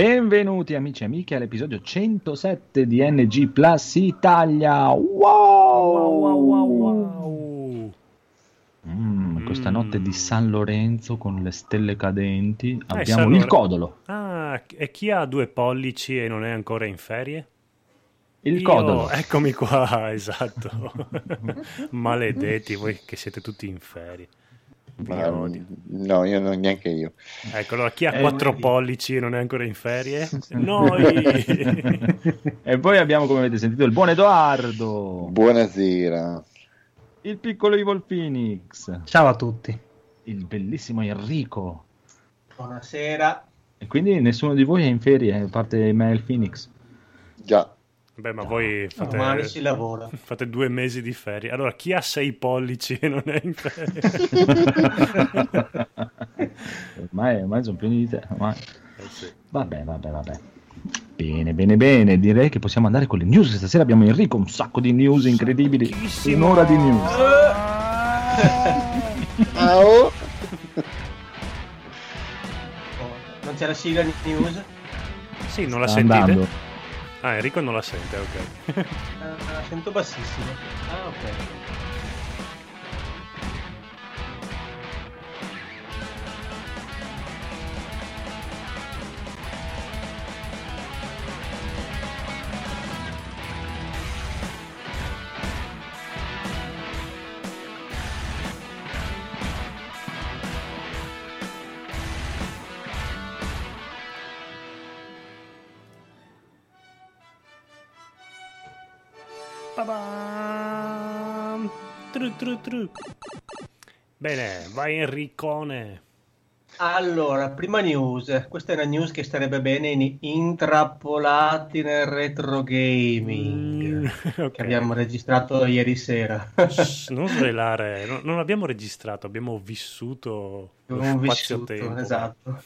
Benvenuti amici e amiche all'episodio 107 di NG Plus Italia. Wow! Wow, wow, wow, wow. Mm, questa Mm. notte di San Lorenzo con le stelle cadenti abbiamo San il Lore- codolo. Ah, e chi ha due pollici e non è ancora in ferie? Il Io- codolo. Eccomi qua, esatto. Maledetti voi che siete tutti in ferie. Odio. no, io non neanche io. Ecco, allora chi ha Eh, quattro vedi. pollici e non è ancora in ferie? Noi! e poi abbiamo, come avete sentito, il buon Edoardo, Buonasera. il piccolo Evil Phoenix, Ciao a tutti. il bellissimo Enrico. Buonasera. E quindi nessuno di voi è in ferie, a parte me e il Phoenix. Già, Beh, ma voi Domani fate, si lavora. fate due mesi di ferie. Allora, chi ha sei pollici e non è in ferie? ormai, ormai sono pieni di te. ormai. Eh sì. Vabbè, vabbè, vabbè. Bene, bene, bene. Direi che possiamo andare con le news. Stasera abbiamo Enrico, un sacco di news incredibili. Un'ora di news. Ah, oh. Oh, non c'è la sigla di news? Sì, non la Sta sentite? andando. Ah, Enrico non la sente, ok. Ah, sento bassissimo. Ah, ok. Pa-bam! Tru, tru, tru. Bene, vai Enricone. Allora, prima news. Questa è una news che starebbe bene in intrappolati nel retro gaming. Mm, ok. Che abbiamo registrato ieri sera. Shh, non svelare, no- non abbiamo registrato, abbiamo vissuto lo Abbiamo vissuto, spazio-tempo. esatto.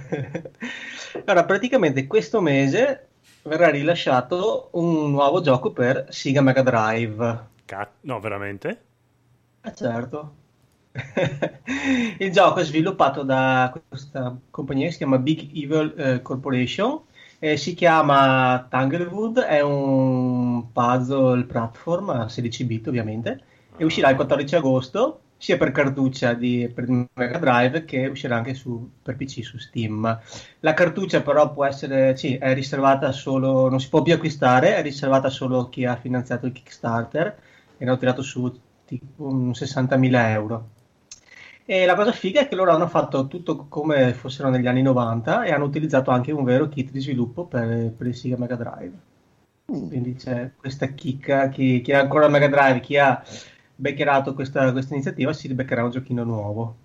allora, praticamente questo mese verrà rilasciato un nuovo gioco per Sega Mega Drive. No, veramente? Ah, certo. Il gioco è sviluppato da questa compagnia che si chiama Big Evil eh, Corporation e si chiama Tanglewood, è un puzzle platform a 16 bit ovviamente e uscirà il 14 agosto sia per cartuccia di, per Mega Drive che uscirà anche su, per PC su Steam. La cartuccia però può essere, sì, è riservata solo, non si può più acquistare, è riservata solo a chi ha finanziato il Kickstarter e ne ho tirato su tipo un 60.000 euro. E la cosa figa è che loro hanno fatto tutto come fossero negli anni 90 e hanno utilizzato anche un vero kit di sviluppo per, per il Sega Mega Drive. Mm. Quindi c'è questa chicca, chi, chi ha ancora Mega Drive, chi ha beccerato questa, questa iniziativa si beccherà un giochino nuovo.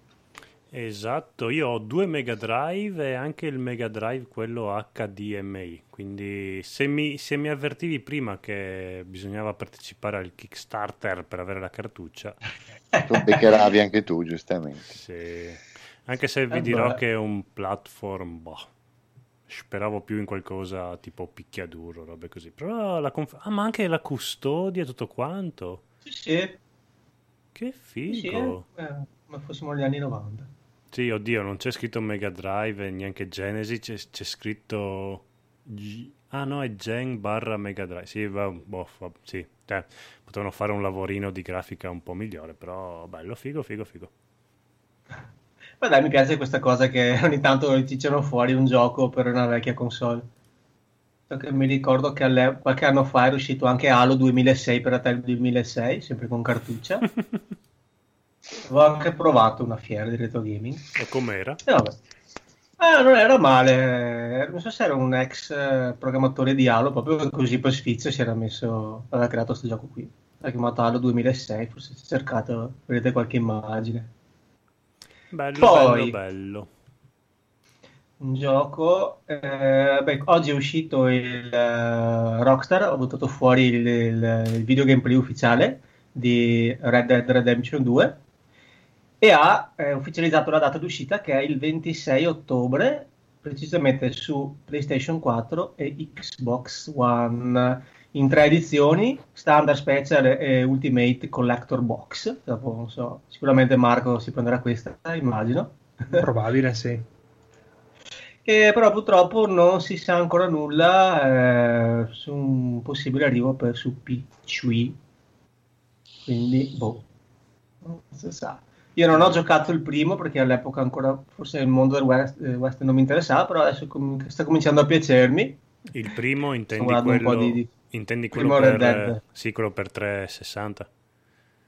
Esatto, io ho due Mega Drive e anche il Mega Drive quello HDMI, quindi se mi, se mi avvertivi prima che bisognava partecipare al Kickstarter per avere la cartuccia, tu becceravi anche tu, giustamente. se- anche se vi Eh, dirò che è un platform, boh, speravo più in qualcosa tipo picchiaduro, robe così, però la conf- ah, ma anche la custodia tutto quanto, Sì, sì, che sì, sì, figo! eh, come fossimo negli anni 90. Sì, oddio, non c'è scritto Mega Drive e neanche Genesis, c'è, c'è scritto... G- Ah no, è Gen barra Mega Drive. Sì, va, boh, va- sì. eh, potevano fare un lavorino di grafica un po' migliore, però bello, figo, figo, figo. Ma dai, mi piace questa cosa che ogni tanto tirano fuori un gioco per una vecchia console. Che mi ricordo che qualche anno fa era uscito anche Halo 2006 per Atari 2006, sempre con cartuccia. Avevo anche provato una fiera di retro gaming. E com'era? E vabbè. Ah, non era male. Non so se era un ex eh, programmatore di Halo, proprio così per sfizio si era messo, aveva creato questo gioco qui. L'ha chiamato Halo 2006, forse se cercate vedete qualche immagine. Bello, Poi- bello, bello. Un gioco, eh, beh, oggi è uscito il eh, Rockstar, ho buttato fuori il, il, il video gameplay ufficiale di Red Dead Redemption 2 e ha eh, ufficializzato la data d'uscita che è il 26 ottobre, precisamente su PlayStation 4 e Xbox One in tre edizioni, Standard Special e Ultimate Collector Box. Dopo, non so, sicuramente Marco si prenderà questa, immagino. Probabile, sì. E però purtroppo non si sa ancora nulla eh, su un possibile arrivo per su PC. Quindi, boh, non si sa. Io non ho giocato il primo perché all'epoca ancora forse il mondo del West, eh, West non mi interessava, però adesso com- sta cominciando a piacermi. Il primo intendi quello, di- di- intendi quello primo per, sì, quello per 360.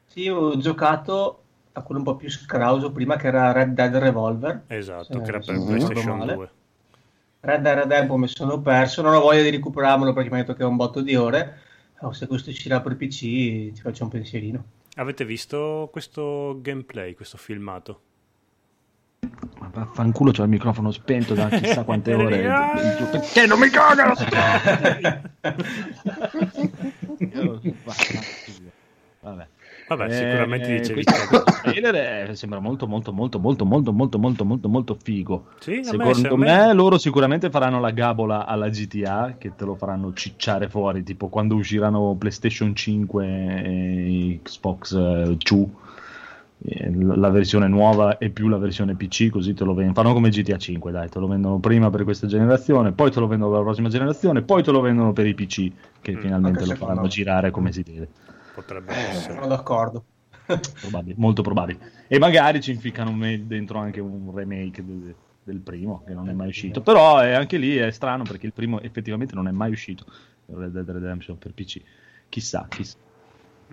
Sì, ho giocato a quello un po' più scrauso prima che era Red Dead Revolver. Esatto, che era per PlayStation ricordo male. 2. Red Dead Redemption mi sono perso, non ho voglia di recuperarmelo perché mi ha detto che è un botto di ore. Oh, se questo uscirà per PC ci faccio un pensierino. Avete visto questo gameplay, questo filmato? Ma vaffanculo, c'ho il microfono spento da chissà quante ore. Perché non mi cagano? Vabbè. Vabbè, Eh, sicuramente dicevi questo trailer è- sembra molto molto molto molto molto molto molto molto molto figo. Sì, me- Secondo a me, me- loro sicuramente faranno la gabola alla GTA che te lo faranno cicciare fuori, tipo quando usciranno PlayStation 5 e Xbox eh, 2 eh, la versione nuova e più la versione PC, così te lo vendono. Fanno come GTA 5, dai, te lo vendono prima per questa generazione, poi te lo vendono per la prossima generazione, poi te lo vendono per i PC che Mm. finalmente lo faranno me. girare come si deve. Potrebbe essere. Sono d'accordo. Probabile, molto probabile. E magari ci inficcano dentro anche un remake de- del primo, che non è mai uscito. Però è- anche lì è strano perché il primo effettivamente non è mai uscito. Red Dead Redemption per PC. Chissà, chissà.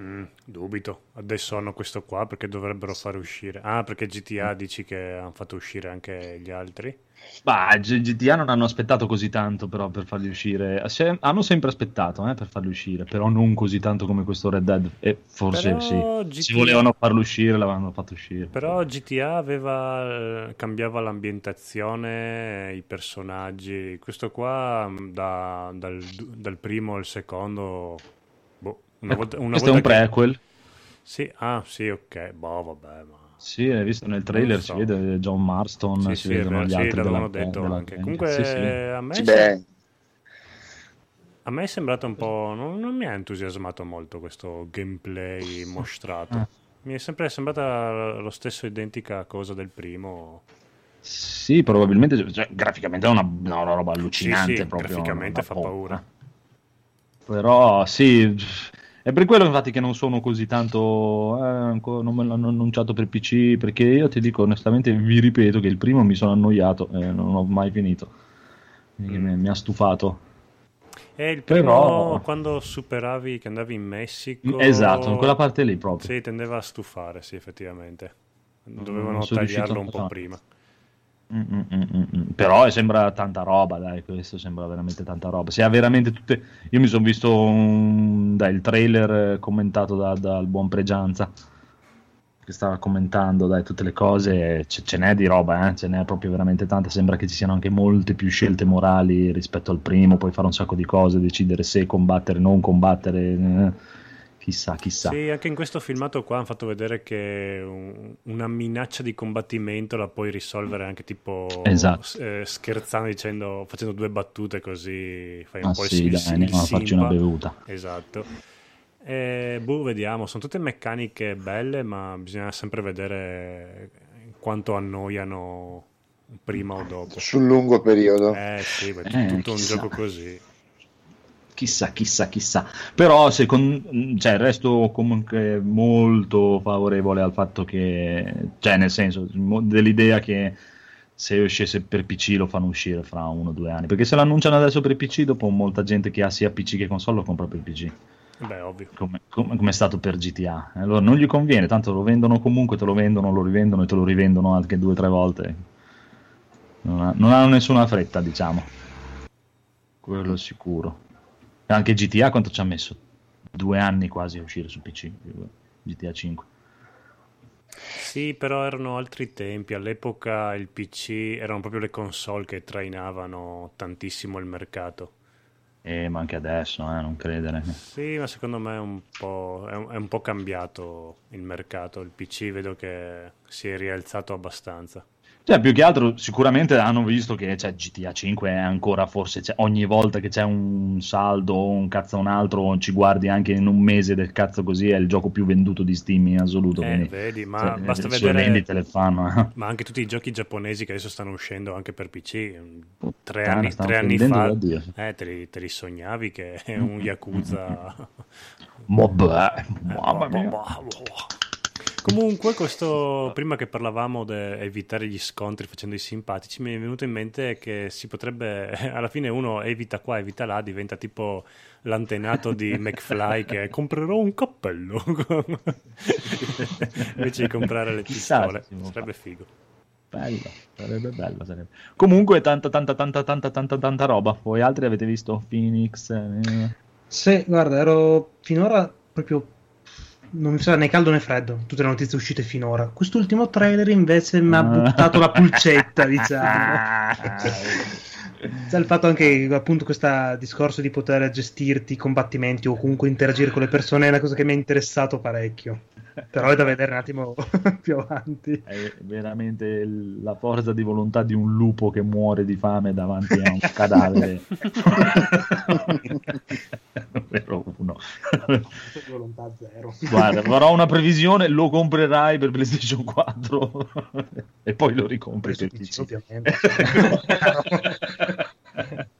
Mm, dubito. Adesso hanno questo qua perché dovrebbero fare uscire. Ah, perché GTA dici che hanno fatto uscire anche gli altri? Bah, G- GTA non hanno aspettato così tanto però per farli uscire. Se- hanno sempre aspettato eh, per farli uscire, però non così tanto come questo Red Dead. E forse Però sì. Se GTA volevano farlo uscire, l'avevano fatto uscire. Però GTA aveva, eh, cambiava l'ambientazione, i personaggi. Questo qua, mm, da- dal, dal primo al secondo, boh, una Ecco, volta, una questo è un volta che- prequel. Sì, ah, sì, ok, boh, vabbè, ma... Sì, hai visto nel trailer, so. si vede John Marston, Sì, si sì, vedono gli sì, altri l'avevano della, detto della anche. Comunque, Sì, sì. a me, beh, a me è sembrato un po'... Non, non mi ha entusiasmato molto questo gameplay mostrato. Ah. Mi è sempre sembrata lo stesso identica cosa del primo. Sì, probabilmente, cioè, graficamente è una, una roba allucinante. Sì, sì, proprio, graficamente fa bomba. paura. Però sì, è per quello infatti che non sono così tanto, eh, non me l'hanno annunciato per PC, perché io ti dico onestamente, vi ripeto che il primo mi sono annoiato, e non ho mai finito, Mm. mi, ha stufato. E il primo, Però- quando superavi, che andavi in Messico... Esatto, in quella parte lì proprio. Sì, tendeva a stufare, sì, effettivamente. Dovevano tagliarlo un po' prima. Mm, mm, mm. Però sembra tanta roba, dai, questo sembra veramente tanta roba. Se ha veramente tutte... Io mi sono visto un... dai, il trailer eh, commentato da- dal buon Pregianza, che stava commentando dai, tutte le cose, ce, ce n'è di roba, eh? ce n'è proprio veramente tanta. Sembra che ci siano anche molte più scelte morali rispetto al primo, puoi fare un sacco di cose, decidere se combattere, non combattere, eh. Chissà, chissà. Sì, anche in questo filmato qua hanno fatto vedere che un- una minaccia di combattimento la puoi risolvere anche tipo Esatto. s- eh, scherzando, dicendo, facendo due battute così fai un Ah po' il, sì, il- dai, il a farci una bevuta. Esatto. E, boh, vediamo, sono tutte meccaniche belle, ma bisogna sempre vedere quanto annoiano prima o dopo. sul lungo periodo. Eh sì, beh, Eh, tutto un chissà. gioco così. Chissà, chissà, chissà. Però secondo, cioè, resto comunque molto favorevole al fatto che, cioè, nel senso, dell'idea che se uscisse per PC lo fanno uscire fra uno o due anni. Perché se lo annunciano adesso per PC, dopo molta gente che ha sia PC che console lo compra per PC. Beh, ovvio. Come, come- come è stato per GTA. Allora non gli conviene, tanto lo vendono comunque, te lo vendono, lo rivendono e te lo rivendono anche due o tre volte. Non, ha- non hanno nessuna fretta, diciamo. Quello è sicuro. Anche GTA quanto ci ha messo? Due anni quasi a uscire su PC. GTA 5. Sì, però erano altri tempi. All'epoca il PC erano proprio le console che trainavano tantissimo il mercato. Eh, ma anche adesso, eh, non credere. Sì, ma secondo me è un po', è un, è un po' cambiato il mercato. Il PC vedo che si è rialzato abbastanza. Cioè, più che altro, sicuramente hanno visto che cioè, GTA 5 è ancora forse cioè, ogni volta che c'è un saldo, un cazzo o un altro, ci guardi anche in un mese del cazzo così, è il gioco più venduto di Steam in assoluto. Eh, quindi, vedi, ma cioè, basta vedere- vendite le fanno. eh. Ma anche tutti i giochi giapponesi che adesso stanno uscendo anche per PC, tre Puttana, anni, stanno tre anni fa, eh, te, li, te li sognavi che è un Yakuza. Vabbè, Eh, mamma mia. Comunque, questo, prima che parlavamo di evitare gli scontri facendo i simpatici, mi è venuto in mente che si potrebbe, alla fine uno evita qua, evita là, diventa tipo l'antenato di McFly che comprerò un cappello invece di comprare le pistole. Sarebbe figo. Bello, sarebbe bello. Sarebbe. Comunque, tanta, tanta, tanta, tanta, tanta, tanta roba. Voi altri avete visto Phoenix? eh? Sì, guarda, ero finora proprio. Non mi sa né caldo né freddo, tutte le notizie uscite finora. Quest'ultimo trailer invece mi ha buttato la pulcetta, diciamo. C'è il fatto anche, appunto, questo discorso di poter gestirti i combattimenti o comunque interagire con le persone è una cosa che mi ha interessato parecchio. Però è da vedere un attimo più avanti. È veramente la forza di volontà di un lupo che muore di fame davanti a un cadavere. Numero uno. Volontà zero. Guarda, farò una previsione, lo comprerai per PlayStation 4 e poi lo ricompri per PC. ovviamente.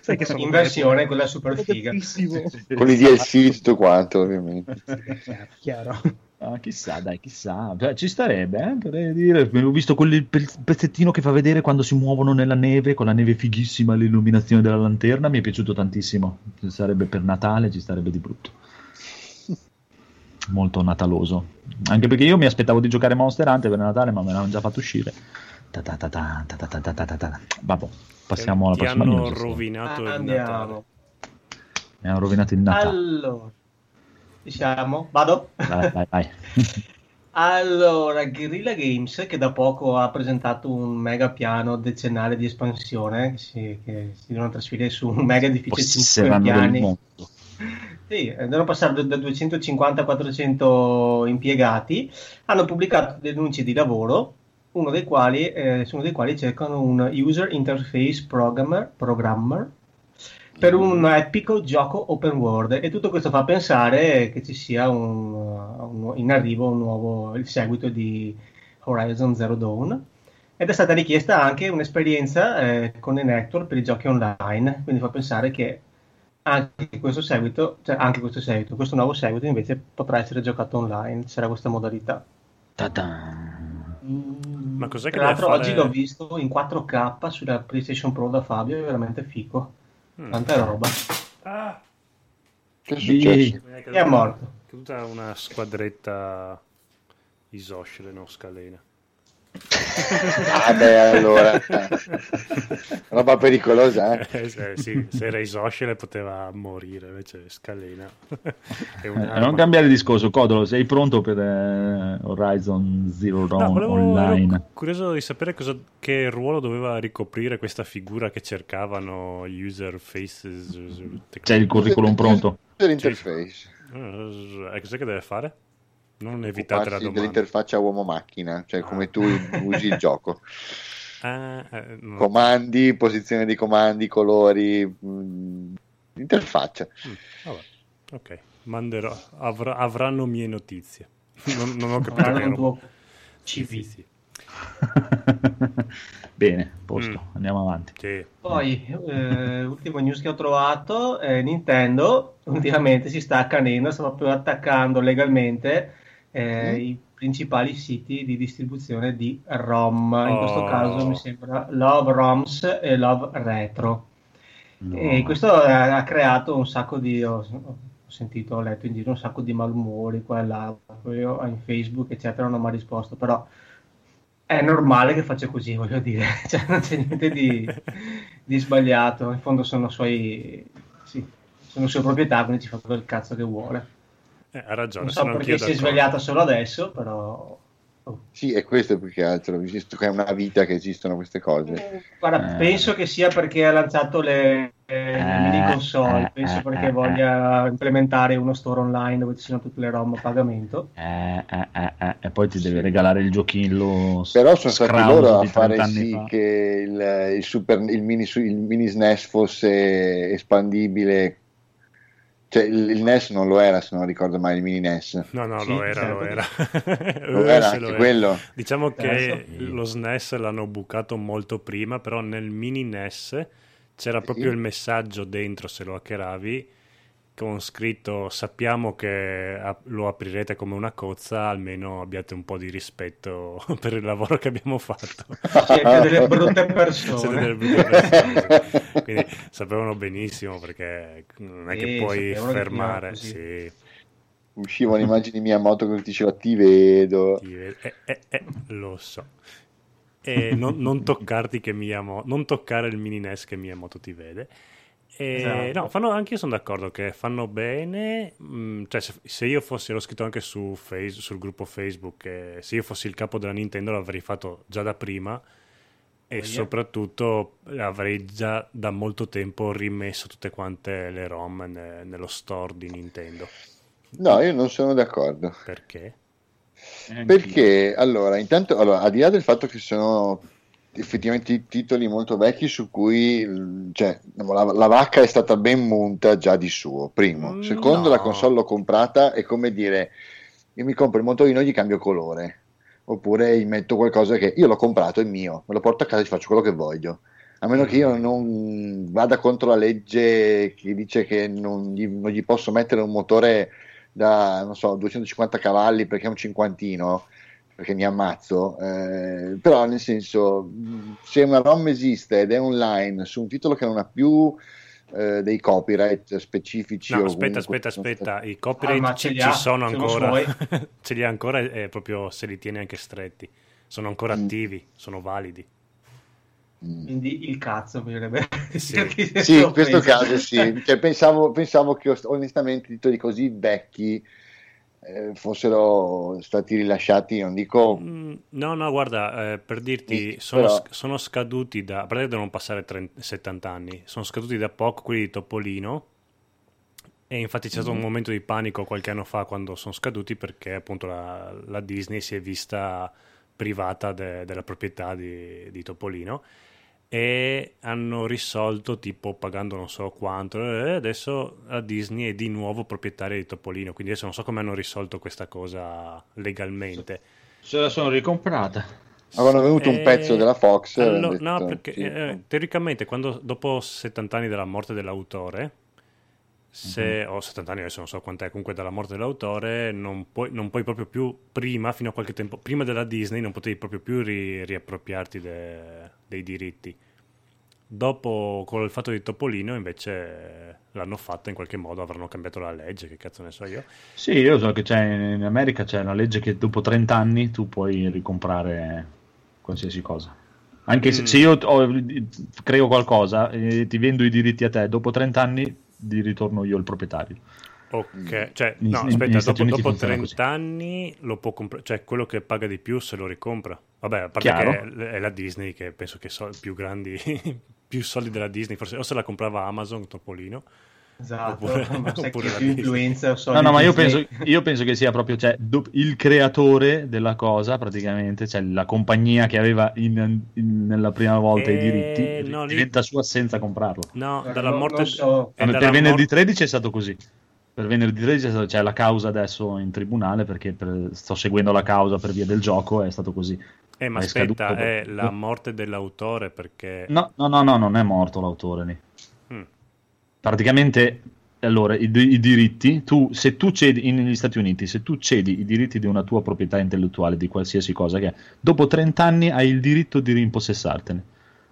Sai che sono In versione quella super figa. Con i DLC tutto quanto, ovviamente. Chiaro. Ah, chissà, dai, chissà. Cioè, ci starebbe, eh, per dire. Ho visto quel pe- pezzettino che fa vedere quando si muovono nella neve, con la neve fighissima, l'illuminazione della lanterna. Mi è piaciuto tantissimo. Sarebbe per Natale, ci starebbe di brutto. Molto nataloso. Anche perché io mi aspettavo di giocare Monster Hunter per Natale, ma me l'hanno già fatto uscire. Vabbè, passiamo alla prossima hanno rovinato il Natale. Mi hanno rovinato il Natale. Allora, ci siamo? Vado? Vai, vai, vai. Allora, Guerrilla Games, che da poco ha presentato un mega piano decennale di espansione, che si, che si devono trasferire su un mega edificio di 5 Possesseranno del piani. Sì, devono passare da- da 250 a 400 impiegati. Hanno pubblicato denunce di lavoro, uno dei quali, eh, su uno dei quali cercano un user interface programmer, programmer per un epico gioco open world. E tutto questo fa pensare che ci sia un, un- in arrivo un nuovo il seguito di Horizon Zero Dawn. Ed è stata richiesta anche un'esperienza eh, con Enactor per i giochi online. Quindi fa pensare che anche questo seguito cioè anche questo seguito questo nuovo seguito invece potrà essere giocato online. C'era questa modalità. Ta-da. Ma cos'è che tra l'altro deve oggi fare- l'ho visto in 4K sulla PlayStation Pro da Fabio è veramente fico Mm. tanta roba Ah, Che è successo? è e è morto Tutta una squadretta isoscele, no scalena. Ah, beh, allora. Roba pericolosa, eh? Eh, eh, sì, se era isoscele poteva morire, invece scalena. è Eh, non cambiare discorso, Codolo, sei pronto per eh, Horizon Zero No, Dawn volevo, online? ero curioso di sapere cosa, che ruolo doveva ricoprire questa figura che cercavano gli user faces. C'è il curriculum pronto? User interface. Eh, cos'è che deve fare? Non evitate la domanda. dell'interfaccia uomo-macchina, cioè come tu usi il gioco. Ah, eh, no. Comandi, posizione dei comandi, colori, mh, interfaccia. Mm, vabbè, ok, manderò, avrà- avranno mie notizie. Non, non ho capito che ero- tuo Sì, CV. sì, Bene, posto, Mm. andiamo avanti. sì. Poi, eh, ultimo news che ho trovato, eh, Nintendo ultimamente si sta accanendo, sta proprio attaccando legalmente eh, Mm. i principali siti di distribuzione di ROM. In questo Oh. caso mi sembra Love ROMs e Love Retro. No. E questo ha ha creato un sacco di... Ho, ho sentito, ho letto in giro un sacco di malumori qua e là, io in Facebook eccetera non ho mai risposto, però è normale che faccia così, voglio dire, cioè, non c'è niente di, di sbagliato, in fondo sono suoi, sì, sono sue proprietà, quindi ci fa quello il cazzo che vuole. Eh, ha ragione, Non so sono perché si è svegliata solo adesso, però... oh. Sì, e questo è più che altro, visto che è una vita che esistono queste cose. Guarda, Eh. penso che sia perché ha lanciato le, le mini console, penso perché voglia implementare uno store online dove ci siano tutte le ROM a pagamento. Eh, eh, eh, eh, e poi ti deve regalare il giochino. Però sono stati loro a fare 30 anni sì fa. che il, il super, il, mini, il mini SNES fosse espandibile. Cioè, il, il NES non lo era, se non ricordo mai, il mini NES. No, no, Sì, lo era, lo era. certo. Lo era se anche lo quello. Diciamo che Adesso- lo SNES l'hanno bucato molto prima, però nel mini NES c'era Sì. proprio il messaggio dentro se lo hackeravi con scritto sappiamo che lo aprirete come una cozza, almeno abbiate un po' di rispetto per il lavoro che abbiamo fatto. Siete delle brutte Siete persone. delle brutte persone. Quindi sapevano benissimo perché non è che Sì, puoi che fermare. così. Sì, Uscivano immagini Miyamoto che diceva ti vedo. Ti ve- eh, eh, eh, lo so. E non, non toccarti che Miyamoto, non toccare il mini NES che Miyamoto ti vede. E, Esatto. no, fanno, anche io sono d'accordo che fanno bene. mm, cioè, se, se io fossi, l'ho scritto anche su Face- sul gruppo Facebook, se io fossi il capo della Nintendo l'avrei fatto già da prima. E Oh, yeah. soprattutto avrei già da molto tempo rimesso tutte quante le ROM ne- nello store di Nintendo. No, io non sono d'accordo. Perché? Perché allora, intanto, allora, al di là del fatto che sono effettivamente titoli molto vecchi su cui cioè, la, la vacca è stata ben munta già di suo, primo. Mm, Secondo, no. la console l'ho comprata, è come dire, io mi compro il motorino e gli cambio colore, oppure gli metto qualcosa che io l'ho comprato, è mio, me lo porto a casa e ci faccio quello che voglio. A meno che io non vada contro la legge che dice che non gli, non gli posso mettere un motore da, non so, 250 cavalli perché è un cinquantino, perché mi ammazzo, eh, però nel senso, se una ROM esiste ed è online su un titolo che non ha più eh, dei copyright specifici No, o aspetta, aspetta, aspetta, stati- i copyright Ah, ci, ci sono ancora, ce li ha ancora e proprio se li tiene anche stretti, sono ancora Mm. attivi, sono validi. Mm. Quindi il cazzo bisognerebbe Sì. Sì, in questo caso sì, Cioè, pensavo, pensavo che onestamente titoli così vecchi eh, fossero stati rilasciati, non dico Mm, No, no, guarda, eh, per dirti, Sì, sono, però- sono scaduti da, a parte devono passare 30 70 anni, sono scaduti da poco quelli di Topolino e infatti c'è stato Mhm. un momento di panico qualche anno fa quando sono scaduti perché appunto la, la Disney si è vista privata de- della proprietà di, di Topolino e hanno risolto tipo pagando non so quanto e adesso la Disney è di nuovo proprietaria di Topolino quindi adesso non so come hanno risolto questa cosa legalmente Se la sono ricomprata. avevano venuto un Eh, pezzo della Fox. e allo- hanno no, detto, perché sì, eh, teoricamente quando, dopo 70 anni dalla morte dell'autore, se, Mhm. o 70 anni adesso non so quant'è, comunque dalla morte dell'autore, non puoi, non puoi proprio più, prima, fino a qualche tempo, prima della Disney, non potevi proprio più ri- riappropriarti de- dei diritti. Dopo, con il fatto di Topolino, invece l'hanno fatto in qualche modo, avranno cambiato la legge, che cazzo ne so io. Sì, io so che c'è in America c'è una legge che dopo 30 anni tu puoi ricomprare qualsiasi cosa. Anche se, Mm. se io ho- creo qualcosa e ti vendo i diritti a te, dopo 30 anni di ritorno io il proprietario. Ok, cioè, In- no, in- aspetta, Stati dopo, dopo funziona 30 anni lo può comprare, cioè quello che paga di più se lo ricompra. Vabbè, a parte Chiaro. che è la Disney che penso che so, più grandi, più soldi della Disney, forse o se la comprava Amazon, Topolino. Esatto, Oppure- ma sai oppure più influenza o No, no, ma io penso, io penso che sia proprio cioè, do- il creatore della cosa, praticamente, cioè la compagnia che aveva in- in- nella prima volta i Eh, diritti, no, lì- diventa sua senza comprarlo. No, Guarda, dalla morte... so. per dalla venerdì mor- 13 è stato così. Per venerdì 13 è stato- c'è la causa adesso in tribunale perché per- sto seguendo la causa per via del gioco, è stato così. Eh, ma è aspetta, scaduto. è la morte dell'autore perché... No, no, no, no, non è morto l'autore lì. Praticamente, allora, i, i diritti, tu, se tu cedi, in- negli Stati Uniti, se tu cedi i diritti di una tua proprietà intellettuale, di qualsiasi cosa che è, dopo 30 anni hai il diritto di rimpossessartene,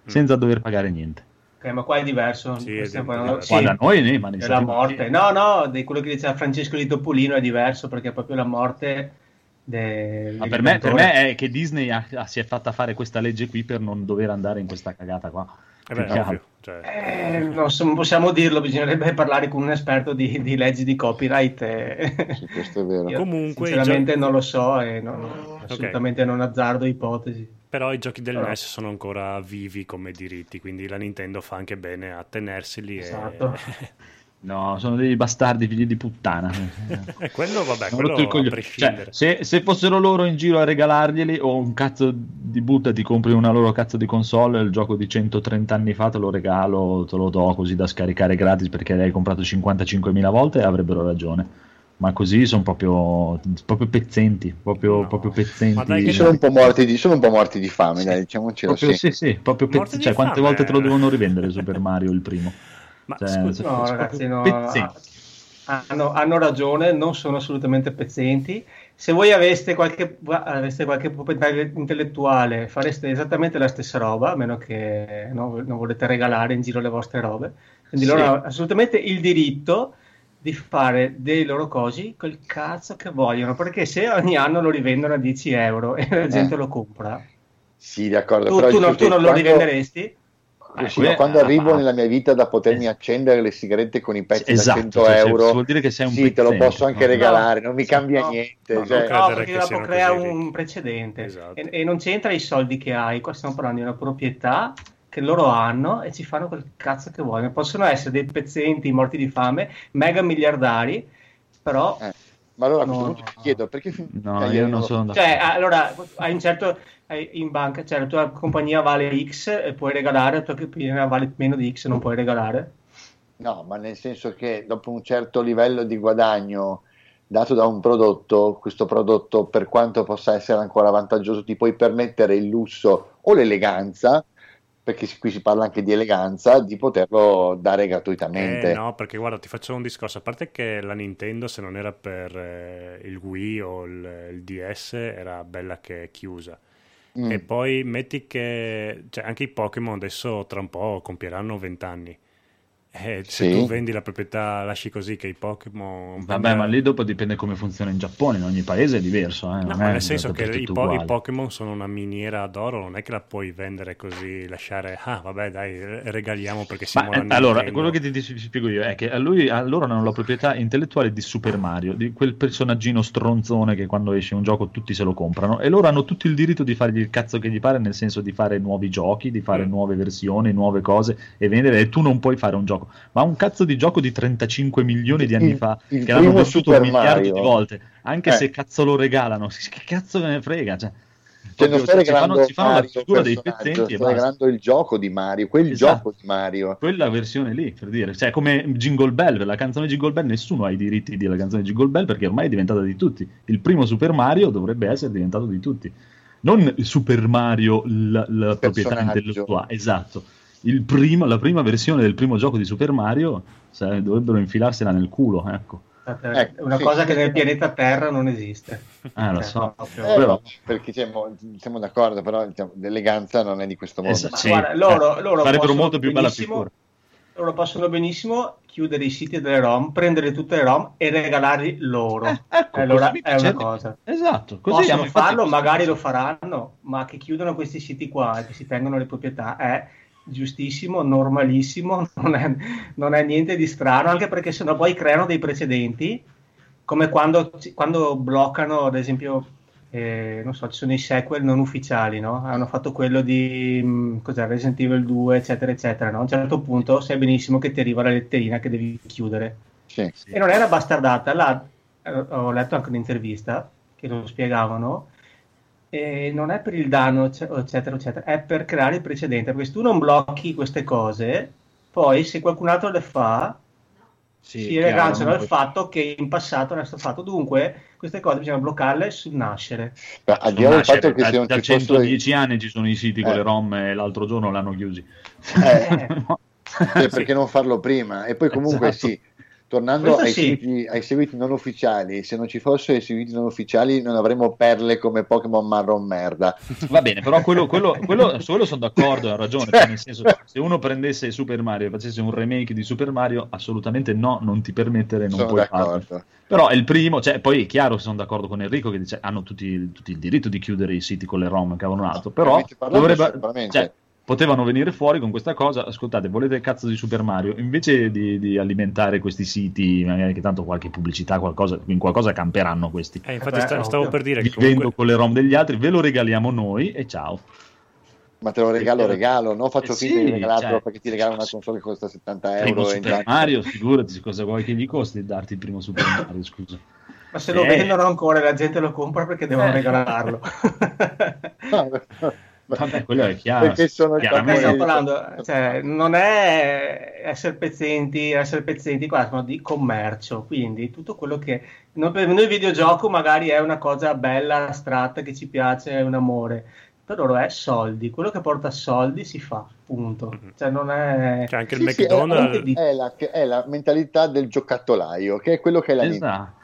Mm. senza dover pagare niente. Ok, ma qua è diverso. Sì, è parlando- Qua sì, da noi, né, ma negli è la morte. No, no, di quello che diceva Francesco di Topolino è diverso perché è proprio la morte de- Ma per me, per me è che Disney ha- ha- si è fatta fare questa legge qui per non dover andare in questa cagata qua. Eh beh, Cioè... Eh, non, possiamo dirlo, bisognerebbe parlare con un esperto di, di leggi di copyright. E... Sì, questo è vero. Io, Comunque, sinceramente gio- non lo so e non- assolutamente non azzardo ipotesi. Però i giochi del Però- NES sono ancora vivi come diritti, quindi la Nintendo fa anche bene a tenerseli. Esatto. No, sono dei bastardi figli di puttana. E quello, vabbè, Hanno quello a coglione. prescindere. Cioè, se, se fossero loro in giro a regalarglieli o un cazzo di butta ti compri una loro cazzo di console il gioco di 130 anni fa te lo regalo, te lo do così da scaricare gratis perché l'hai comprato 55.000 volte avrebbero ragione ma così sono proprio, proprio pezzenti proprio, No. proprio pezzenti Ma dai Sono un po' morti di, sono un po' morti di fame, dai, diciamocelo proprio, sì. sì, sì, proprio di cioè quante fame. volte te lo devono rivendere Super Mario il primo Ma Cioè, scusa, No, ragazzi, no, pezzenti. hanno, hanno ragione, non sono assolutamente pezzenti. Se voi aveste qualche, aveste qualche proprietà intellettuale, fareste esattamente la stessa roba, a meno che no, non volete regalare in giro le vostre robe. Quindi Sì. loro hanno assolutamente il diritto di fare dei loro cosi col cazzo che vogliono, perché se ogni anno lo rivendono a 10 euro e la gente Eh. lo compra, Sì, d'accordo. tu, però tu fatto tu non lo rivenderesti? Eh, sì, Eh, ma quando ah, arrivo ah. nella mia vita da potermi accendere le sigarette con i pezzi Esatto, da 100 cioè, euro, vuol dire che sei un sì, te lo posso anche no? regalare, non mi cambia no, niente. no, cioè- No, perché che dopo crea un precedente Esatto. e, e non c'entra i soldi che hai, qua stiamo parlando di una proprietà che loro hanno e ci fanno quel cazzo che vogliono. Possono essere dei pezzenti morti di fame, mega miliardari, però Eh, Ma allora a questo No, punto no, ti chiedo perché no eh, io non sono d'accordo cioè, allora hai un certo in banca, cioè la tua compagnia vale X e puoi regalare, la tua compagnia vale meno di X e non puoi regalare. No, ma nel senso che dopo un certo livello di guadagno dato da un prodotto, questo prodotto, per quanto possa essere ancora vantaggioso, ti puoi permettere il lusso o l'eleganza, perché qui si parla anche di eleganza, di poterlo dare gratuitamente. Eh, no, perché guarda, ti faccio un discorso. A parte che la Nintendo, se non era per eh, il Wii o il, il DS, era bella che è chiusa. Mm. E poi metti che cioè, anche i Pokémon adesso tra un po' compieranno 20 anni. E se Sì. tu vendi la proprietà, lasci così che i Pokémon. Vabbè, ma lì dopo dipende come funziona in Giappone, in ogni paese è diverso. Eh? No, è nel senso che i, po- i. Pokémon sono una miniera d'oro, non è che la puoi vendere così, lasciare, ah vabbè dai, re- regaliamo perché siamo Ma, la eh, allora, quello che ti, ti spiego io è che a, lui, a loro hanno la proprietà intellettuale di Super Mario, di quel personaggino stronzone che quando esce un gioco tutti se lo comprano e loro hanno tutto il diritto di fargli il cazzo che gli pare, nel senso di fare nuovi giochi, di fare Mm. nuove versioni, nuove cose e vendere e tu non puoi fare un gioco. Ma un cazzo di gioco di 35 milioni di anni Il- fa il che l'hanno venduto Super un miliardo di volte, anche Eh. se cazzo lo regalano, che cazzo me ne frega, cioè. Cioè, non stai si fanno, regalando si fanno la Mario figura dei personaggio, pezzenti e stai regalando il gioco di Mario, quel Esatto. gioco di Mario. quella versione lì per dire cioè come Jingle Bell la canzone Jingle Bell nessuno ha i diritti della canzone Jingle Bell perché ormai è diventata di tutti il primo Super Mario dovrebbe essere diventato di tutti non il Super Mario la, la proprietà intellettuale esatto primo- la prima versione del primo gioco di Super Mario sai, dovrebbero infilarsela nel culo ecco È Ecco, una sì. cosa che nel pianeta Terra non esiste. ah lo Cioè, so proprio- Eh, Però- perché siamo, siamo d'accordo, però diciamo, l'eleganza non è di questo modo. Esatto, Ma sì, guarda, loro- eh, loro farebbero possono molto più bella benissimo- figura Loro possono benissimo chiudere i siti delle ROM, prendere tutte le ROM e regalarli loro. Eh, ecco, allora così è una cosa. esatto così fatto farlo, magari lo faranno, ma che chiudano questi siti qua e che si tengono le proprietà è giustissimo, normalissimo, non è, non è niente di strano, anche perché sennò poi creano dei precedenti, come quando, quando bloccano, ad esempio, eh, non so, ci sono i sequel non ufficiali, no? Hanno fatto quello di mh, cos'è, Resident Evil 2, eccetera, eccetera, no? A un certo punto sai benissimo che ti arriva la letterina che devi chiudere. Sì. Sì. E non era bastardata, là, eh, ho letto anche un'intervista che lo spiegavano, e non è per il danno, ecce- eccetera, eccetera, è per creare il precedente, perché se tu non blocchi queste cose, poi se qualcun altro le fa, Sì, si non al fatto che in passato non è stato fatto. Dunque, queste cose bisogna bloccarle sul nascere. Ma al di là del fatto che da, se non da ci fossero 110 anni ci sono i siti con Eh. le ROM e l'altro giorno l'hanno chiusi. Eh, No. cioè, perché non farlo prima? E poi comunque Esatto. sì, tornando ai, sì. Seguiti, ai seguiti non ufficiali, se non ci fossero i seguiti non ufficiali non avremmo perle come Pokémon marron merda. Va bene, però quello, quello, quello- su quello sono d'accordo, ha ragione. cioè, nel senso, se uno prendesse Super Mario e facesse un remake di Super Mario, assolutamente no, non ti permettere, non Sono puoi farlo. d'accordo. Però è il primo, cioè, poi è chiaro che sono d'accordo con Enrico che dice hanno tutti, tutti il diritto di chiudere i siti con le ROM, cavolo un altro, però dovrebbe, cioè, potevano venire fuori con questa cosa. Ascoltate, volete il cazzo di Super Mario? Invece di, di alimentare questi siti, magari che tanto qualche pubblicità, qualcosa, in qualcosa camperanno questi. Eh, infatti Eh beh, sta- stavo ovvio. per dire che Vivendo comunque... con le ROM degli altri, ve lo regaliamo noi e ciao. Ma te lo regalo, regalo, non faccio Eh finta di sì, regalartelo cioè- perché ti regalo una console che costa 70 Primo euro. e Super Mario, figurati cosa vuoi che gli costi darti il primo Super Mario, scusa. Ma se lo Eh. vendono ancora la gente lo compra perché devono Eh. regalarlo. Vabbè, quello è chiaro. Perché sono stiamo parlando, cioè, non è essere pezzenti, essere pezzenti qua, ma di commercio, quindi tutto quello che non- per noi il videogioco magari è una cosa bella, astratta, che ci piace, è un amore, per loro è soldi, quello che porta soldi si fa, punto. Mhm. Cioè non è... Cioè anche Sì, il sì, è- McDonald's... di- È la, è la mentalità del giocattolaio, che è quello che è la. Esatto.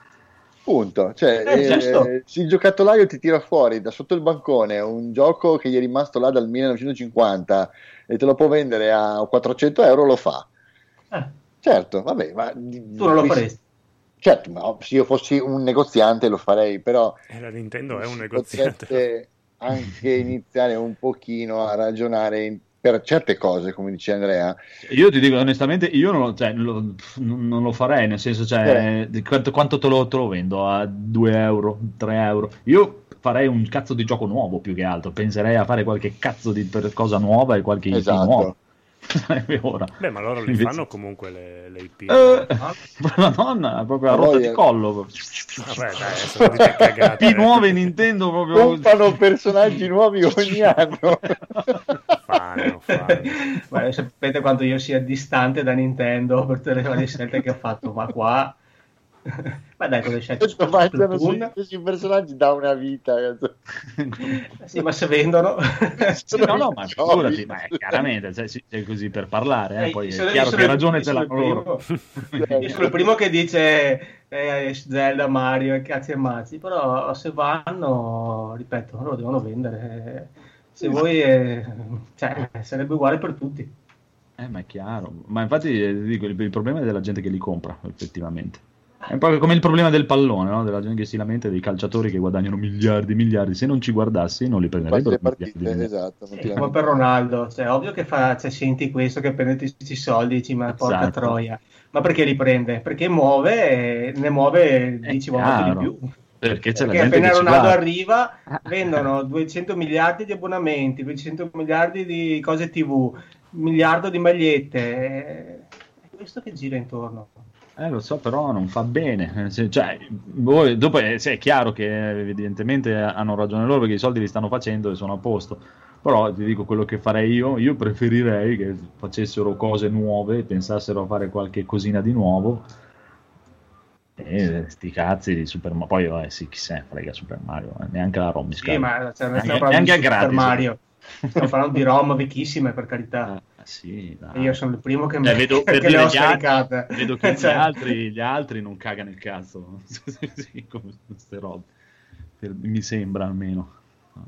Punto. Cioè, Eh, eh, se il giocattolaio ti tira fuori da sotto il bancone un gioco che gli è rimasto là dal 1950 e te lo può vendere a 400 euro, lo fa. eh, Certo, vabbè, ma tu non lo faresti. Certo, ma se io fossi un negoziante lo farei, però Eh, la Nintendo è un negoziante. anche iniziare un pochino a ragionare in- per certe cose, come dice Andrea. Io ti dico onestamente, io non lo, cioè, non lo- non lo farei, nel senso, cioè, di quanto, quanto te, lo, te lo vendo? A 2 euro, 3 euro? Io farei un cazzo di gioco nuovo più che altro, penserei a fare qualche cazzo di cosa nuova e qualche Esatto. nuovo. Sarebbe ora. Beh, ma loro li fanno comunque le, le IP. Eh, Ah. Madonna, proprio a rotta di eh, collo. Vabbè, dai, sono dite cagate. IP nuove Nintendo proprio... Comprano personaggi nuovi ogni anno. Fanno, fanno. Guarda, sapete quanto io sia distante da Nintendo per tutte le varie scelte che ho fatto, ma qua... ma dai, su Mangiano sui Splatoon, stessi personaggi da una vita. sì, ma se vendono... Sì, no, no, ma figurati, ma è chiaramente, cioè, è così per parlare, eh, poi è sono- chiaro che ragione io ce l'hanno il loro. Io sono il primo che dice eh, Zelda, Mario e cazzi e mazzi, però se vanno, ripeto, loro devono vendere. Se voi, eh, cioè, sarebbe uguale per tutti. Eh, ma è chiaro. Ma infatti eh, dico, il, il problema è della gente che li compra, effettivamente. È po' come il problema del pallone, no? della gente che si lamenta dei calciatori che guadagnano miliardi, miliardi. Se non ci guardassi, non li prenderebbero. partite, esatto. ti Come per Ronaldo, cioè, ovvio che fa, cioè, senti questo che prende tutti questi soldi, dici ma porca Esatto. troia. Ma perché li prende? Perché muove, e ne muove 10 volte di più. Perché c'è la Perché gente appena Ronaldo arriva vendono 200 miliardi di abbonamenti, 200 miliardi di cose TV, un miliardo di magliette. È questo che gira intorno. Eh, lo so, però non fa bene. Eh, Cioè, voi- dopo è, sì, è chiaro che evidentemente hanno ragione loro perché i soldi li stanno facendo e sono a posto. Però ti dico quello che farei io, io preferirei che facessero cose nuove, pensassero a fare qualche cosina di nuovo. E sti cazzi di Super Mario. Poi, vabbè, sì, chi se ne frega Super Mario, eh, neanche la ROM mi Sì, ma cioè, Neanche- neanche Super gratis. Mario, stiamo parlando di ROM vecchissime per carità. Ah, sì, dai. E io sono il primo che, Cioè, me- vedo, per che le dire ho gli altri- vedo che Cioè, gli, altri, gli altri non cagano il cazzo. Sì, come queste robe. Per- mi sembra almeno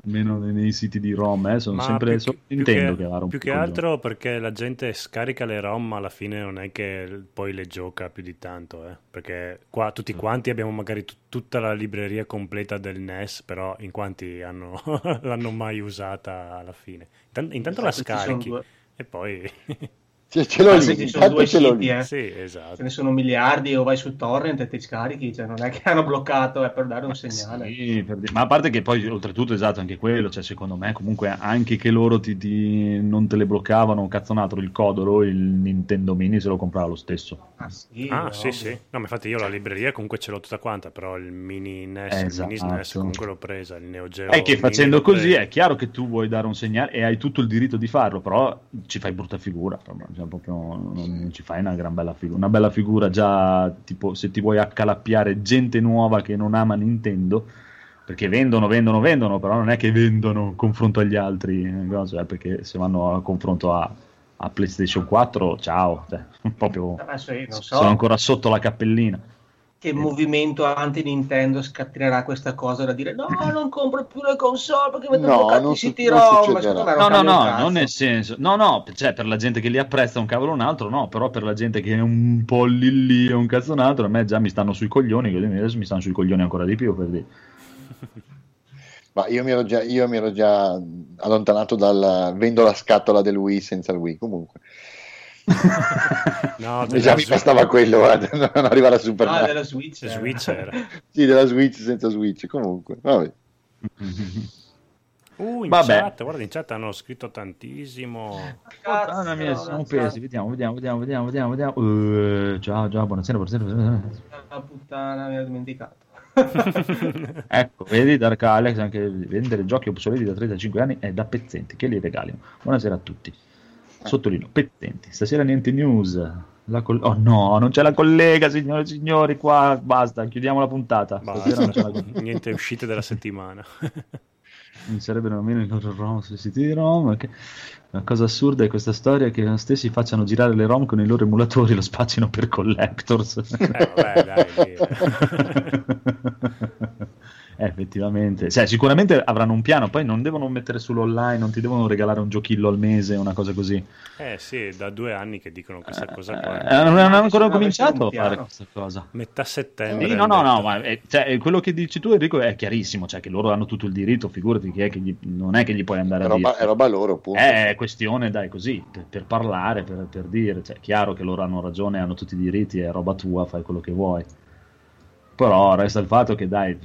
almeno nei, nei siti di ROM eh, sono Ma sempre più so- che- più intendo che, che, la ROM più che altro perché la gente scarica le ROM ma alla fine non è che poi le gioca più di tanto eh. perché qua tutti quanti abbiamo magari tut- tutta la libreria completa del NES però in quanti hanno, l'hanno mai usata alla fine. Intan- intanto la Ci sono scarichi. due- e poi Ce, ce l'ho Ah, lì, sono due ce siti, lì. eh. sì esatto Ce ne sono miliardi o vai su torrent e ti scarichi, cioè non è che hanno bloccato, è per dare un segnale. Sì, per ma a parte che poi oltretutto esatto anche quello cioè secondo me comunque anche che loro ti, ti- non te le bloccavano cazzonatro il Codoro il Nintendo Mini se lo comprava lo stesso Ah sì, Ah, sì, sì. No, ma infatti io la libreria comunque ce l'ho tutta quanta, però il mini NES, il Esatto. mini SNES comunque l'ho presa, il Neo Geo è che facendo così è chiaro che tu vuoi dare un segnale e hai tutto il diritto di farlo, però ci fai brutta figura, proprio, cioè, proprio non, non ci fai una gran bella figura. Una bella figura già tipo se ti vuoi accalappiare gente nuova che non ama Nintendo, perché vendono, vendono, vendono, però non è che vendono in confronto agli altri, eh, eh, perché se vanno a confronto a, a PlayStation 4, ciao, cioè, proprio Eh, non so sono ancora sotto la cappellina. Che movimento anti-Nintendo scatenerà questa cosa da dire no, non compro più le console perché vedo No, bloccati non i su- siti non ROM. succederà. Secondo me No, no, no, non nel senso, no, no, cioè per la gente che li apprezza un cavolo un altro, no, però per la gente che è un po' lì lì e un cazzo un altro, a me già mi stanno sui coglioni, adesso mi stanno sui coglioni ancora di più per dire. Ma io mi ero già, io mi ero già allontanato dal vendo la scatola del Wii senza il Wii. Comunque, No, già mi bastava quello, guarda, non arrivare a Super Ah, Mario. della Switch. eh. Switch era. Sì, della Switch senza Switch. Comunque, vabbè. Uh, in Vabbè. chat, guarda, in chat hanno scritto tantissimo. Cazzo, Madonna mia, sono pesi. Vediamo, vediamo, vediamo, vediamo, vediamo. vediamo. Eh, ciao, ciao, buonasera, buonasera. buonasera. La puttana, mi ero dimenticato. Ecco, vedi Dark Alex, anche vendere giochi obsoleti da 35 anni è da pezzenti, che li regalino. Buonasera a tutti. Sottolineo, pezzenti. Stasera niente news. La col- oh no, non c'è la collega, signore e signori, qua basta, chiudiamo la puntata. Stasera non c'è la collega. Niente uscite della settimana. Non sarebbero nemmeno i loro ROM sui siti di ROM. Che... La cosa assurda è questa storia che gli stessi facciano girare le ROM con i loro emulatori e lo spazzino per collectors. Eh, vabbè, dai. Eh, effettivamente, cioè, sicuramente avranno un piano, poi non devono mettere sull'online, non ti devono regalare un giochillo al mese, una cosa così. Eh sì, da due anni che dicono questa cosa Eh, qua. non hanno ancora cominciato a fare questa cosa. Metà settembre. Sì, no, no, no, ma eh, cioè, quello che dici tu Enrico è chiarissimo, cioè che loro hanno tutto il diritto, figurati chi è che gli- non è che gli puoi andare È a roba, dire. è roba loro, appunto. È questione, dai, così, per, per parlare, per, per dire, cioè, è chiaro che loro hanno ragione, hanno tutti i diritti, è roba tua, fai quello che vuoi. Però resta il fatto che, dai,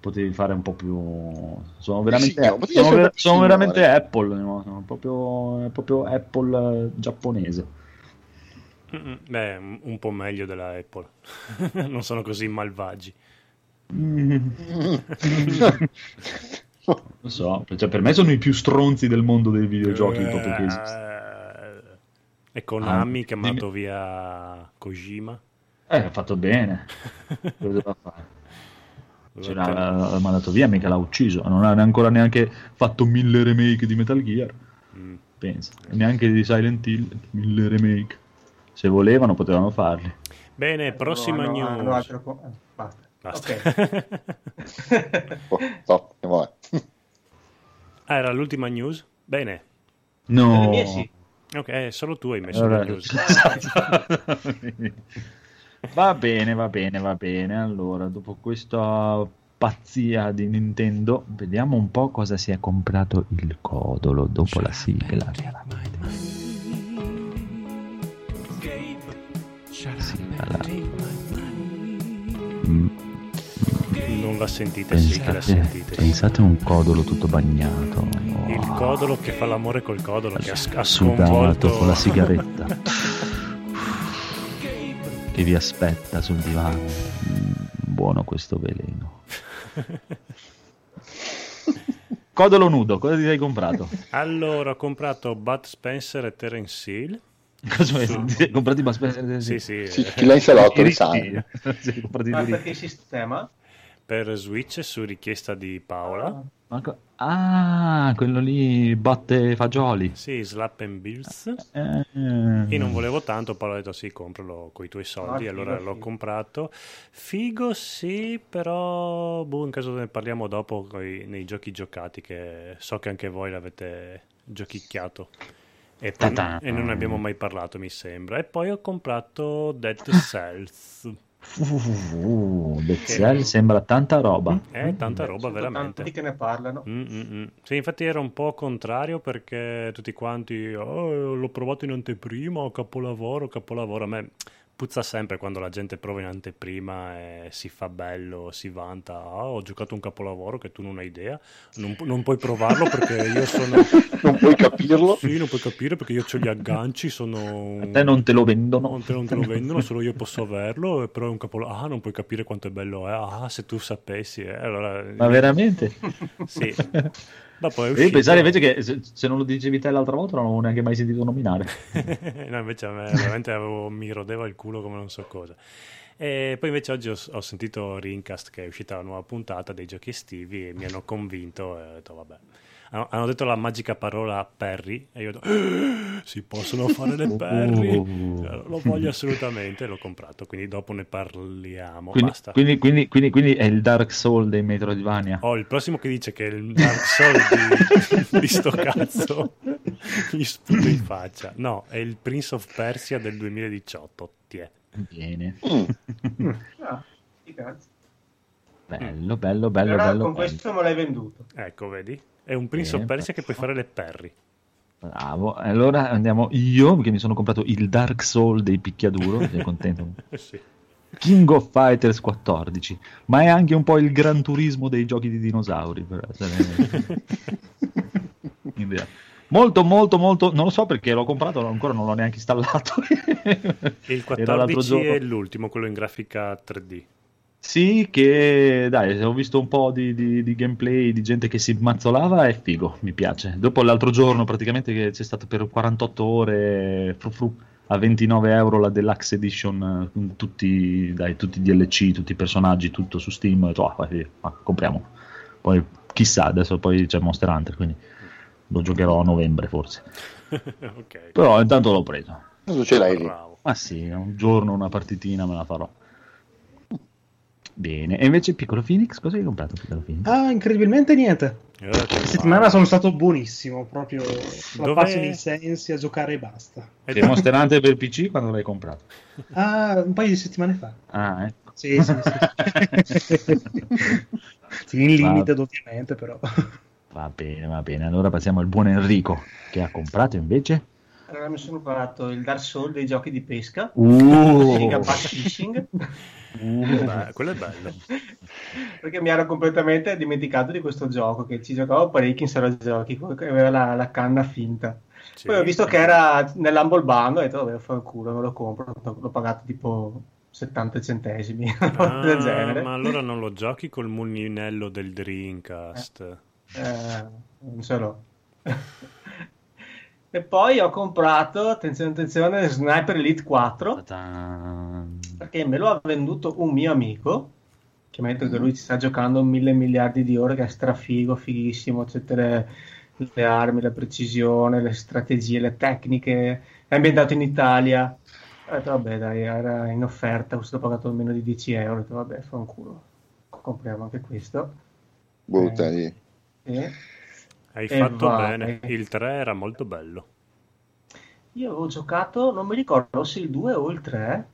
potevi fare un po' più... Sono veramente, signore, potevi sono, ver- sono veramente Apple, no? sono proprio, proprio Apple eh, giapponese. Beh, un- po' meglio della Apple. non sono così malvagi. Lo so, cioè, per me sono i più stronzi del mondo dei videogiochi proprio che esistono. Eh, E Konami Ah, che ha dimmi- mandato via Kojima. Eh, ha fatto bene. Cosa doveva fare? Ce Doveva- l'ha l'ha mandato via, mica l'ha ucciso. Non ha ancora neanche fatto mille remake di Metal Gear. Mm. Pensa, E neanche di Silent Hill, mille remake. Se volevano, potevano farli. Bene, prossima Hanno- news. hanno altro co- eh, basta. Basta. Ok. Stop, andiamo avanti. Ah, era l'ultima news? Bene. No. Ok, eh, solo tu hai messo Allora, le news. va bene, va bene, va bene. Allora, dopo questa pazzia di Nintendo, vediamo un po' cosa si è comprato il codolo dopo la sigla. Sigla. Mm, Non la sentite, sì che la Pensate, sentite. pensate a un codolo tutto bagnato. Il Oh, codolo che fa l'amore col codolo, che ha, ha sudato sconvolto con la sigaretta. che vi aspetta sul divano. Mm, buono questo veleno. Codolo nudo, cosa ti sei comprato? Allora, ho comprato Bud Spencer e Terence Hill. Cosa mi ti sei comprati ma aspetta, Sì, sì, Sì, eh, chi l'ha in salotto i lo sa. diritti. Ti sei comprati i Ma perché sistema? per Switch su richiesta di Paola. Ma co- Ah, quello lì batte fagioli. Sì, Slap and Bills. Eh, Io non volevo tanto, Paolo ha detto sì, compralo con i tuoi soldi, Ah, allora figo, l'ho figo. comprato. Figo sì, però boh, in caso ne parliamo dopo coi- nei giochi giocati, che so che anche voi l'avete giochicchiato. E, poi- e non ne abbiamo mai parlato, mi sembra. E poi ho comprato Dead Cells. Uh, Cell sembra tanta roba. È tanta roba, Sono veramente. tanti che ne parlano. Mm, mm, mm. Sì, infatti ero un po' contrario perché tutti quanti "Oh, l'ho provato in anteprima, capolavoro, capolavoro. A me puzza sempre quando la gente prova in anteprima e si fa bello, si vanta. "Ah, ho giocato un capolavoro che tu non hai idea. Non, pu- non puoi provarlo perché io sono. Non puoi capirlo. Sì, non puoi capire perché io ho gli agganci, sono. A te non te lo vendono. Non te, non te lo vendono, solo io posso averlo, e però è un capolavoro. Ah, non puoi capire quanto è bello è. Ah, se tu sapessi. eh. Allora, Ma veramente? Sì. Dopo è Devi uscito... pensare invece che se, se non lo dicevi te l'altra volta non l'avevo neanche mai sentito nominare. no, invece a me veramente avevo- mi rodeva il culo come non so cosa. E poi invece oggi ho, ho sentito Rincast che è uscita la nuova puntata dei giochi estivi e mi hanno convinto e ho detto vabbè. Hanno, detto la magica parola Perry e io ho detto "Ah, si possono fare le Perry. Uh. Lo voglio assolutamente l'ho comprato, quindi dopo ne parliamo. Quindi, Basta. quindi, quindi, quindi, quindi è il Dark Soul dei Metroidvania. Oh, il prossimo che dice che è il Dark Soul di, di sto cazzo gli sputo in faccia. No, è il Prince of Persia del 2018. Ti è. Bene. Mm. Ah, sti cazzi. Bello, bello, bello, Allora, bello. con bello. questo me l'hai venduto. Ecco, vedi? È un Prince of Persia che puoi fare le Perry. Bravo. Allora andiamo io, che mi sono comprato il Dark Soul dei picchiaduro, sono contento. Sì. King of Fighters 14, ma è anche un po' il gran turismo dei giochi di dinosauri. per essere-. Molto, molto, molto. Non lo so perché l'ho comprato, ancora non l'ho neanche installato. Il Era l'altro 14 giorno. è l'ultimo, quello in grafica 3D. Sì, che dai, ho visto un po' di, di- di gameplay di gente che si mazzolava, è figo, mi piace. Dopo l'altro giorno, praticamente, che c'è stato per 48 ore fru fru, a 29 euro la Deluxe Edition, con tutti, dai, tutti i DLC, tutti i personaggi, tutto su Steam. Ho detto, "Ah, vai, ma compriamo. Poi chissà, adesso poi c'è Monster Hunter, quindi lo giocherò a novembre forse. ok. Però intanto l'ho preso. Cosa ce l'hai lì? Ma sì, un giorno una partitina me la farò. Bene, e invece Piccolo Phoenix, cosa hai comprato Piccolo Phoenix? Ah, incredibilmente niente. Eh, Questa settimana sono stato buonissimo, proprio la pace dei sensi a giocare e basta. È E Monster Hunter per PC quando l'hai comprato? Ah, un paio di settimane fa. Ah, ecco. Sì, sì, sì. sì, in limited ovviamente, però. Va bene, va bene. Allora passiamo al buon Enrico, che ha comprato invece. Allora mi sono comprato il Dark Souls dei giochi di pesca. Uh, Bass Fishing Beh, quello è bello. perché mi ero completamente dimenticato di questo gioco che ci giocavo parecchi in sala giochi che aveva la, la canna finta Sì. poi ho visto che era nell'Humble Bundle ho detto vabbè fa il culo me lo compro l'ho pagato tipo 70 centesimi Ah, del genere ma allora non lo giochi col mulinello del Dreamcast. Eh, non ce l'ho e poi ho comprato attenzione attenzione Sniper Elite 4 ta-tan. perché me lo ha venduto un mio amico che detto che lui ci sta giocando mille miliardi di ore che è strafigo, fighissimo tutte le, armi, la precisione, le strategie, le tecniche è ambientato in Italia ho detto vabbè dai era in offerta ho pagato meno di 10 euro ho detto vabbè fa un culo compriamo anche questo Buttali. e Hai E fatto vai. bene. Il 3 era molto bello. io avevo giocato non mi ricordo se il 2 o il 3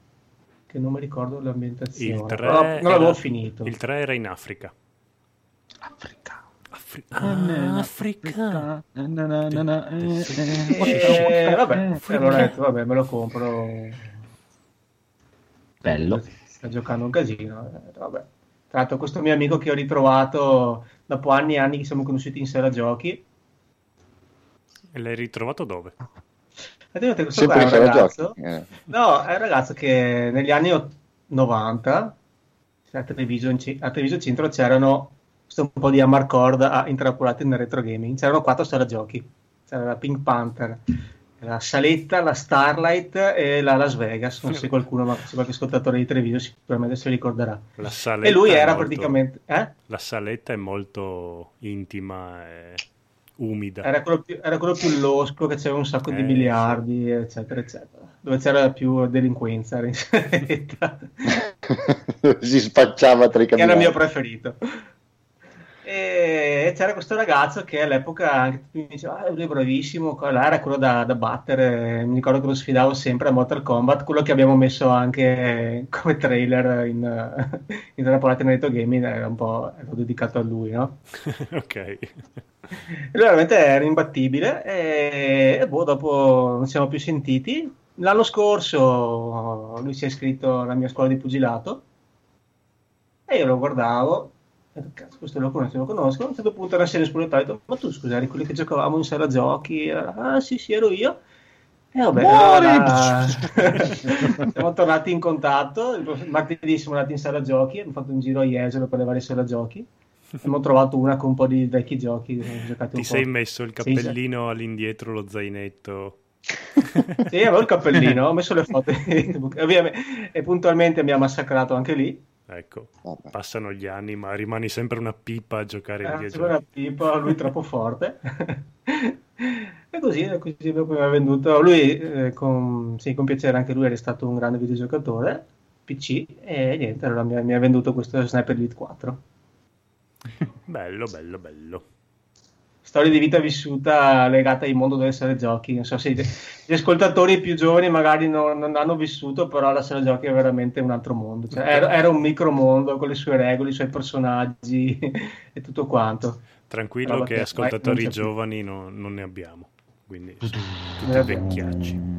che non mi ricordo l'ambientazione Il 3 però non l'avevo era- finito Il 3 era in Africa. Africa. Afri- Eh, Ah, Africa. Eh, eh, eh. Vabbè, Eh, allora ho detto, vabbè, me lo compro. Bello. Sta giocando un casino. detto, vabbè. Tra l'altro, questo mio amico che ho ritrovato dopo anni e anni che siamo conosciuti in sala giochi. E l'hai ritrovato dove? Vedete, questo Sempre qua è un ragazzo. Eh. No, è un ragazzo che negli anni ott- 90 a Television, C- a Television Centro c'erano questo un po' di amarcord a- intrappolati nel retro gaming. C'erano quattro sala giochi. C'era la Pink Panther, la Saletta, la Starlight e la Las Vegas. Non so se qualcuno, ma se qualche ascoltatore di Television sicuramente si ricorderà. La saletta E lui era molto- praticamente... Eh? La saletta è molto intima e umida. Era quello più, era quello più losco che c'era un sacco di Eh, miliardi, eccetera, eccetera. Dove c'era più delinquenza era in Saletta. si spacciava tra i che era il mio preferito. E c'era questo ragazzo che all'epoca anche mi diceva, ah, lui è bravissimo, era quello da, da battere, mi ricordo che lo sfidavo sempre a Mortal Kombat, quello che abbiamo messo anche come trailer in, in Trappolati nel Retro Gaming, era un po' dedicato a lui, no? ok. Lui veramente era imbattibile e, e boh, dopo non ci siamo più sentiti. L'anno scorso lui si è iscritto alla mia scuola di pugilato e io lo guardavo detto, cazzo, questo lo conosco, lo conosco. A un certo punto era serie spoletato, ho detto, ma tu scusa, eri quelli che giocavamo in sala giochi? Ah sì, sì, ero io. E vabbè, Muori! allora- siamo tornati in contatto. Il martedì siamo andati in sala giochi, abbiamo fatto un giro a Jesolo per le varie sala giochi. Abbiamo trovato una con un po' di vecchi giochi. giocato Ti un sei po'. messo il Sì, sì. cappellino all'indietro, lo zainetto. Sì, avevo il cappellino, ho messo le foto e puntualmente mi ha massacrato anche lì. Ecco, Vabbè. passano gli anni, ma rimani sempre una pipa a giocare Eh, videogiochi. c'era una pipa, lui troppo forte. e così, così dopo mi ha venduto. Lui, eh, con, sì, con piacere, anche lui era stato un grande videogiocatore. PC e niente, allora mi ha, mi ha venduto questo Sniper Elite 4. Bello, bello, bello. Storia di vita vissuta legata al mondo delle sale giochi. Non so se gli ascoltatori più giovani magari non, non hanno vissuto, però la sala giochi è veramente un altro mondo. Cioè, era, era, un micromondo con le sue regole, i suoi personaggi e tutto quanto. Tranquillo che ascoltatori giovani no, non ne abbiamo, quindi tutti vecchiacci.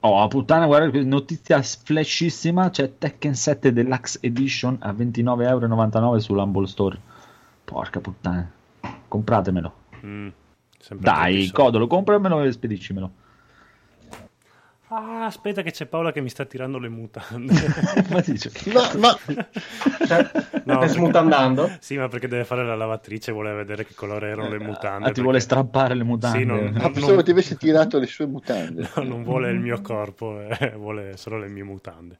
Oh, puttana, guarda, notizia flashissima, c'è Tekken 7 Deluxe Edition a 29,99€ sull'Humble Store. Porca puttana, compratemelo. Mm, Dai, Codolo, compramelo e spedicimelo. Ah, aspetta che c'è Paola che mi sta tirando le mutande. ma dice, ma, ma... Cioè, no, smutandando? Sì, ma perché deve fare la lavatrice e vuole vedere che colore erano le mutande. Ah, ti perché... vuole strappare le mutande. Sì, non, non, pensavo non... ti avesse tirato le sue mutande. No, non vuole il mio corpo, eh, vuole solo le mie mutande.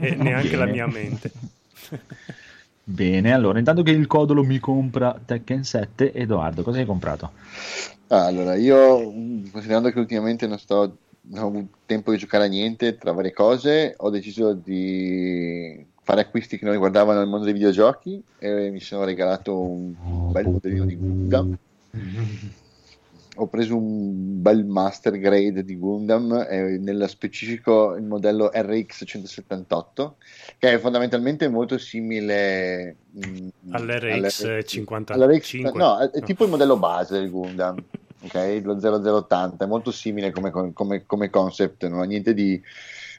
e neanche la mia mente. Bene, allora, intanto che il codolo mi compra Tekken 7, Edoardo, cosa hai comprato? Ah, allora, io, considerando che ultimamente non sto non ho avuto tempo di giocare a niente tra varie cose, ho deciso di fare acquisti che non riguardavano il mondo dei videogiochi e mi sono regalato un bel modellino di Gundam. Ho preso un bel master grade di Gundam, eh, nello specifico il modello RX 178, che è fondamentalmente molto simile mh, all'RX 55. All'RX, no, è tipo il modello base del Gundam okay? lo 0080 è molto simile come, come, come concept, non ha niente di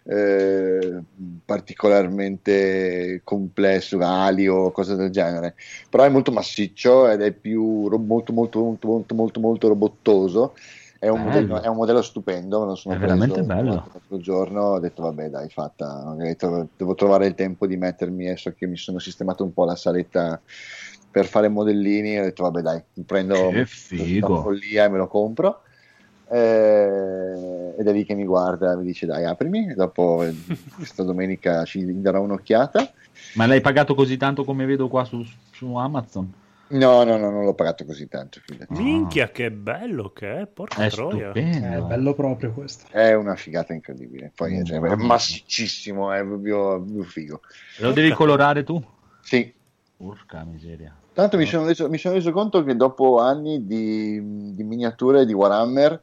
eh, particolarmente complesso, ali o cose del genere, però è molto massiccio ed è più molto molto molto molto molto, molto robottoso. È un, modello, è un, modello, stupendo, me lo sono è veramente bello. L'altro giorno ho detto vabbè dai fatta, detto, devo trovare il tempo di mettermi, adesso che mi sono sistemato un po' la saletta per fare modellini ho detto vabbè dai prendo figo. follia e me lo compro eh, ed è lì che mi guarda e mi dice dai aprimi dopo questa domenica ci darò un'occhiata ma l'hai pagato così tanto come vedo qua su, su Amazon? No, no, no, non l'ho pagato così tanto. Fidati. Minchia, che bello che è, porca è troia. È bello proprio questo. È una figata incredibile. Poi mm, cioè, è massicissimo, è proprio, proprio figo. Lo devi colorare tu? Sì. Porca miseria. Tanto mi sono, reso, mi sono reso conto che dopo anni di, di miniature di Warhammer,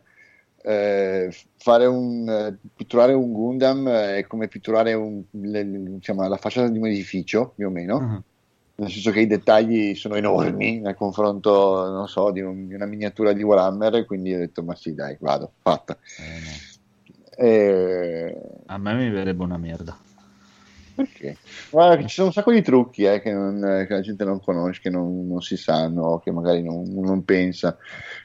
eh, fare un, eh, pitturare un Gundam è come pitturare un, le, diciamo, la facciata di un edificio, più o meno. Uh-huh. Nel senso che i dettagli sono enormi nel confronto, non so, di, un, di una miniatura di Warhammer, quindi ho detto, ma sì, dai, vado, fatta. Eh, no. e... A me mi verrebbe una merda. Perché? Guarda, ci sono un sacco di trucchi eh, che, non, che, la gente non conosce, che non, non si sanno, che magari non, non pensa.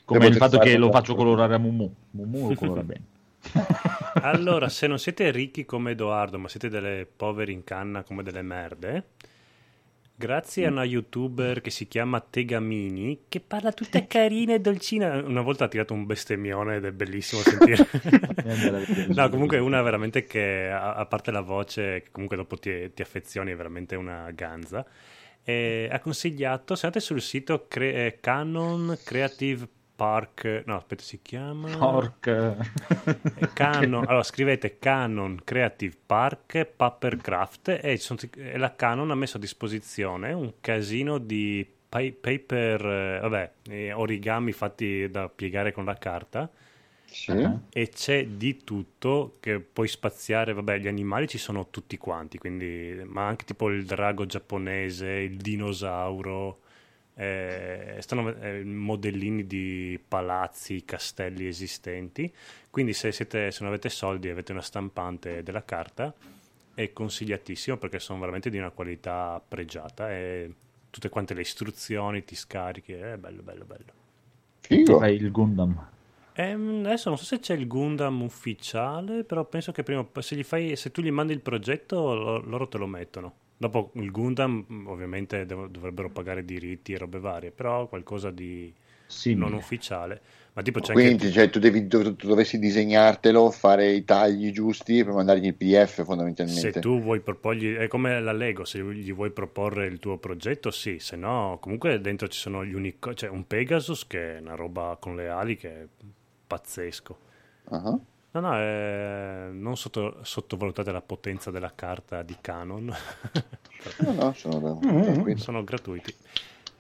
Come il fatto che lo faccio colorare a Mumu. Mumu lo colora bene. allora, se non siete ricchi come Edoardo, ma siete delle poveri in canna come delle merde, Grazie a una youtuber che si chiama Tegamini, che parla tutta carina e dolcina. Una volta ha tirato un bestemmione ed è bellissimo sentire. no, comunque è una veramente che, a, parte la voce, che comunque dopo ti, ti affezioni, è veramente una ganza. E ha consigliato, se andate sul sito cre- eh, Canon Creative Park, no aspetta si chiama? Park. Eh, Canon, allora scrivete Canon Creative Park Papercraft e, sono, e, la Canon ha messo a disposizione un casino di paper, eh, vabbè, eh, origami fatti da piegare con la carta. Sì. e c'è di tutto che puoi spaziare, vabbè gli animali ci sono tutti quanti, quindi, ma anche tipo il drago giapponese, il dinosauro eh, stanno eh, modellini di palazzi, castelli esistenti. Quindi, se, siete, se non avete soldi e avete una stampante della carta, è consigliatissimo perché sono veramente di una qualità pregiata. E tutte quante le istruzioni ti scarichi, è bello, bello, bello. Figo. Fai il Gundam. Eh, adesso non so se c'è il Gundam ufficiale, però penso che prima se, fai, se tu gli mandi il progetto, loro te lo mettono. Dopo il Gundam mm, ovviamente dev- dovrebbero pagare diritti e robe varie, però qualcosa di sì, non ufficiale. Ma tipo c'è Quindi anche... cioè, tu, devi, tu, tu, dovessi disegnartelo, fare i tagli giusti per mandargli il PDF fondamentalmente. Se tu vuoi proporgli, è come la Lego, se gli vuoi proporre il tuo progetto, sì, se no comunque dentro ci sono gli unico, cioè un Pegasus che è una roba con le ali che è pazzesco. Uh-huh. No, no, eh, non sotto, sottovalutate la potenza della carta di Canon. no, no, sono, mm-hmm. sono gratuiti.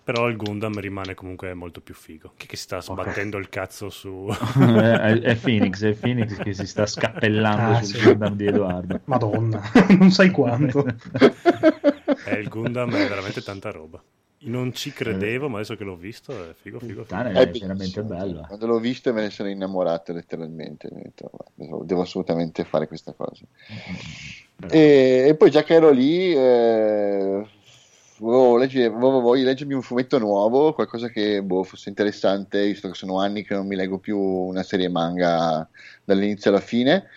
Però il Gundam rimane comunque molto più figo. Chi che sta sbattendo okay. il cazzo su... è, è, Phoenix, è Phoenix che si sta scappellando ah, sul sì. Gundam di Edoardo. Madonna, non sai quanto. eh, il Gundam è veramente tanta roba. Non ci credevo, ma adesso che l'ho visto è figo, figo, figo. è, è veramente bello. Eh. Quando l'ho visto me ne sono innamorato letteralmente. Detto, devo assolutamente fare questa cosa. E, e, poi già che ero lì, eh, volevo, leggere, volevo leggermi un fumetto nuovo, qualcosa che boh, fosse interessante, visto che sono anni che non mi leggo più una serie manga dall'inizio alla fine.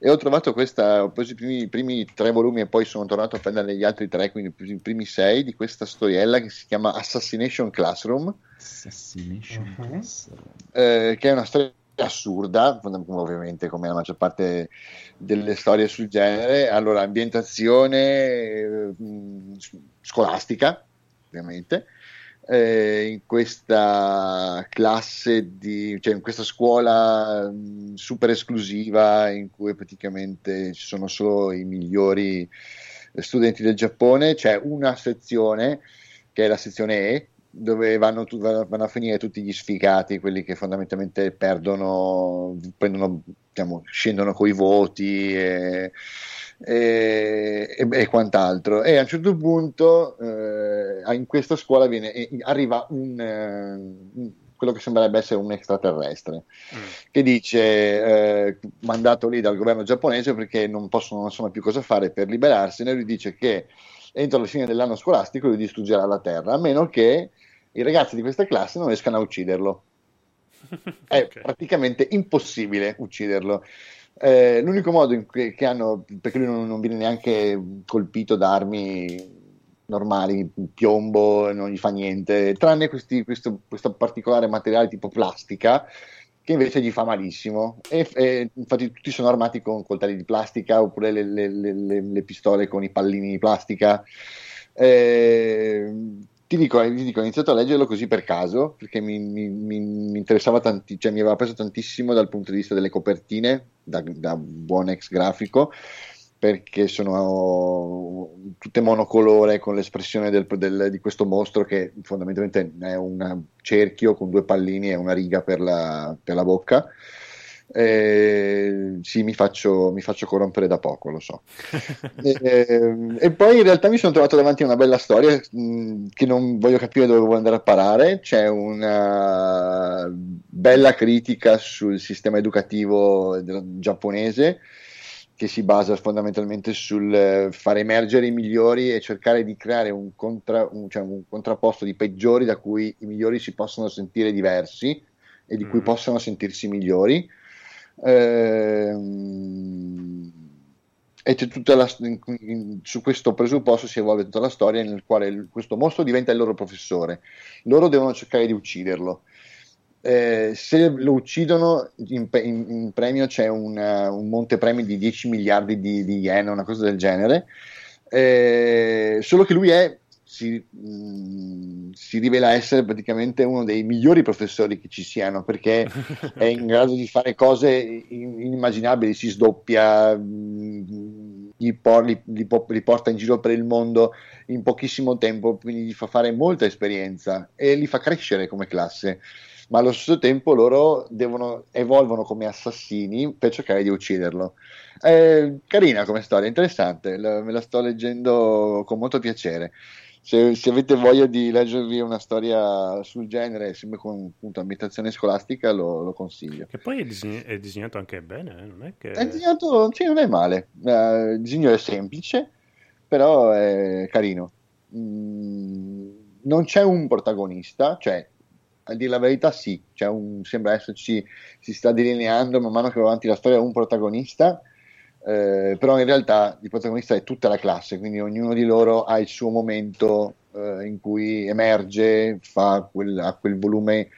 E ho trovato questa, ho preso i primi, i primi, tre volumi e poi sono tornato a prendere gli altri tre, quindi i primi sei di questa storiella che si chiama Assassination Classroom. Assassination uh-huh. Classroom. Eh, che è una storia assurda, ovviamente come la maggior parte delle storie sul genere. Allora, ambientazione eh, scolastica, ovviamente, eh, in questa classe di, cioè in questa scuola mh, super esclusiva in cui praticamente ci sono solo i migliori studenti del Giappone, c'è una sezione che è la sezione E dove vanno, vanno, a finire tutti gli sfigati, quelli che fondamentalmente perdono, prendono, diciamo, scendono coi voti e, e, e, e, quant'altro. E a un certo punto eh, in questa scuola viene, arriva un, eh, quello che sembrerebbe essere un extraterrestre mm. che dice eh, mandato lì dal governo giapponese perché non possono non sanno più cosa fare per liberarsene lui dice che entro la fine dell'anno scolastico lui distruggerà la terra a meno che i ragazzi di questa classe non riescano a ucciderlo. È okay. praticamente impossibile ucciderlo. Eh, l'unico modo in cui che hanno, perché lui non, non, viene neanche colpito da armi normali, piombo, non gli fa niente, tranne questi, questo, questo particolare materiale tipo plastica che invece gli fa malissimo. E, e, infatti tutti sono armati con coltelli di plastica oppure le, le, le, le pistole con i pallini di plastica. Eh, ti dico, ti dico, ho iniziato a leggerlo così per caso, perché mi, mi, mi, interessava tanti, cioè mi aveva preso tantissimo dal punto di vista delle copertine, da, da buon ex grafico, perché sono tutte monocolore con l'espressione del, del, di questo mostro che fondamentalmente è un cerchio con due pallini e una riga per la, per la bocca eh, sì, mi faccio, mi faccio, corrompere da poco, lo so. e, e, poi in realtà mi sono trovato davanti a una bella storia mh, che non voglio capire dove vuole andare a parare. C'è una bella critica sul sistema educativo giapponese che si basa fondamentalmente sul fare emergere i migliori e cercare di creare un, contra, un, cioè un contrapposto di peggiori da cui i migliori si possono sentire diversi e di cui mm. possono sentirsi migliori Ehm, e c'è tutta la, su questo presupposto si evolve tutta la storia nel quale questo mostro diventa il loro professore. Loro devono cercare di ucciderlo. Eh, se lo uccidono, in, in, in premio c'è una, un montepremi di 10 miliardi di, di yen, una cosa del genere. Eh, solo che lui è si, mh, mm, si, rivela essere praticamente uno dei migliori professori che ci siano perché è in grado di fare cose inimmaginabili, si sdoppia, mh, mm, gli, por- li, li, li, porta in giro per il mondo in pochissimo tempo, quindi gli fa fare molta esperienza e li fa crescere come classe. Ma allo stesso tempo loro devono, evolvono come assassini per cercare di ucciderlo. È carina come storia, interessante, la, me la sto leggendo con molto piacere se, se, avete voglia di leggervi una storia sul genere, sempre con appunto, ambientazione scolastica, lo, lo, consiglio. Che poi è, disegn- è, disegnato anche bene, eh? non è che... È disegnato, sì, non è male. Uh, il disegno è semplice, però è carino. Mm, non c'è un protagonista, cioè, a dire la verità sì, un, sembra esserci, si sta delineando man mano che va avanti la storia un protagonista, eh, però in realtà il protagonista è tutta la classe, quindi ognuno di loro ha il suo momento eh, in cui emerge, fa quel, ha quel volume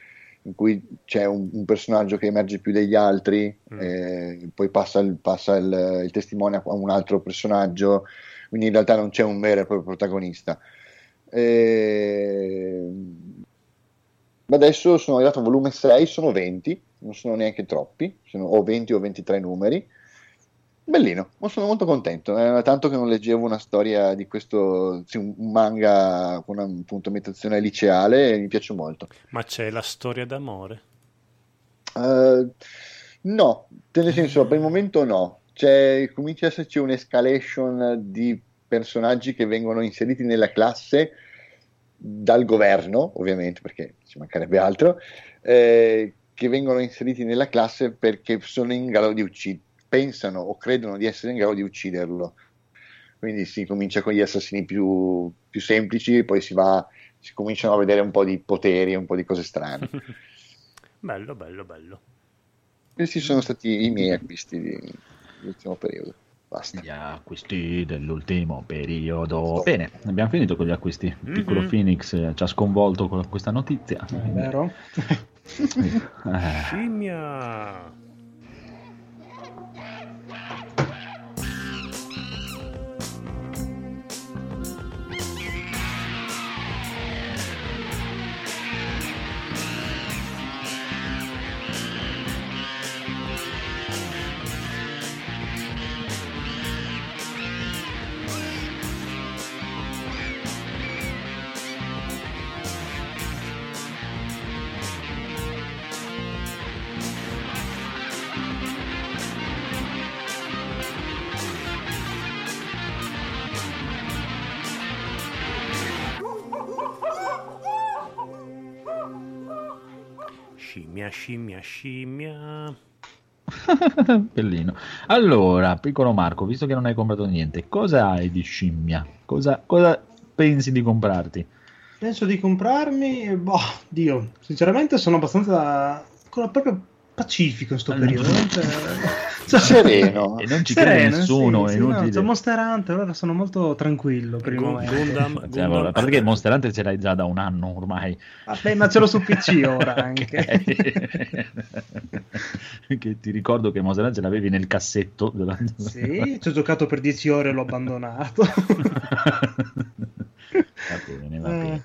in cui c'è un, un, personaggio che emerge più degli altri, mm. eh, poi passa, il, passa il, il, testimone a un altro personaggio, quindi in realtà non c'è un vero e proprio protagonista. Eh, adesso sono arrivato a volume 6, sono 20, non sono neanche troppi, sono o 20 o 23 numeri Bellino, sono molto contento. È tanto che non leggevo una storia di questo, sì, un manga con una appunto, ambientazione liceale e mi piace molto. Ma c'è la storia d'amore? Uh, no, nel senso, per il momento no. C'è, comincia ad esserci un'escalation di personaggi che vengono inseriti nella classe dal governo, ovviamente, perché ci mancherebbe altro, eh, che vengono inseriti nella classe perché sono in grado di uccidere pensano o credono di essere in grado di ucciderlo. Quindi si comincia con gli assassini più, più semplici, poi si va, si cominciano a vedere un po' di poteri, un po' di cose strane. bello, bello, bello. Questi sono stati i miei acquisti di, dell'ultimo periodo. Basta. Gli acquisti dell'ultimo periodo. Sto. Bene, abbiamo finito con gli acquisti. Il mm-hmm. piccolo Phoenix eh, ci ha sconvolto con questa notizia. È vero? eh. Scimmia! Scimmia, scimmia. Bellino. Allora, piccolo Marco, visto che non hai comprato niente, cosa hai di scimmia? Cosa, cosa pensi di comprarti? Penso di comprarmi, boh, Dio, sinceramente sono abbastanza proprio pacifico in sto allora, periodo. Sereno. E non ci crede nessuno. Sì, sì, no, cioè Monster Hunter, allora sono molto tranquillo per il momento. Gundam, Gundam. Cioè, allora, a parte che Monster Hunter ce l'hai già da un anno ormai. Vabbè, ma ce l'ho su PC ora anche. che ti ricordo che Monster Hunter ce l'avevi nel cassetto. Della... Sì, ci ho giocato per 10 ore e l'ho abbandonato. va bene, va bene. Eh.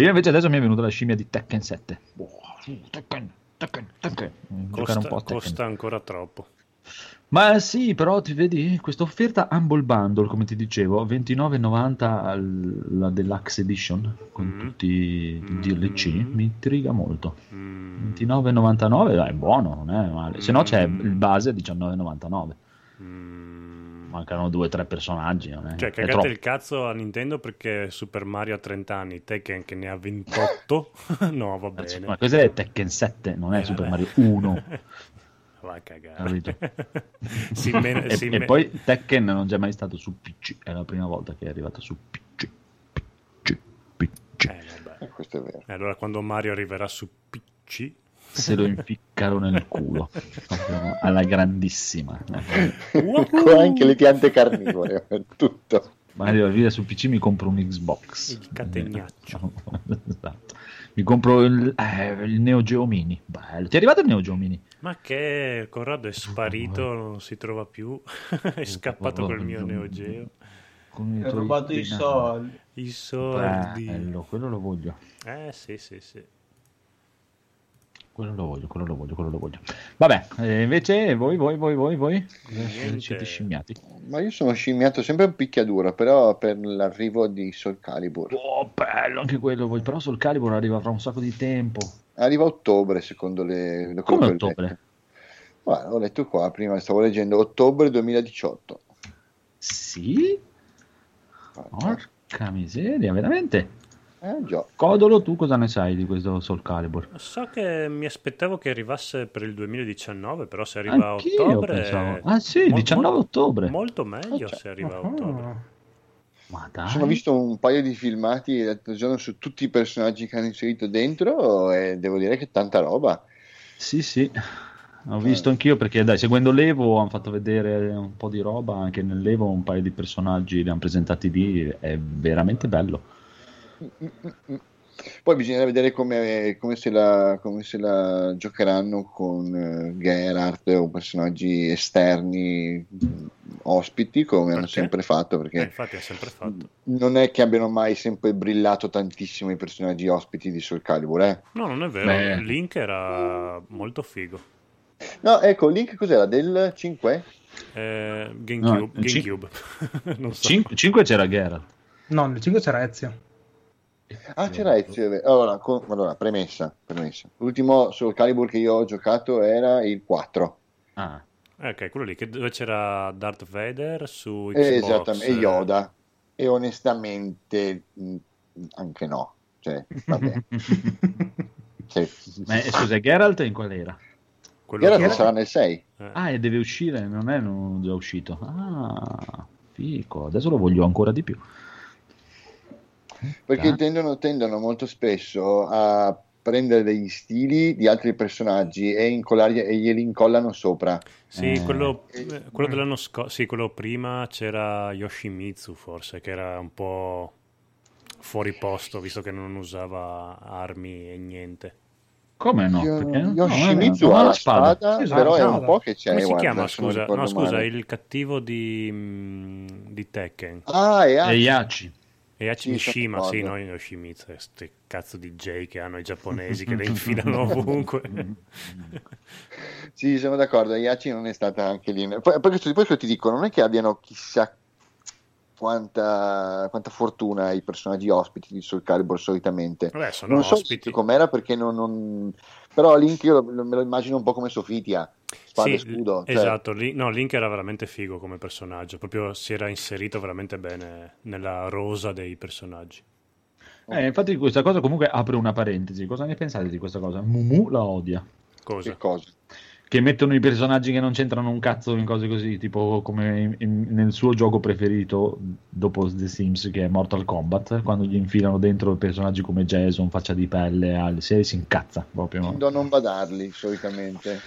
Io invece adesso mi è venuta la scimmia di Tekken 7. Wow, Tekken, Tekken, Tekken. Costa, un po Tekken. costa ancora troppo. Ma sì, però ti vedi questa offerta Humble Bundle, come ti dicevo, 29,90 la Deluxe Edition con mm. tutti i DLC, mm. mi intriga molto. Mm. 29,99 è buono, non è male. Se no c'è il base a 19,99. Mm. Mancano due o tre personaggi. Non è? Cioè, cagate il cazzo a Nintendo perché Super Mario ha 30 anni, Tekken che ne ha 28. no, va bene. Ma cos'è Tekken 7? Non è eh, Super Mario 1. Va a cagare. si men- e, si e poi Tekken non c'è mai stato su PC, è la prima volta che è arrivato su PC. PC, PC. Eh, vabbè. Eh, questo è vero. E allora quando Mario arriverà su PC se lo inficcano nel culo alla grandissima con anche le piante carnivore tutto Mario arriva su PC mi compro un Xbox il catenaccio esatto mi compro il, eh, il Neo Geo Mini. Bello. Ti è arrivato il Neo Geo Mini? Ma che Corrado è sparito, non si trova più. è scappato col mio Neo Geo. Ha rubato i soldi. I soldi. Bello, quello lo voglio. Eh sì, sì, sì. Quello lo voglio, quello lo voglio, quello lo voglio. Vabbè, eh, invece voi, voi, voi, voi, voi, siete scimmiati? Ma io sono scimmiato sempre un picchiaduro, però per l'arrivo di Soul Calibur. Oh, bello anche quello, però Soul Calibur arriva fra un sacco di tempo. Arriva a ottobre, secondo le... le Come ottobre? Guarda, ho letto qua, prima stavo leggendo ottobre 2018. Sì? Porca miseria, veramente? Eh, già. Codolo, tu cosa ne sai di questo Soul Calibur? So che mi aspettavo che arrivasse per il 2019, però se arriva Anch'io a ottobre... Pensavo. Ah sì, mo- 19 ottobre. Molto meglio oh, se arriva uh-huh. a ottobre. Ma dai. Sono visto un paio di filmati l'altro giorno su tutti i personaggi che hanno inserito dentro e devo dire che tanta roba. Sì, sì. Ho visto eh. anch'io perché dai, seguendo l'Evo hanno fatto vedere un po' di roba, anche nell'Evo un paio di personaggi li hanno presentati lì, è veramente bello. Poi bisogna vedere come, come, se la, come, se la, giocheranno con uh, Geralt o personaggi esterni ospiti come perché? hanno sempre fatto perché eh, infatti ha sempre fatto non è che abbiano mai sempre brillato tantissimo i personaggi ospiti di Soul Calibur eh? no non è vero Beh. Link era molto figo No, ecco, Link cos'era? Del 5? Eh, GameCube. No, GameCube. non so. 5, c'era Geralt. No, nel 5 c'era Ezio. Ah, è vero. Allora, con- allora, premessa, premessa. L'ultimo Soul Calibur che io ho giocato era il 4. Ah, Eh, Ok, quello lì che- dove c'era Darth Vader su Xbox. Eh, esattamente, e eh, Yoda. E onestamente mh, anche no. Cioè, vabbè. Sì. Ma eh, scusa, Geralt in qual era? Quello Geralt che- sarà nel 6. eh. Ah, e deve uscire, non è non già uscito. Ah, fico, adesso lo voglio ancora di più. Perché Ah. tendono, tendono molto spesso a prendere degli stili di altri personaggi e, e glieli incollano sopra. Sì, Eh. quello, eh, quello dell'anno scorso, sì, quello prima c'era Yoshimitsu forse, che era un po' fuori posto, visto che non usava armi e niente. Come no? Perché? No, Yoshimitsu non ha la la spada, Sì, però è un spada. po' che c'è. Come si guarda, chiama, scusa? No, scusa, il cattivo di, mm, di Tekken. Ah, Hachi. Yachi. Hachi Sì, Mishima, sì, no, Yoshimitsu, queste cazzo di J che hanno i giapponesi che le infilano ovunque. Sì, sono d'accordo. Yachi non è stata anche lì. Poi, poi poi questo ti dico, non è che abbiano chissà quanta, quanta fortuna i personaggi ospiti di Soul Calibur solitamente. Sono non so ospiti. com'era perché non, non- Però Link io me lo immagino un po' come Sofitia, spada Sì, e scudo. cioè- Esatto, Link, no, Link era veramente figo come personaggio, proprio si era inserito veramente bene nella rosa dei personaggi. Eh, infatti questa cosa comunque apre una parentesi. Cosa ne pensate di questa cosa? Mumu la odia. Cosa? Che cosa? Che mettono i personaggi che non c'entrano un cazzo in cose così, tipo come in- in- nel suo gioco preferito dopo The Sims che è Mortal Kombat, quando gli infilano dentro personaggi come Jason, faccia di pelle, al- si, si incazza proprio. Tendo a non badarli solitamente.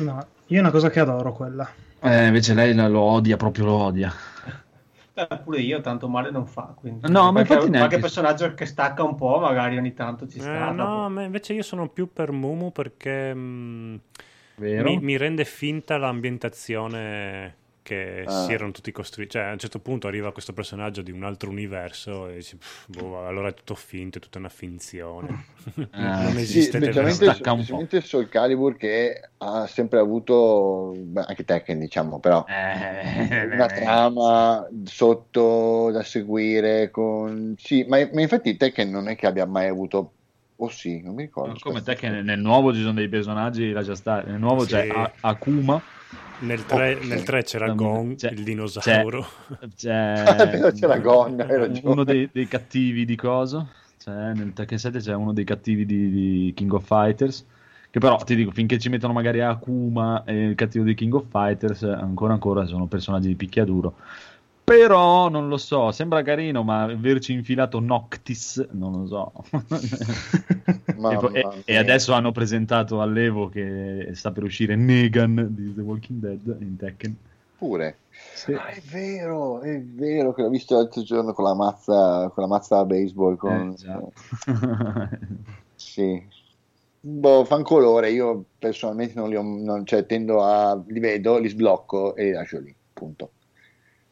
No, io è una cosa che adoro quella. Eh, invece lei lo odia, proprio lo odia. Eh, pure io tanto male non fa. Quindi. No, ma Qualche- infatti neanche- Qualche personaggio che stacca un po', magari ogni tanto ci Eh, sta. no, dopo. ma invece io sono più per Mumu perché mm, Vero? Mi, mi rende finta l'ambientazione che Ah. si erano tutti costruiti. Cioè, a un certo punto arriva questo personaggio di un altro universo e dici, "Pff, boh, allora è tutto finto, è tutta una finzione. Ah, non sì, esiste Sì, specialmente, Soul Calibur che ha sempre avuto, beh, anche Tekken diciamo, però Eh, una trama sotto da seguire con... Sì, ma, ma infatti Tekken non è che abbia mai avuto... Oh sì, non mi ricordo. Come te che nel, nuovo ci sono dei personaggi, lascia stare. Nel nuovo Sì. c'è A- Akuma, Nel 3, Oh, nel sì. 3 c'era C'è- Gon, c'è- il dinosauro. c'è, È vero, c'era Gon, hai ragione. uno dei, dei cattivi di coso. C'è, nel Tekken 7 c'è uno dei cattivi di, di King of Fighters. Che però ti dico, finché ci mettono magari Akuma e il cattivo di King of Fighters, ancora ancora sono personaggi di picchiaduro. Però non lo so, sembra carino, ma averci infilato Noctis, non lo so. E, e- adesso hanno presentato all'Evo che sta per uscire Negan di The Walking Dead in Tekken. Pure. Sì. Ah, è vero, è vero che l'ho visto l'altro giorno con la mazza, con la mazza da baseball. Con... Eh. Sì. Boh, fan colore, io personalmente non li ho, non- cioè, tendo a, li vedo, li sblocco e li lascio lì, punto.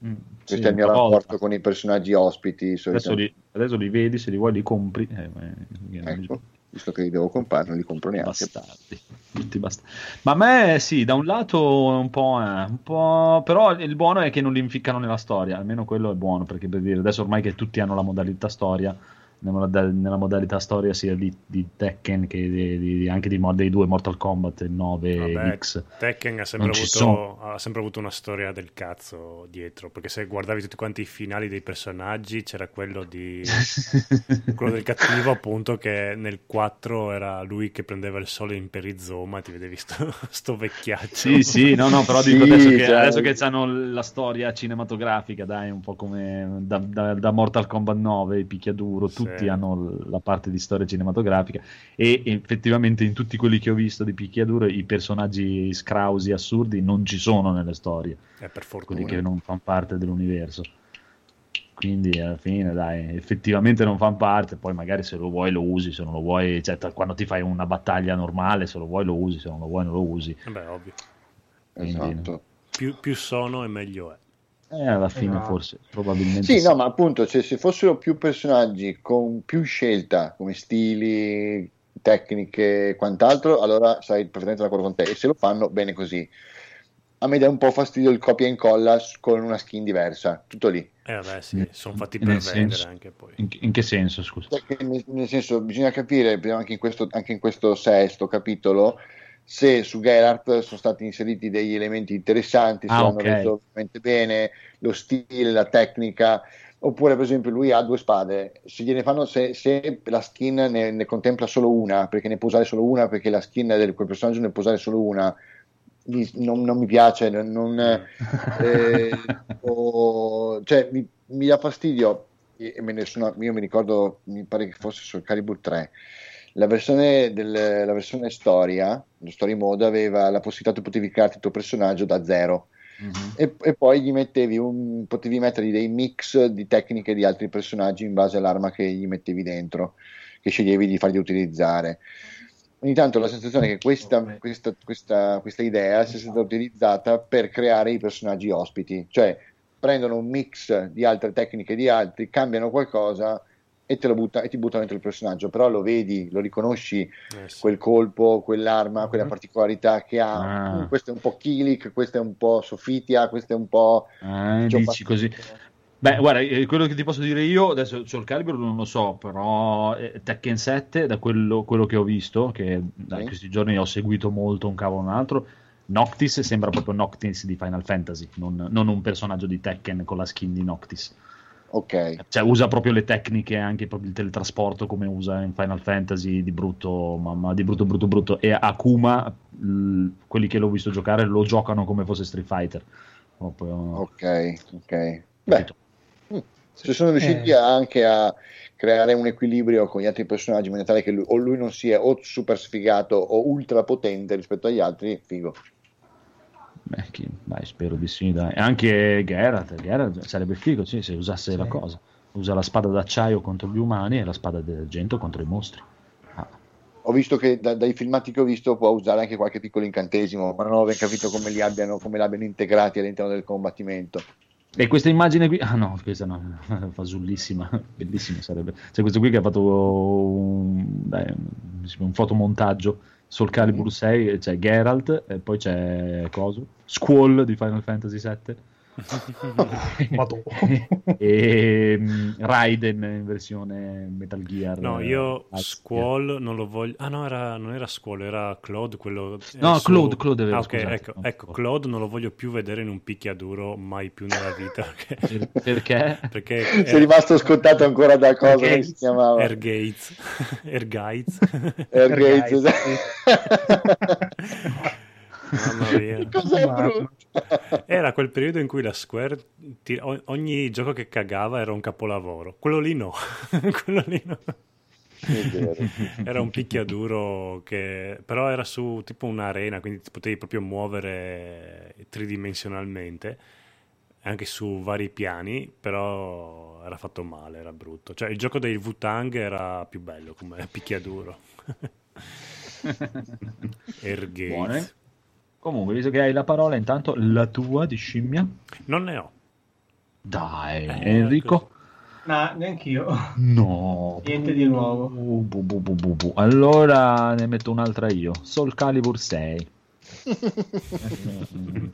Mm, Questo sì, è il mio una volta. rapporto con i personaggi ospiti. Adesso li, adesso li vedi, se li vuoi li compri. Eh, eh, Ecco, visto che li devo comprare, non li compro neanche. bastardi, tutti bastardi. Ma a me sì, da un lato un po', eh, un po', però il buono è che non li inficcano nella storia, almeno quello è buono, perché per dire, adesso ormai che tutti hanno la modalità storia, nella, moda- nella modalità storia sia di, di Tekken che di- di- anche di, dei due Mortal Kombat, il 9 e Vabbè, X. Tekken ha sempre, Non ci avuto, ha sempre avuto una storia del cazzo dietro, perché se guardavi tutti quanti i finali dei personaggi c'era quello di quello del cattivo appunto che nel 4 era lui che prendeva il sole in perizoma, ti vedevi sto, sto vecchiaccio. Sì, sì, no, no, però Sì, dico adesso che, cioè- adesso che hanno la storia cinematografica, dai, un po' come da, da- da Mortal Kombat 9, il picchiaduro, Sì. Tutti hanno la parte di storia cinematografica e effettivamente in tutti quelli che ho visto di picchiaduro i personaggi scrausi assurdi non ci sono nelle storie, Eh, per quelli fortuna. che non fanno parte dell'universo. Quindi alla fine, dai, effettivamente non fanno parte. Poi magari se lo vuoi lo usi, se non lo vuoi, cioè t- quando ti fai una battaglia normale, se lo vuoi lo usi, se non lo vuoi non lo usi. Vabbè, ovvio. Quindi- Esatto. Più, più sono e meglio è. Eh, alla fine Esatto. forse, probabilmente Sì, no, ma appunto, cioè, se fossero più personaggi con più scelta, come stili, tecniche e quant'altro, allora sarai perfettamente d'accordo con te. E se lo fanno, bene così. A me dà un po' fastidio il copia e incolla con una skin diversa, tutto lì. Eh vabbè, sì, sono fatti per vendere senso, anche poi. In, in, che senso, scusa? Nel, nel, senso, bisogna capire, anche in, questo, anche in questo sesto capitolo, se su Geralt sono stati inseriti degli elementi interessanti, se ah, hanno okay. reso veramente bene lo stile, la tecnica, oppure per esempio lui ha due spade, se, gliene fanno, se, se la skin ne, ne, contempla solo una, perché ne può usare solo una, perché la skin di quel personaggio ne può usare solo una, non, non mi piace, non, eh, o, cioè mi, mi, dà fastidio, e me ne sono, io mi ricordo, mi pare che fosse sul Calibur 3, la versione, del, la versione storia, lo story mode, aveva la possibilità che potevi crearti il tuo personaggio da zero. Mm-hmm. E, e, poi gli mettevi un, potevi mettergli dei mix di tecniche di altri personaggi in base all'arma che gli mettevi dentro, che sceglievi di fargli utilizzare. Ogni tanto ho la sensazione che questa, questa, questa, questa idea sia stata utilizzata per creare i personaggi ospiti, cioè prendono un mix di altre tecniche di altri, cambiano qualcosa e, te lo butta, e ti buttano dentro il personaggio, però lo vedi, lo riconosci, eh sì. quel colpo, quell'arma, quella mm-hmm. particolarità che ha. Ah. Uh, questo è un po' Kilik, questo è un po' Sofitia, questo è un po'... Ah, dici così. Beh, guarda, eh, quello che ti posso dire io, adesso sul Calibur non lo so, però eh, Tekken 7, da quello, quello che ho visto, che da questi giorni ho seguito molto un cavolo un altro, Noctis sembra proprio Noctis di Final Fantasy, non, non un personaggio di Tekken con la skin di Noctis. Ok. Cioè usa proprio le tecniche, anche proprio il teletrasporto come usa in Final Fantasy di brutto, mamma, di brutto, brutto, brutto. E Akuma, l- quelli che l'ho visto giocare, lo giocano come fosse Street Fighter. Proprio... Ok, ok. Beh, mm. se sono riusciti eh. anche a creare un equilibrio con gli altri personaggi in maniera tale che lui, o lui non sia o super sfigato o ultra potente rispetto agli altri, figo. Beh, chi, dai, spero di sì. Dai. Anche Geralt, Geralt sarebbe figo sì, se usasse sì. la cosa. Usa la spada d'acciaio contro gli umani e la spada d'argento contro i mostri. Ah. Ho visto che da, dai filmati che ho visto può usare anche qualche piccolo incantesimo, ma non ho ben capito come li abbiano, come l'abbiano integrati all'interno del combattimento. E questa immagine qui, ah no, questa no, fasullissima, bellissima sarebbe. C'è questo qui che ha fatto un, dai, un fotomontaggio Soul Calibur 6 c'è Geralt e poi c'è Coso, Squall di Final Fantasy 7 e um, Raiden in versione Metal Gear. No, io Squall non lo voglio. Ah, no, era, non era Squall, era Claude. Quello, no, su... Claude, Claude vero, ah, okay, ecco, ecco, Claude non lo voglio più vedere in un picchiaduro mai più nella vita. Perché? Perché sei er... rimasto scontato ancora da cosa che si chiamava Air Gates. Air Gates. Air Gates. Mamma mia. Cos'è brutto? Era quel periodo in cui la Square, ogni gioco che cagava era un capolavoro. Quello lì no. Quello lì no. era un picchiaduro che però era su tipo un'arena, quindi ti potevi proprio muovere tridimensionalmente anche su vari piani, però era fatto male, era brutto. Cioè il gioco dei Wu-Tang era più bello come picchiaduro. Ergate. Comunque, visto che hai la parola, intanto la tua di scimmia. Non ne ho. Dai, eh, Enrico. No, neanch'io. No. Niente di nuovo. Bu, bu, bu, allora ne metto un'altra io. Soul Calibur 6.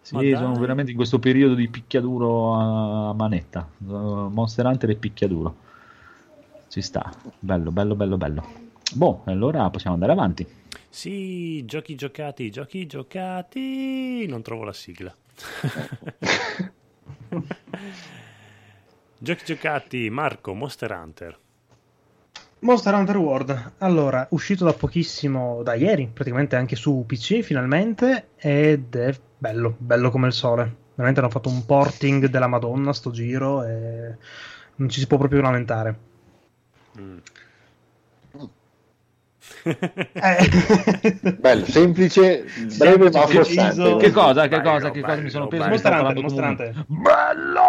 sì, sono veramente in questo periodo di picchiaduro a manetta. Monster Hunter e picchiaduro. Ci sta. Bello, bello, bello, bello. Boh, allora possiamo andare avanti. Sì, giochi giocati, giochi giocati. Non trovo la sigla. giochi giocati, Marco, Monster Hunter. Monster Hunter World, allora, uscito da pochissimo, da ieri, praticamente anche su PC finalmente, ed è bello, bello come il sole. Veramente hanno fatto un porting della Madonna sto giro e non ci si può proprio lamentare. Mm. Eh. Bello, semplice, breve ma forzante. Che cosa? Che cosa? Che cosa mi sono preso? Mostrante, mostrante. Bello!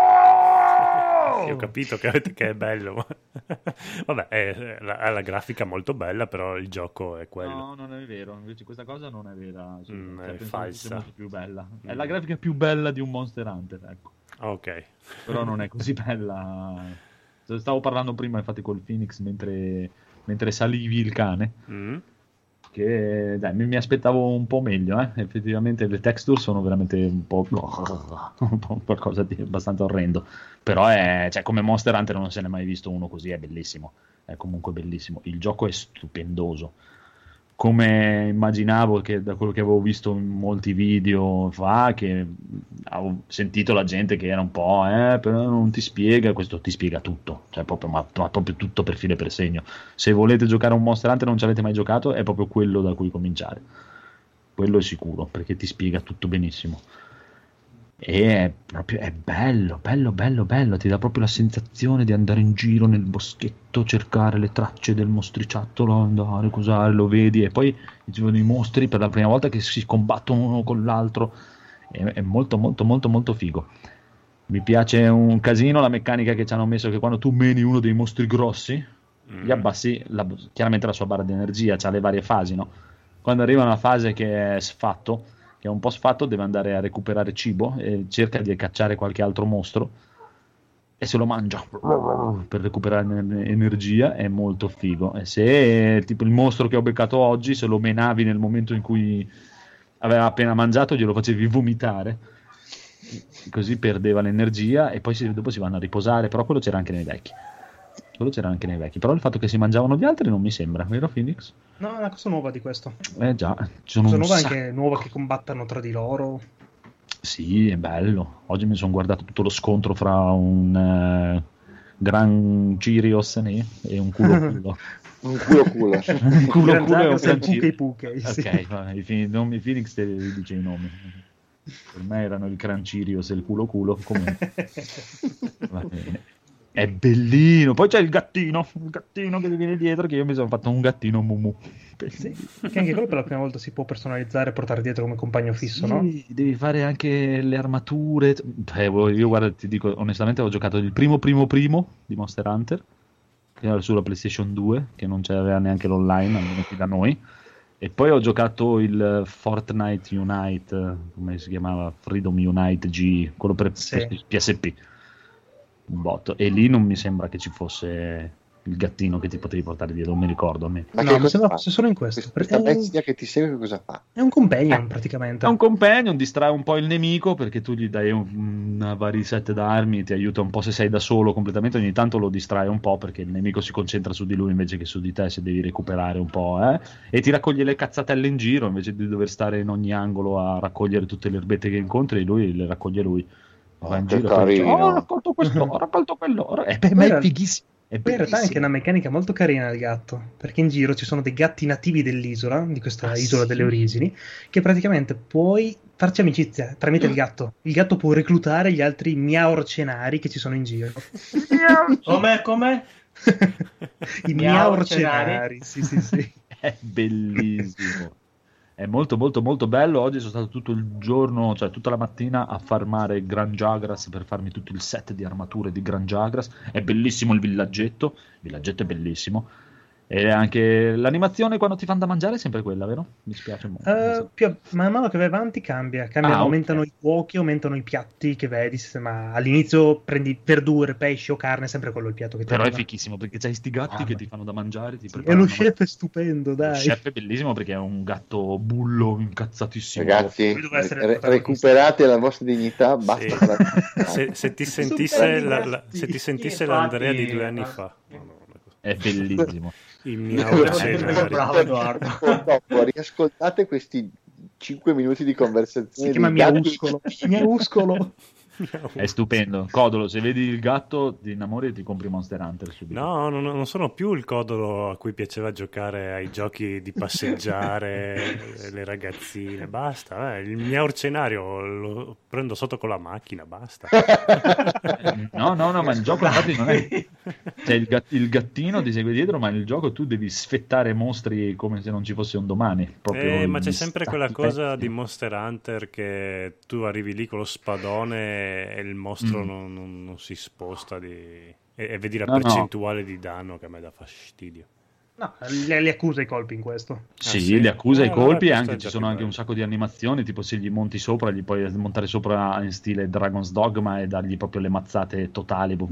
Sì, ho capito che, che è bello. Vabbè, è la, grafica molto bella, però il gioco è quello. No, non è vero. Invece questa cosa non è vera. Cioè, mm, è falsa. È più bella. È la grafica più bella di un Monster Hunter, ecco. Ok. Però non è così bella. Stavo parlando prima, infatti, col Phoenix mentre mentre salivi il cane. Mm. Che dai, mi, mi aspettavo un po' meglio, eh. effettivamente le texture sono veramente un po', un po' qualcosa di abbastanza orrendo. Però è, cioè, come Monster Hunter non se n'è mai visto uno così, è bellissimo. È comunque bellissimo. Il gioco è stupendoso come immaginavo che da quello che avevo visto in molti video fa, che avevo sentito la gente che era un po', eh, però non ti spiega, questo ti spiega tutto, cioè proprio, ma, ma proprio tutto per filo e per segno. Se volete giocare a un Monster Hunter e non ci avete mai giocato, è proprio quello da cui cominciare. Quello è sicuro, perché ti spiega tutto benissimo. E è proprio è bello, bello, bello, bello. Ti dà proprio la sensazione di andare in giro nel boschetto, cercare le tracce del mostriciattolo, andare, cos'è, lo vedi e poi ci vedono i mostri per la prima volta che si combattono uno con l'altro. È, è molto, molto, molto, molto figo. Mi piace un casino la meccanica che ci hanno messo che quando tu meni uno dei mostri grossi, gli abbassi la- chiaramente la sua barra di energia, ha le varie fasi, no? Quando arriva una fase che è sfatto, che è un po' sfatto, deve andare a recuperare cibo e cerca di cacciare qualche altro mostro e se lo mangia per recuperare ener- energia è molto figo. E se tipo il mostro che ho beccato oggi, se lo menavi nel momento in cui aveva appena mangiato, glielo facevi vomitare, così perdeva l'energia e poi si- dopo si vanno a riposare. Però quello c'era anche nei vecchi. Quello c'era anche nei vecchi. Però il fatto che si mangiavano gli altri non mi sembra, vero Phoenix? No, è una cosa nuova di questo. Eh già, ci sono Cosa un nuova sacco- anche nuova che combattano tra di loro. Sì, è bello. Oggi mi sono guardato tutto lo scontro fra un eh, Gran Cirios né, e un culo culo. Un culo culo. un culo culo e un Gran Puke sì. Ok, va, i nomi Phoenix te li dice i nomi. Per me erano il Gran Cirios e il culo culo. Comunque, va bene. È bellino. Poi c'è il gattino, il gattino che ti viene dietro. Che io mi sono fatto un gattino mumu. Sì, che anche quello per la prima volta si può personalizzare e portare dietro come compagno fisso, no? Sì, devi fare anche le armature. Beh, io guarda, ti dico onestamente, ho giocato il primo primo primo di Monster Hunter, che era sulla PlayStation 2, che non c'aveva neanche l'online, almeno qui da noi. E poi ho giocato il Fortnite Unite, come si chiamava? Freedom Unite G, quello per, Sì. per PSP. Un botto. E lì non mi sembra che ci fosse il gattino che ti potevi portare dietro, non mi ricordo. a me. Ma no, che mi cosa sembra fa? fosse solo in questo. Questa bestia che ti segue cosa fa? è un companion praticamente. È un companion, distrae un po' il nemico perché tu gli dai un, una vari set d'armi, ti aiuta un po' se sei da solo completamente, ogni tanto lo distrae un po' perché il nemico si concentra su di lui invece che su di te se devi recuperare un po', eh? e ti raccoglie le cazzatelle in giro invece di dover stare in ogni angolo a raccogliere tutte le erbette che incontri, lui le raccoglie lui. Va in che giro e dice, carino. oh, ho raccolto questo, ho raccolto quello. E beh, ma è fighissimo. È in realtà è anche una meccanica molto carina del gatto, perché in giro ci sono dei gatti nativi dell'isola, di questa Ah, isola sì? delle origini, che praticamente puoi farci amicizia tramite il gatto. Il gatto può reclutare gli altri miaorcenari che ci sono in giro. Come, come? I Miaorcenari? miaorcenari, sì, sì, sì. È bellissimo. È molto molto molto bello. Oggi sono stato tutto il giorno, cioè tutta la mattina a farmare Gran Jagras per farmi tutto il set di armature di Gran Jagras. È bellissimo il villaggetto. Il villaggetto è bellissimo. E anche l'animazione quando ti fanno da mangiare è sempre quella, vero? Mi spiace molto. Eh, più- man mano che vai avanti cambia, cambia Ah, aumentano i cuochi, aumentano i piatti che vedi, ma all'inizio prendi verdure, pesce o carne, è sempre quello il piatto che ti Però è arriva. fichissimo perché c'hai sti gatti Ah, che ti fanno da mangiare. Ti Sì, e lo chef è stupendo, dai. Lo chef è bellissimo perché è un gatto bullo incazzatissimo. Ragazzi, re- recuperate la vostra dignità, basta. Sì. Se, se ti sentisse, la- la- se ti sentisse l'Andrea di due anni fa. Madonna, cosa- È bellissimo. Il mio Bravo, Edoardo. Riascoltate questi 5 minuti di conversazione. Si chiama. Miauscolo. Miauscolo. È stupendo. Codolo, se vedi il gatto ti innamori e ti compri Monster Hunter subito. No, non, non sono più il codolo a cui piaceva giocare ai giochi di passeggiare, le ragazzine, basta. eh. Il mio orcenario lo prendo sotto con la macchina, basta. No, no, no, ma il gioco infatti non è. Cioè, il, gat- il gattino ti segue dietro, ma nel gioco tu devi sfettare mostri come se non ci fosse un domani. Eh, ma c'è sempre quella cosa pezzi. di Monster Hunter che tu arrivi lì con lo spadone e il mostro Mm. non, non- non si sposta di- e, e vedi la No, no. percentuale di danno che a me dà fastidio. No, li, li accusa i colpi in questo. Sì, Ah, sì? li accusa i colpi e questo anche ci sono anche un sacco di animazioni, tipo se gli monti sopra, gli puoi montare sopra in stile Dragon's Dogma e dargli proprio le mazzate totali, boh,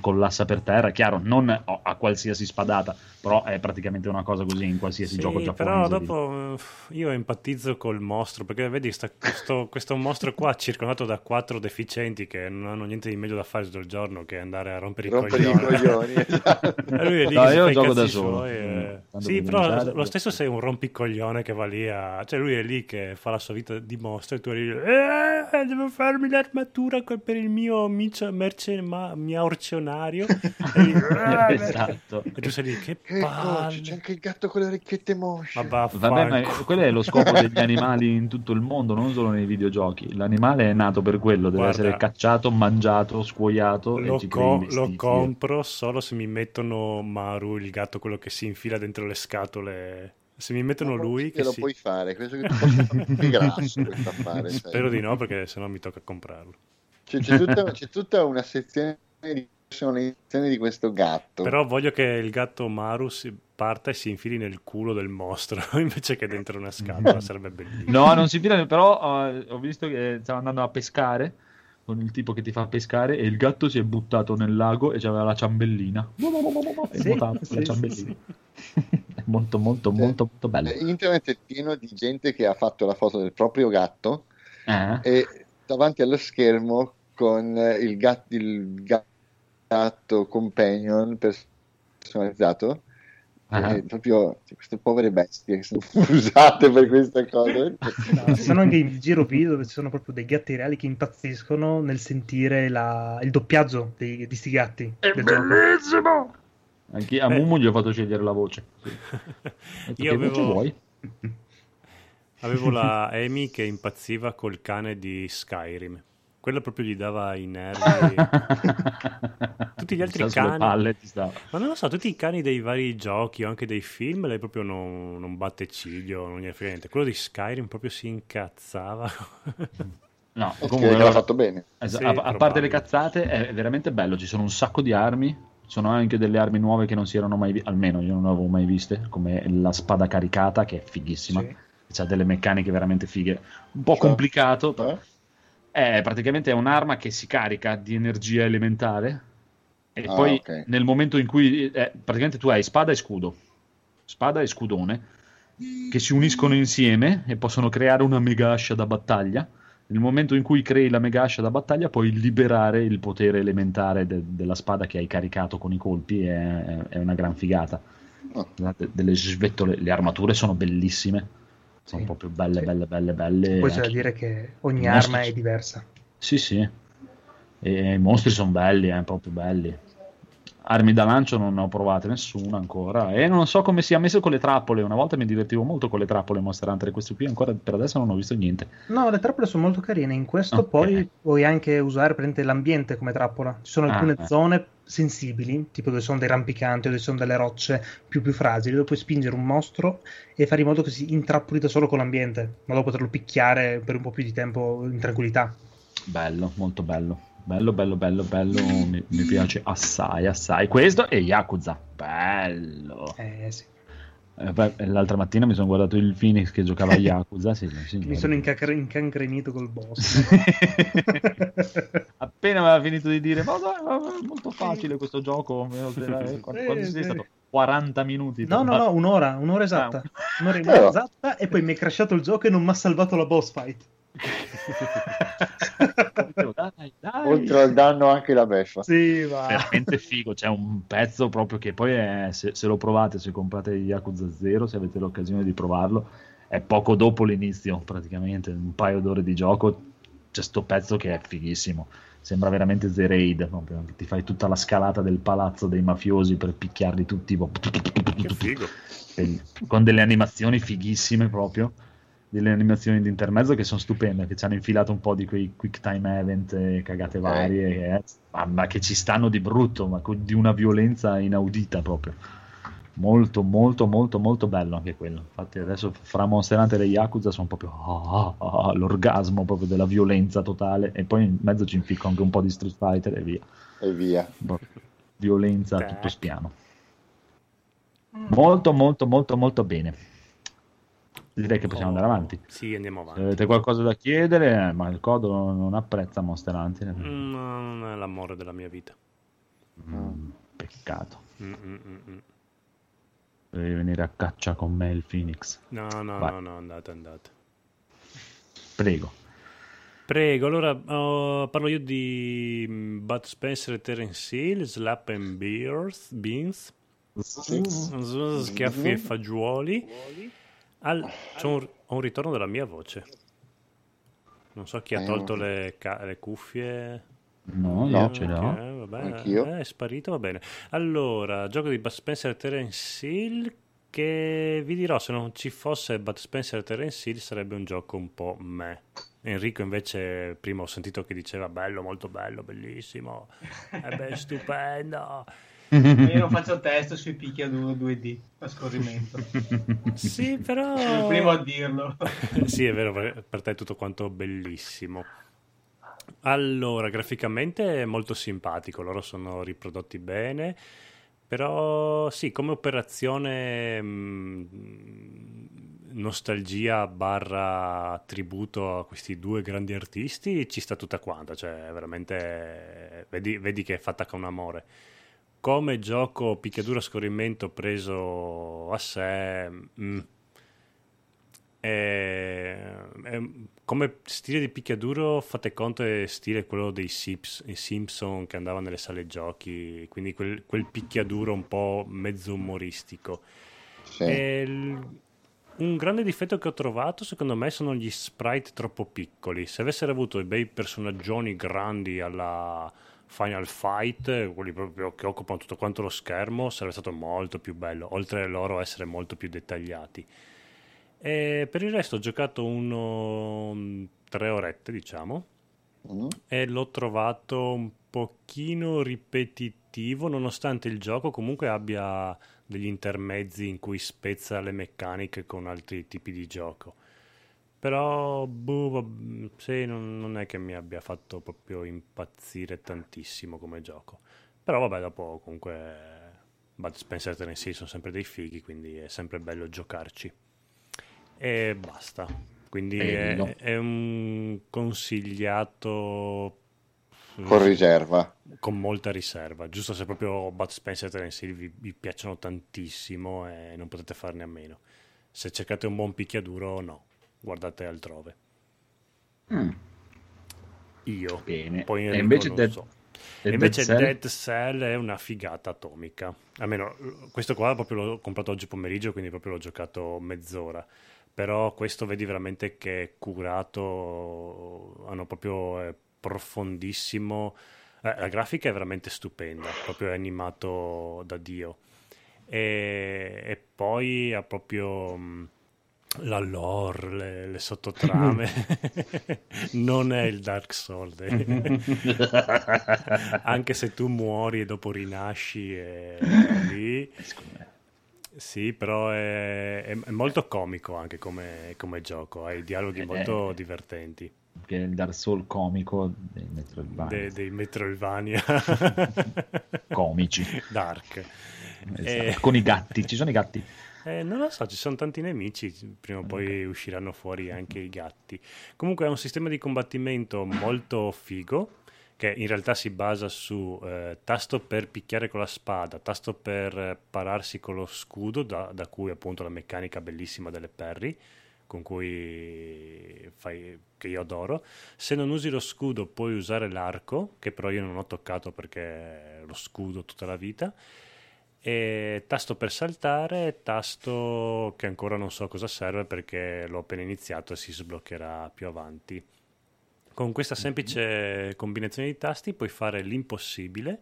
collassa per terra, chiaro, non a qualsiasi spadata, però è praticamente una cosa così in qualsiasi Sì, gioco giapponese. però dopo eh, io empatizzo col mostro perché vedi sta- questo, questo mostro qua circondato da quattro deficienti che non hanno niente di meglio da fare tutto il giorno che andare a rompere i Rompere i coglioni. coglioni. esatto. E lui è lì No, gioco da solo. suoi, eh. Mm, Sì, però lo stesso sei un rompicoglione che va lì a... Cioè lui è lì che fa la sua vita di mostro e tu eri lì, eh, devo farmi l'armatura per il mio micio, merce, ma, miaurzionario. E, lì, "Eh, esatto. e tu sei lì, che palle. c'è anche il gatto con le orecchiette mosce. Ma vaffanculo. Vabbè, ma quello è lo scopo degli animali in tutto il mondo, non solo nei videogiochi. L'animale è nato per quello, deve Guarda. essere cacciato, mangiato, scuoiato Lo, e co- lo compro solo se mi mettono Maru, il gatto, quello che si infila dentro le scatole. Se mi mettono lui, che lo si... puoi fare, penso che tu possa fare più grasso questo affare. sai. spero di no perché sennò mi tocca comprarlo. C'è, c'è tutta, c'è tutta una sezione di personalizzazione di questo gatto. Però voglio che il gatto Maru si parta e si infili nel culo del mostro invece che dentro una scatola, sarebbe bellissimo. No, non si fila, però eh, ho visto che stava andando a pescare con il tipo che ti fa pescare e il gatto si è buttato nel lago e c'aveva la ciambellina. E Sì, sì, la sì, ciambellina. È molto, molto, Cioè, molto, molto bello. Internet è pieno di gente che ha fatto la foto del proprio gatto Eh? e davanti allo schermo con il, gat- il gatto companion personalizzato E proprio cioè, queste povere bestie che sono usate per queste cose No, ci sono anche i giro video dove ci sono proprio dei gatti reali che impazziscono nel sentire la- il doppiaggio dei, di sti gatti. del gioco. Anche a Eh. Mumu gli ho fatto scegliere la voce. Sì. Io voce avevo- vuoi? Avevo la Amy che impazziva col cane di Skyrim. Quello proprio gli dava i nervi. Tutti gli altri cani- palle. Ma non lo so, tutti i cani dei vari giochi o anche dei film, lei proprio non, non batte ciglio, non gli frega niente. Quello di Skyrim proprio si incazzava. No, comunque l'ha allora- fatto bene Esa- Sì, a, a parte le cazzate, è veramente bello. Ci sono un sacco di armi. Ci sono anche delle armi nuove che non si erano mai viste, almeno io non avevo mai viste, come la spada caricata, che è fighissima. Sì. Ha delle meccaniche veramente fighe. Un po' Cioè? complicato, però. Eh? È praticamente è un'arma che si carica di energia elementare. E Ah, poi ok. nel momento in cui eh, praticamente tu hai spada e scudo, spada e scudone, che si uniscono insieme e possono creare una mega ascia da battaglia. Nel momento in cui crei la mega ascia da battaglia, puoi liberare il potere elementare de- della spada che hai caricato con i colpi. È, è una gran figata. Oh. Delle svettole, le armature sono bellissime. Sono Sì. proprio belle, Sì. belle, belle, belle. Poi c'è da dire che ogni arma mostri- è diversa. Sì, sì. E i mostri sono belli, eh, proprio belli. Armi da lancio non ne ho provate nessuna ancora. E non so come sia messo con le trappole. Una volta mi divertivo molto con le trappole Monster Hunter. E questi qui ancora per adesso non ho visto niente. No, le trappole sono molto carine. In questo Ok. poi puoi anche usare praticamente l'ambiente come trappola. Ci sono Ah, alcune eh. zone sensibili, tipo dove sono dei rampicanti o dove sono delle rocce più più fragili, dove puoi spingere un mostro e fare in modo che si intrappoli da solo con l'ambiente, modo da poterlo picchiare per un po' più di tempo in tranquillità. Bello, molto bello. Bello, bello, bello, bello. Mi, mi piace assai, assai. Questo e Yakuza. Bello. Eh sì. Eh, l'altra mattina mi sono guardato il Phoenix che giocava a Yakuza. Sì, Mi sono incacre- incancrenito col boss. Appena aveva finito di dire, ma è molto facile questo gioco. quanto sei stato? 40 minuti. No, no, no, un'ora, un'ora esatta. Ah. Un'ora esatta e poi mi è crashato il gioco e non mi ha salvato la boss fight. Dai, dai. oltre al danno anche la beffa Sì, va. veramente figo. C'è un pezzo proprio che poi è, se, se lo provate, se comprate Yakuza 0, se avete l'occasione di provarlo, è poco dopo l'inizio, praticamente un paio d'ore di gioco. C'è sto pezzo che è fighissimo. Sembra veramente The Raid. Proprio. Ti fai tutta la scalata del palazzo dei mafiosi per picchiarli tutti. Che figo. E- con delle animazioni fighissime proprio delle animazioni di intermezzo che sono stupende che ci hanno infilato un po' di quei quick time event e cagate varie eh, ma, ma che ci stanno di brutto ma con- di una violenza inaudita proprio. Molto molto molto molto bello anche quello. Infatti adesso fra Monster Hunter e Yakuza sono proprio ah, ah, ah, l'orgasmo proprio della violenza totale. E poi in mezzo ci inficco anche un po' di Street Fighter e via. E via. Violenza a tutto spiano. Molto, molto, molto, molto bene. Direi che possiamo Oh, andare avanti. Sì, andiamo Se avanti. avete qualcosa da chiedere, eh, ma il codo non apprezza Monster Hunter. Mm, non è l'amore della mia vita. Mm, peccato. Mm, mm, mm. Devi venire a caccia con me il Phoenix. No, no, Vai. no, no, andate, andate. Prego. Prego, allora oh, parlo io di Bud Spencer e Terence Hill, Slap and Beers, Beans, Schiaffi e Fagioli. Al- c'ho un, ho un ritorno della mia voce. Non so chi ha Eh, tolto le, ca- le cuffie. No, No. ce l'ho. Vabbè, Anch'io. eh, è sparito, va bene. Allora, gioco di Bud Spencer e Terence Hill che vi dirò, se non ci fosse Bud Spencer e Terence Hill sarebbe un gioco un po' me. Enrico invece prima ho sentito che diceva bello, molto bello, bellissimo, è beh, stupendo. Io non faccio testo sui picchiaduro 2D a scorrimento. Sì, però... Sono il primo a dirlo. sì, è vero, per per te è tutto quanto bellissimo. Allora, graficamente è molto simpatico, loro sono riprodotti bene, però sì, come operazione mh, nostalgia barra tributo a questi due grandi artisti ci sta tutta quanta, cioè veramente vedi, vedi che è fatta con amore. Come gioco picchiaduro a scorrimento preso a sé, mm, è- è- come stile di picchiaduro fate conto è stile quello dei Sips- Simpson che andavano nelle sale giochi, quindi quel, quel picchiaduro un po' mezzo umoristico. Sì. Il- un grande difetto che ho trovato, secondo me, sono gli sprite troppo piccoli. Se avessero avuto dei bei personaggioni grandi alla Final Fight, quelli proprio che occupano tutto quanto lo schermo, sarebbe stato molto più bello, oltre a loro essere molto più dettagliati. E per il resto ho giocato uno tre orette, diciamo, Mm. e l'ho trovato un pochino ripetitivo, nonostante il gioco comunque abbia degli intermezzi in cui spezza le meccaniche con altri tipi di gioco. Però, boh, sì, non, non è che mi abbia fatto proprio impazzire tantissimo come gioco. Però vabbè, dopo comunque Bud Spencer e Tennessee sono sempre dei fighi, quindi è sempre bello giocarci. E basta. Quindi è, Bello. è un consigliato Con riserva. con molta riserva, giusto se proprio Bud Spencer e Hill vi, vi piacciono tantissimo e non potete farne a meno. Se cercate un buon picchiaduro, no, guardate altrove. Mm, Io, bene. poi e invece non Dead, so. Dead E invece Cell? Dead Cell è una figata atomica. Almeno questo qua proprio l'ho comprato oggi pomeriggio, quindi proprio l'ho giocato mezz'ora. Però questo vedi veramente che è curato, hanno proprio è profondissimo. Eh, la grafica è veramente stupenda, proprio è animato da Dio. E, e poi ha proprio mh, la lore, le, le sottotrame. non è il Dark Souls. Anche se tu muori e dopo rinasci e lì. Sì, però è, è- molto comico anche come, come gioco, ha i dialoghi Eh, molto eh. divertenti Che è il Dark Soul comico dei Metroidvania. de- dei Metroidvania Comici. Dark. Esatto. Eh. Con i gatti, ci sono i gatti. Eh, non lo so, ci sono tanti nemici, prima o poi usciranno fuori anche i gatti. Comunque è un sistema di combattimento molto figo, che in realtà si basa su eh, tasto per picchiare con la spada, tasto per eh, pararsi con lo scudo, da, da cui appunto la meccanica bellissima delle parry, con cui fai, che io adoro. Se non usi lo scudo puoi usare l'arco, che però io non ho toccato perché lo scudo tutta la vita e tasto per saltare, tasto che ancora non so cosa serve perché l'ho appena iniziato e si sbloccherà più avanti. Con questa semplice combinazione di tasti puoi fare l'impossibile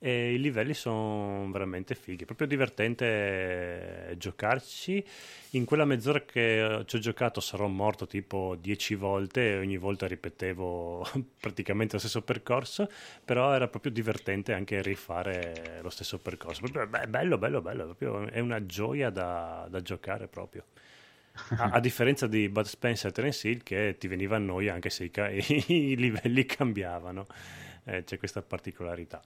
e i livelli sono veramente fighi. È proprio divertente giocarci. In quella mezz'ora che ci ho giocato sarò morto tipo 10 volte e ogni volta ripetevo praticamente lo stesso percorso, però era proprio divertente anche rifare lo stesso percorso. Proprio, beh, bello, bello, bello, è una gioia da, da giocare proprio. A, a differenza di Bud Spencer e Terence Hill che ti veniva a noia anche se i, ca- i livelli cambiavano, Eh, c'è questa particolarità.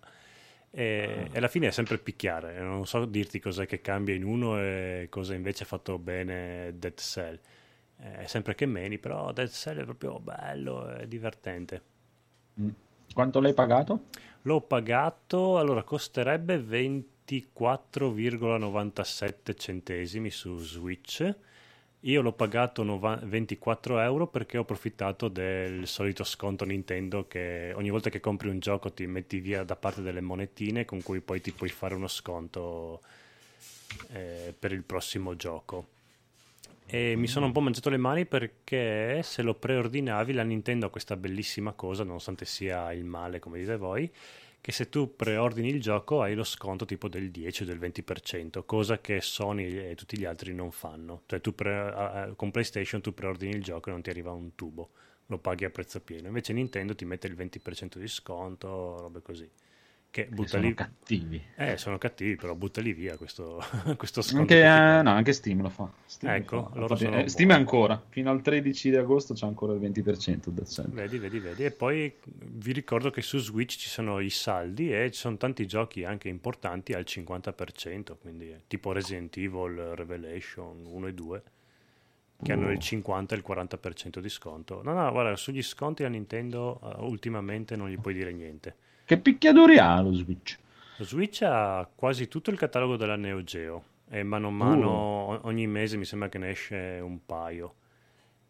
E, alla fine è sempre picchiare. Non so dirti cos'è che cambia in uno e cosa invece ha fatto bene Dead Cell. È sempre che meni, però Dead Cell è proprio bello e divertente. Mm. Quanto l'hai pagato? L'ho pagato, allora costerebbe 24,97 centesimi su Switch. Io l'ho pagato 24 euro perché ho approfittato del solito sconto Nintendo che ogni volta che compri un gioco ti metti via da parte delle monetine con cui poi ti puoi fare uno sconto eh, per il prossimo gioco. E mi sono un po' mangiato le mani perché se lo preordinavi la Nintendo ha questa bellissima cosa, nonostante sia il male come dite voi, che se tu preordini il gioco hai lo sconto tipo del 10 o del 20%, cosa che Sony e tutti gli altri non fanno. Cioè tu pre- con PlayStation tu preordini il gioco e non ti arriva un tubo, lo paghi a prezzo pieno. Invece Nintendo ti mette il 20% di sconto, robe così che butta sono lì... cattivi. Eh, sono cattivi, però butta lì via questo, questo sconto. Anche, eh, no, anche Steam lo fa. Steam ecco, lo fa. eh, Steam ancora, fino al 13 di agosto c'è ancora il 20% del sempre. Vedi, vedi, vedi. E poi vi ricordo che su Switch ci sono i saldi e ci sono tanti giochi anche importanti al 50%, quindi tipo Resident Evil Revelation 1 e 2, che hanno il 50 e il 40% di sconto. No, no, guarda, sugli sconti la Nintendo uh, ultimamente non gli puoi dire niente. Che picchiaduri ha lo Switch? Lo Switch ha quasi tutto il catalogo della Neo Geo e mano a mano o- ogni mese mi sembra che ne esce un paio.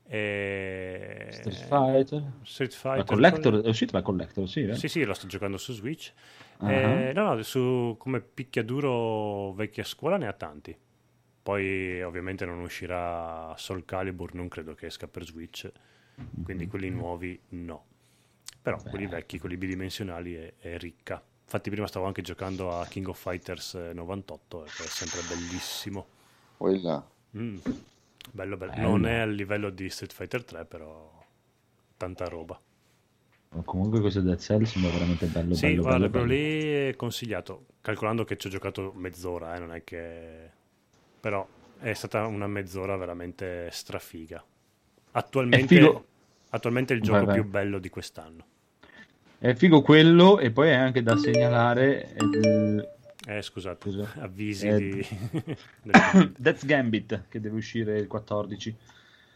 E... Street Fighter? Street La Fighter Collector, è uscito la Collector, sì, vero? Sì, sì, lo sto giocando su Switch. Ah. Eh, no, no, su come picchiaduro vecchia scuola ne ha tanti. Poi ovviamente non uscirà Soul Calibur, non credo che esca per Switch, quindi quelli nuovi no. Però quelli vecchi, quelli bidimensionali è, è ricca. Infatti prima stavo anche giocando a King of Fighters eh, 98, che è sempre bellissimo. Là. Mm, bello, bello. Bello. Non è al livello di Street Fighter 3, però tanta roba. Comunque questo Dead Cell sembra veramente bello, Sì, bello, guarda, bello, lì è consigliato, calcolando che ci ho giocato mezz'ora, eh, non è che... Però è stata una mezz'ora veramente strafiga. Attualmente, attualmente è il gioco Vai, vai. più bello di quest'anno. È figo quello e poi è anche da segnalare il... Eh, scusate, Scusa. avvisi Eh, di... Death's Gambit che deve uscire il 14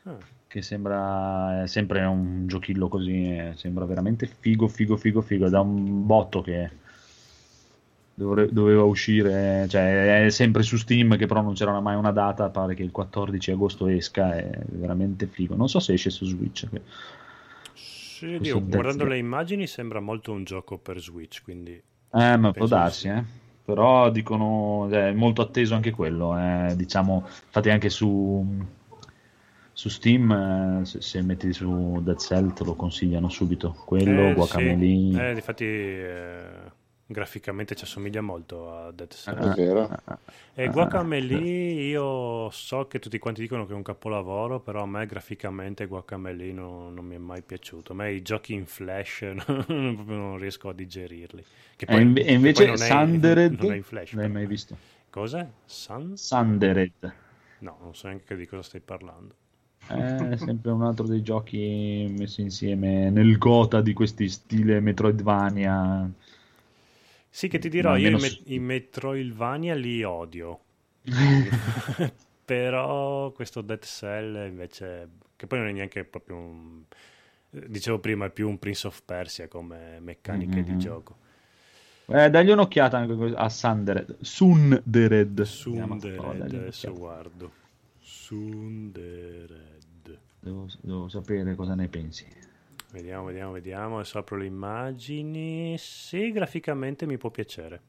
Ah, che sembra è sempre un giochillo così eh, sembra veramente figo figo figo figo. Da un botto che dovre- doveva uscire cioè è sempre su Steam che però non c'era mai una data. Pare che il 14 agosto esca è veramente figo. Non so se esce su Switch che- sì, Dio, guardando le immagini sembra molto un gioco per Switch, quindi... eh ma può darsi sì. eh però dicono cioè, è molto atteso anche quello eh, diciamo infatti anche su su Steam eh, se, se metti su Dead Cell te lo consigliano subito quello Eh, Guacamole sì. Eh, difatti eh, graficamente ci assomiglia molto a Dead Cells. È vero. E Ah, Guacamele io so che tutti quanti dicono che è un capolavoro, però a me graficamente Guacamele non, non mi è mai piaciuto. A me i giochi in flash non, non riesco a digerirli. Che E, inve- e che invece poi non è- Sundered non è in flash. l'hai però. mai visto? Cos'è? Sun? Sundered No, non so neanche di cosa stai parlando. è sempre un altro dei giochi messi insieme nel gota di questi stile Metroidvania Sì, che ti dirò, Ma io i, me- i Metroidvania li odio. Però questo Dead Cell invece, che poi non è neanche proprio un... Dicevo prima, è più un Prince of Persia come meccaniche di Mhm. gioco. Eh, dagli un'occhiata anche a Sundered Sundered. Sundered, adesso guardo. Sundered. devo, devo sapere cosa ne pensi Vediamo, vediamo, vediamo. Adesso apro le immagini. Sì, graficamente mi può piacere.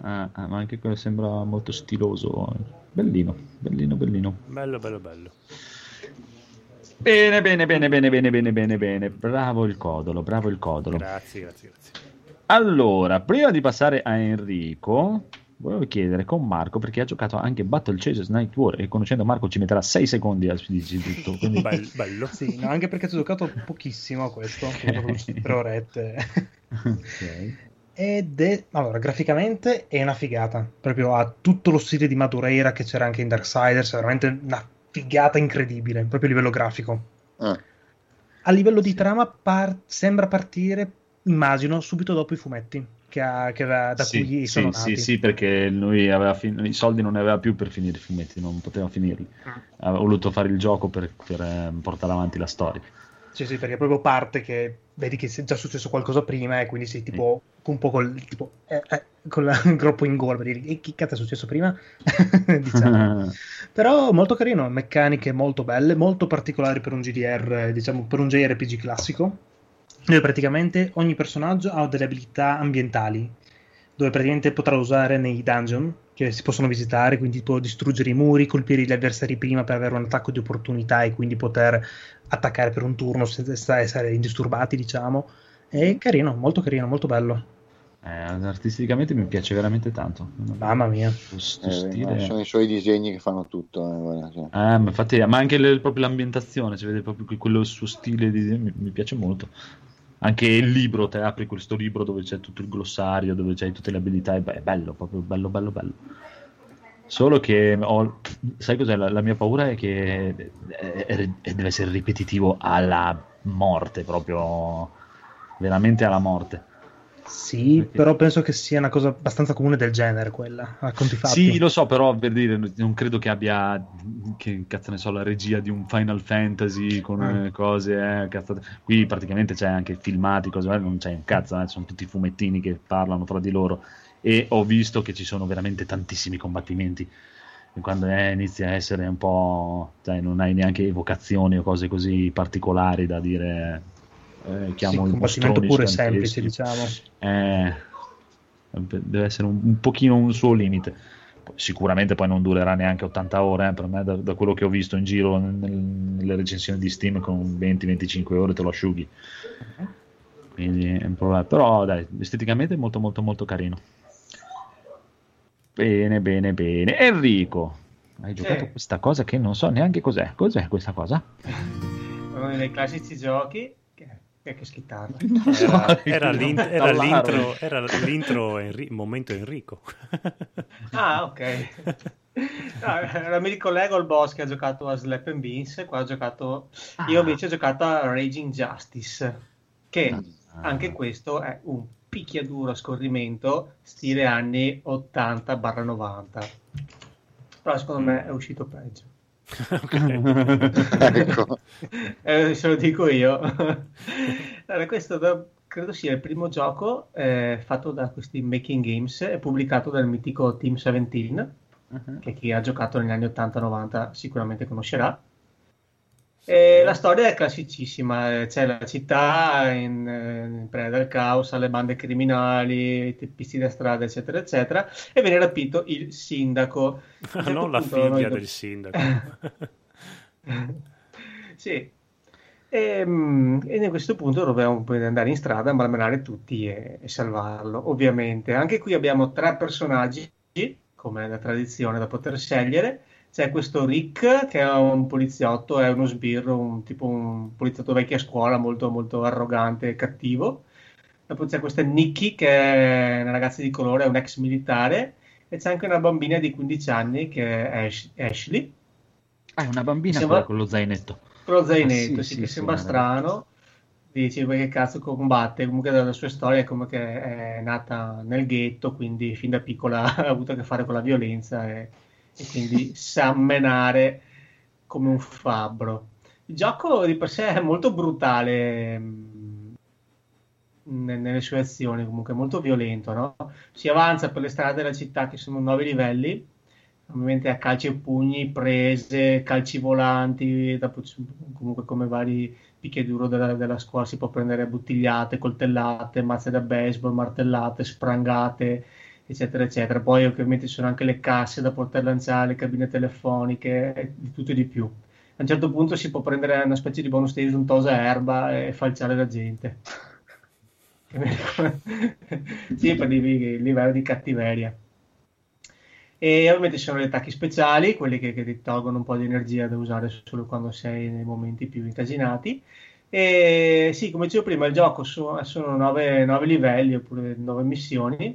Ah, ma anche quello sembra molto stiloso. Bellino, bellino, bellino. Bello, bello, bello. Bene, bene, bene, bene, bene, bene, bene, bene. Bravo il codolo, bravo il codolo. Grazie, grazie, grazie. Allora, prima di passare a Enrico, volevo chiedere con Marco perché ha giocato anche Battle Chasers Night War e conoscendo Marco ci metterà 6 secondi a dirci tutto. Quindi... Bel- bello. Sì, no, anche perché ci ho giocato pochissimo a questo, tre orette. Ok. Ed è, allora, graficamente è una figata, proprio ha tutto lo stile di Madureira che c'era anche in Darksiders, è veramente una figata incredibile, proprio a livello grafico. Ah, A livello di trama par- sembra partire, immagino, subito dopo i fumetti, che ha, che aveva, da sì, cui sì, sono sì, nati. sì, perché lui aveva fin- i soldi non ne aveva più per finire i fumetti, non poteva finirli. Ah. Aveva voluto fare il gioco per, per, eh, portare avanti la storia. Sì, sì, perché proprio parte che vedi che è già successo qualcosa prima e quindi sei tipo un po' col tipo eh, eh, con la- il groppo in gola per dire "E che cazzo è successo prima? diciamo. Però molto carino, meccaniche molto belle, molto particolari per un GDR, diciamo per un JRPG classico. Dove praticamente ogni personaggio ha delle abilità ambientali, dove praticamente potrà usare nei dungeon che si possono visitare, quindi può distruggere i muri, colpire gli avversari prima per avere un attacco di opportunità e quindi poter attaccare per un turno senza essere indisturbati, diciamo. È carino, molto carino, molto bello. Eh, artisticamente mi piace veramente tanto. Mamma mia. Questo Eh, stile... Sono i suoi disegni che fanno tutto. eh, guarda, sì. Eh, ma infatti, ma anche le- proprio l'ambientazione, si vede proprio que- quello suo stile di disegno, mi, mi piace molto. Anche il libro, te apri questo libro dove c'è tutto il glossario, dove c'hai tutte le abilità, è, be- è bello, proprio bello, bello, bello. Solo che ho, sai cos'è? La, la mia paura è che è- è- è- deve essere ripetitivo alla morte, proprio veramente alla morte. Sì, Perché- però penso che sia una cosa abbastanza comune del genere quella, a conti fatti. Sì, lo so, però per dire, non credo che abbia, che cazzo ne so, la regia di un Final Fantasy con Mm. eh, cose, eh, cazzate. Qui praticamente c'è anche filmati, cose varie, non c'è un cazzo, eh, sono tutti fumettini che parlano tra di loro e ho visto che ci sono veramente tantissimi combattimenti. E quando eh, inizia a essere un po', cioè, non hai neanche evocazioni o cose così particolari da dire, eh, Sì, chiamo un i combattimento pure semplice, diciamo. Eh, deve essere un, un pochino un suo limite. Sicuramente poi non durerà neanche 80 ore, eh, per me da, da quello che ho visto in giro nel- nelle recensioni di Steam con 20-25 ore te lo asciughi. Quindi è un problema. Però dai, esteticamente è molto molto molto carino. Bene, bene, bene. Enrico, hai giocato Sì. questa cosa che non so neanche cos'è. Cos'è questa cosa? Uno dei classici giochi che, che, che schittarla. Era, era l'in- era l'intro, era l'intro Enri- momento Enrico. Ah, ok. No, allora mi ricollego al boss che ha giocato a Slap and Beans, qua ho giocato... Io invece ho giocato a Raging Justice, che Ah. anche questo è un picchiaduro a scorrimento stile anni 80-90. Però secondo me è uscito peggio. Ecco. Eh, se lo dico io. allora, questo da- credo sia il primo gioco eh, fatto da questi Making Games e pubblicato dal mitico Team 17, che chi ha giocato negli anni 80-90 sicuramente conoscerà. E la storia è classicissima, eh, c'è la città in, eh, in preda al caos, alle bande criminali, i teppisti da strada, eccetera, eccetera, e viene rapito il sindaco. Certo non la noi figlia do- del sindaco. sì. E, mm, e a questo punto dobbiamo andare in strada a malmenare tutti e, e salvarlo, ovviamente. Anche qui abbiamo tre personaggi, come è la tradizione da poter scegliere. C'è questo Rick, che è un poliziotto, è uno sbirro, un tipo un poliziotto vecchia scuola, molto, molto arrogante e cattivo. Dopo c'è questa Nikki, che è una ragazza di colore, è un ex militare. E c'è anche una bambina di 15 anni, che è Ash- Ashley. Ah, è una bambina Sembra- con lo zainetto. Con lo zainetto, Ah, sì, sì, che sì, sembra sì, strano. Dici, perché cazzo combatte? Comunque dalla sua storia è come che è nata nel ghetto, quindi fin da piccola ha avuto a che fare con la violenza e, e quindi sa menare come un fabbro. Il gioco di per sé è molto brutale mh, ne- nelle sue azioni, comunque molto violento, no? Si avanza per le strade della città che sono nove livelli, ovviamente a calci e pugni, prese, calci volanti, dopo comunque come vari picchiaduro della, della scuola si può prendere bottigliate, coltellate, mazze da baseball, martellate, sprangate, eccetera, eccetera. Poi ovviamente ci sono anche le casse da poter lanciare, le cabine telefoniche, di tutto e di più. A un certo punto si può prendere una specie di bonus stage, un tosa erba e falciare la gente. sì, per il livello di cattiveria. E ovviamente ci sono gli attacchi speciali, quelli che, che ti tolgono un po' di energia da usare solo quando sei nei momenti più incasinati. E sì, come dicevo prima, il gioco so- sono nove, nove livelli oppure nove missioni.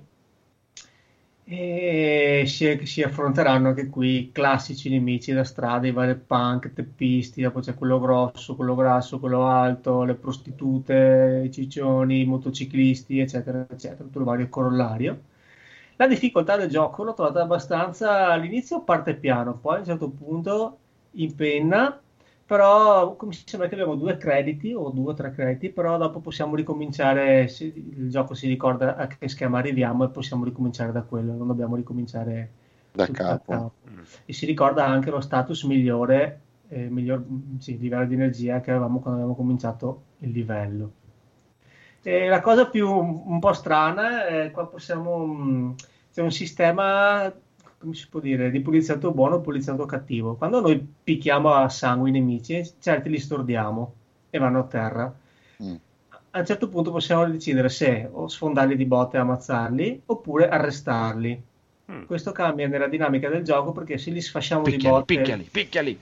E si, si, affronteranno anche qui classici nemici da strada, i vari punk, teppisti, dopo c'è quello grosso, quello grasso, quello alto, le prostitute, i ciccioni, i motociclisti, eccetera, eccetera, tutto il vario corollario. La difficoltà del gioco l'ho trovata abbastanza all'inizio parte piano, poi a un certo punto in penna però mi sembra che abbiamo due crediti o due o tre crediti, però dopo possiamo ricominciare, il gioco si ricorda a che schema arriviamo e possiamo ricominciare da quello, non dobbiamo ricominciare da capo. capo. E si ricorda anche lo status migliore, eh, miglior sì, livello di energia che avevamo quando abbiamo cominciato il livello. E la cosa più un po' strana è qua possiamo... C'è un sistema come si può dire, di poliziotto buono o poliziotto cattivo. Quando noi picchiamo a sangue i nemici, certi li stordiamo e vanno a terra. Mm. A un certo punto possiamo decidere se o sfondarli di botte e ammazzarli oppure arrestarli. Mm. Questo cambia nella dinamica del gioco perché se li sfasciamo picchiali, di botte... Picchiali, picchiali!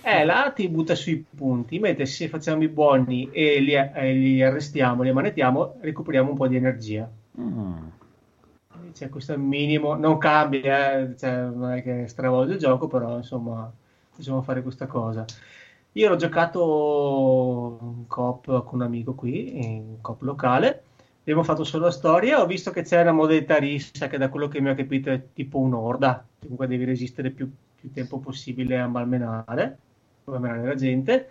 Eh, là ti butta sui punti, mentre se facciamo i buoni e li, eh, li arrestiamo, li manettiamo, recuperiamo un po' di energia. Mm c'è questo minimo, non cambia, eh, cioè, non è che stravolge il gioco, però insomma possiamo fare questa cosa. Io l'ho giocato in coop con un amico qui, in coop locale, abbiamo fatto solo la storia, ho visto che c'è una modalità rissa che da quello che mi ha capito è tipo un'orda, comunque devi resistere più, più tempo possibile a malmenare, malmenare la gente.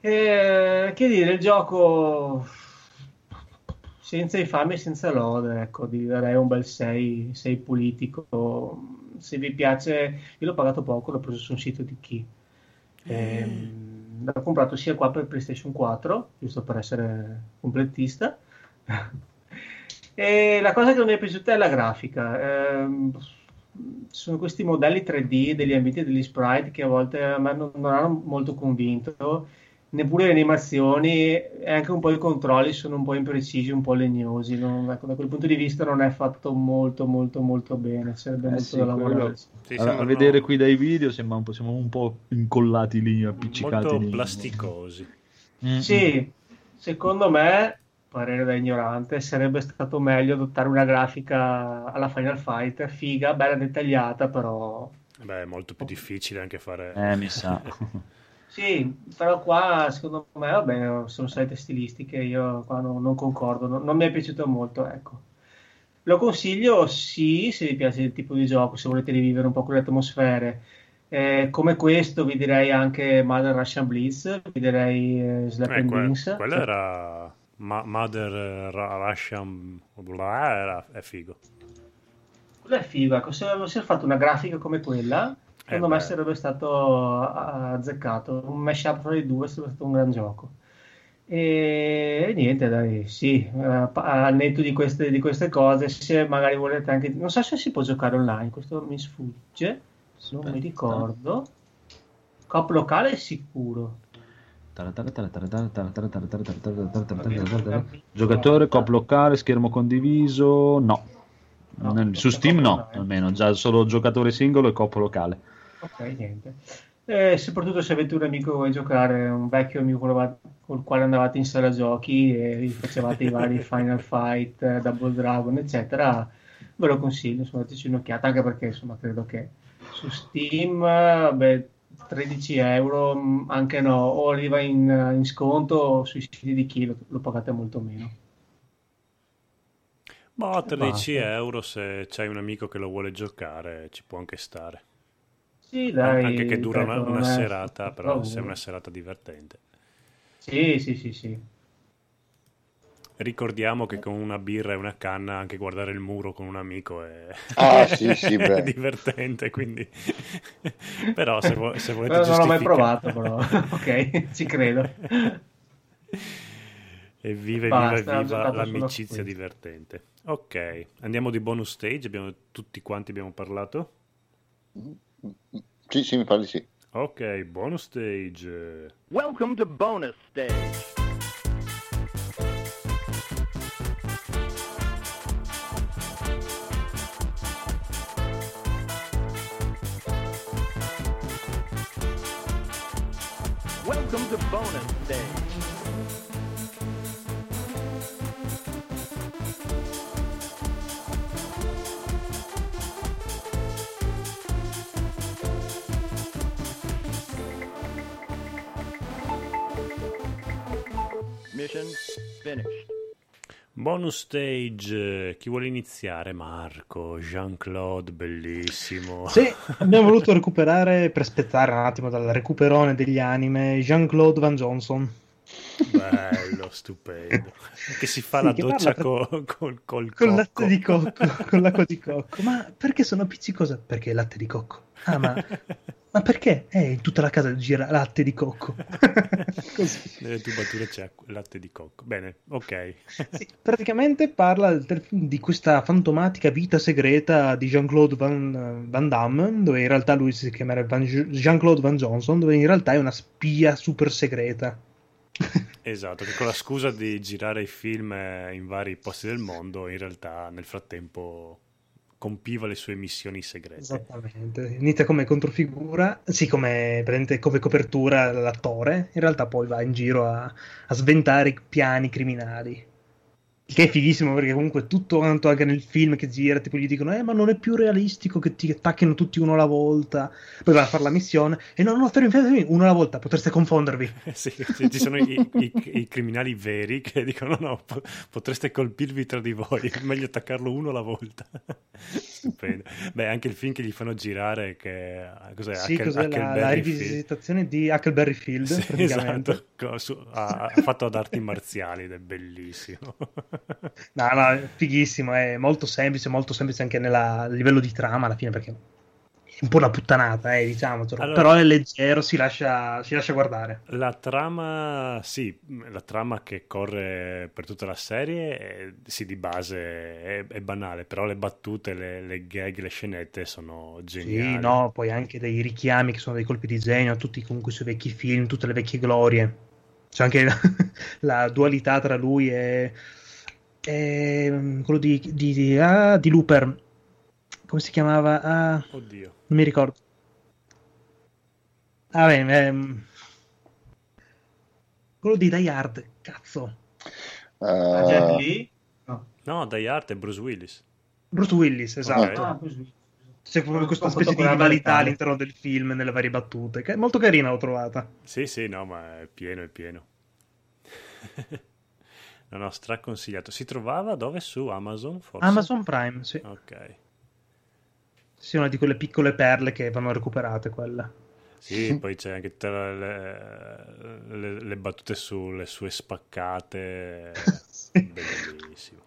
E, che dire, il gioco senza infame e senza lode, ecco, direi un bel 6, 6 politico. Se vi piace, io l'ho pagato poco, l'ho preso su un sito di chi. Ehm, l'ho comprato sia qua per PlayStation 4, giusto per essere completista. e la cosa che non mi è piaciuta è la grafica. Ehm, sono questi modelli 3D degli ambienti e degli sprite che a volte a me non, non hanno molto convinto neppure le animazioni e anche un po' i controlli sono un po' imprecisi, un po' legnosi. Non, ecco, da quel punto di vista non è fatto molto molto molto bene, sarebbe eh molto sì, da lavorare. Sì, a, a, vedere qui dai video sembra un po', siamo un po' incollati lì, appiccicati. Molto lì. plasticosi. Mm-hmm. Sì, secondo me, parere da ignorante, sarebbe stato meglio adottare una grafica alla Final Fight, figa, bella dettagliata, però... Beh, è molto più difficile anche fare... Eh, mi sa. Sì, però qua secondo me vabbè, sono scelte stilistiche, io qua non, non concordo, non, non, mi è piaciuto molto, ecco. Lo consiglio sì, se vi piace il tipo di gioco, se volete rivivere un po' quelle atmosfere. Eh, come questo vi direi anche Mother Russian Blitz, vi direi eh, Slap eh, que- Wings. Quello cioè... era Ma- Mother Russian blah, era... è figo. Quello è figo, ecco, se avessero fatto una grafica come quella secondo eh me sarebbe stato azzeccato. Un mashup tra i due sarebbe stato un gran gioco. E, niente, dai, sì, uh, al netto di queste, di queste, cose, se magari volete anche... Non so se si può giocare online, questo mi sfugge, non mi ricordo. Cop locale è sicuro. Giocatore, cop locale, schermo condiviso, no. no su Steam no, almeno, già solo giocatore singolo e cop locale. Ok, niente. E soprattutto se avete un amico che vuole giocare, un vecchio amico con il quale andavate in sala giochi e facevate i vari Final Fight, Double Dragon, eccetera, ve lo consiglio, insomma, dateci un'occhiata, anche perché insomma credo che su Steam, beh, 13 euro, mm, anche no, o arriva in, in sconto sui siti di chi lo, lo pagate molto meno. Ma 13 euro se c'hai un amico che lo vuole giocare ci può anche stare. Sì, dai, anche che dura una, una serata, però se è una serata divertente. Sì, sì, sì, sì. Ricordiamo che con una birra e una canna anche guardare il muro con un amico è, ah, sì, sì, è divertente, quindi... però se, vo- se volete Non giustifica... l'ho mai provato, però. ok, ci credo. E vive, Basta, viva, viva l'amicizia divertente. Ok, andiamo di bonus stage, abbiamo, tutti quanti abbiamo parlato? Sì, sì, mi pare di sì. Ok, bonus stage. Welcome to bonus stage. Bonus stage, chi vuole iniziare? Marco, Jean-Claude, bellissimo. Sì, abbiamo voluto recuperare per aspettare un attimo dal recuperone degli anime Jean-Claude Van Johnson. Bello, stupendo. Che si fa Sì, la doccia parla co- col, col Con latte di cocco, con l'acqua di cocco. Ma perché sono appiccicosa? Perché è latte di cocco. Ah, ma, ma perché? Eh, in tutta la casa gira latte di cocco. Così. Nelle tubature c'è latte di cocco. Bene, ok. Sì, praticamente parla di questa fantomatica vita segreta di Jean-Claude Van, Van Damme, dove in realtà lui si chiamerebbe Van- Jean-Claude Van Johnson, dove in realtà è una spia super segreta. Esatto, che con la scusa di girare i film eh, in vari posti del mondo, in realtà nel frattempo compiva le sue missioni segrete. Esattamente. Inizia come controfigura, sì, come, come copertura l'attore, in realtà poi va in giro a, a sventare i piani criminali. Che è fighissimo perché comunque tutto quanto anche nel film che gira, tipo gli dicono, eh, ma non è più realistico che ti attacchino tutti uno alla volta. Poi va a fare la missione, e no, no, fermi, fermi, uno alla volta, potreste confondervi. Sì, sì, ci sono i, i- i criminali veri che dicono no, po- potreste colpirvi tra di voi, è meglio attaccarlo uno alla volta. Stupendo. Beh, anche il film che gli fanno girare, che cos'è? Sì, Huckle- cos'è la, Huckleberry la rivisitazione di Huckleberry Field, Sì, praticamente. esatto, ha fatto ad arti marziali ed è bellissimo. No, no, è fighissimo, è molto semplice, molto semplice anche nella- a livello di trama alla fine, perché è un po' una puttanata, eh, diciamocelo. Allora- Però è leggero, si lascia, si lascia guardare. La trama, sì, la trama che corre per tutta la serie, è- sì, di base è, è banale, però le battute, le, le gag, le scenette sono geniali. Sì, no, poi anche dei richiami che sono dei colpi di genio, tutti comunque sui vecchi film, tutte le vecchie glorie. C'è anche la, la dualità tra lui e, e, mm, quello di, di, di, ah, di Looper. Come si chiamava? Ah, Oddio. non mi ricordo. Ah, bene, ehm, quello di Die Hard, cazzo. Ah, Eh, Jet Li? No. No, Die Hard è Bruce Willis. Bruce Willis, esatto. Ah. C'è proprio questa specie di rivalità all'interno del film, nelle varie battute, che è molto carina, l'ho trovata. Sì, sì, no, ma è pieno, è pieno. No, no, straconsigliato. Si trovava dove? Su Amazon, forse? Amazon Prime, sì. Ok. Sì, una di quelle piccole perle che vanno recuperate, quella. Sì, poi c'è anche tutte le, le- le battute sulle sue spaccate. Bellissimo.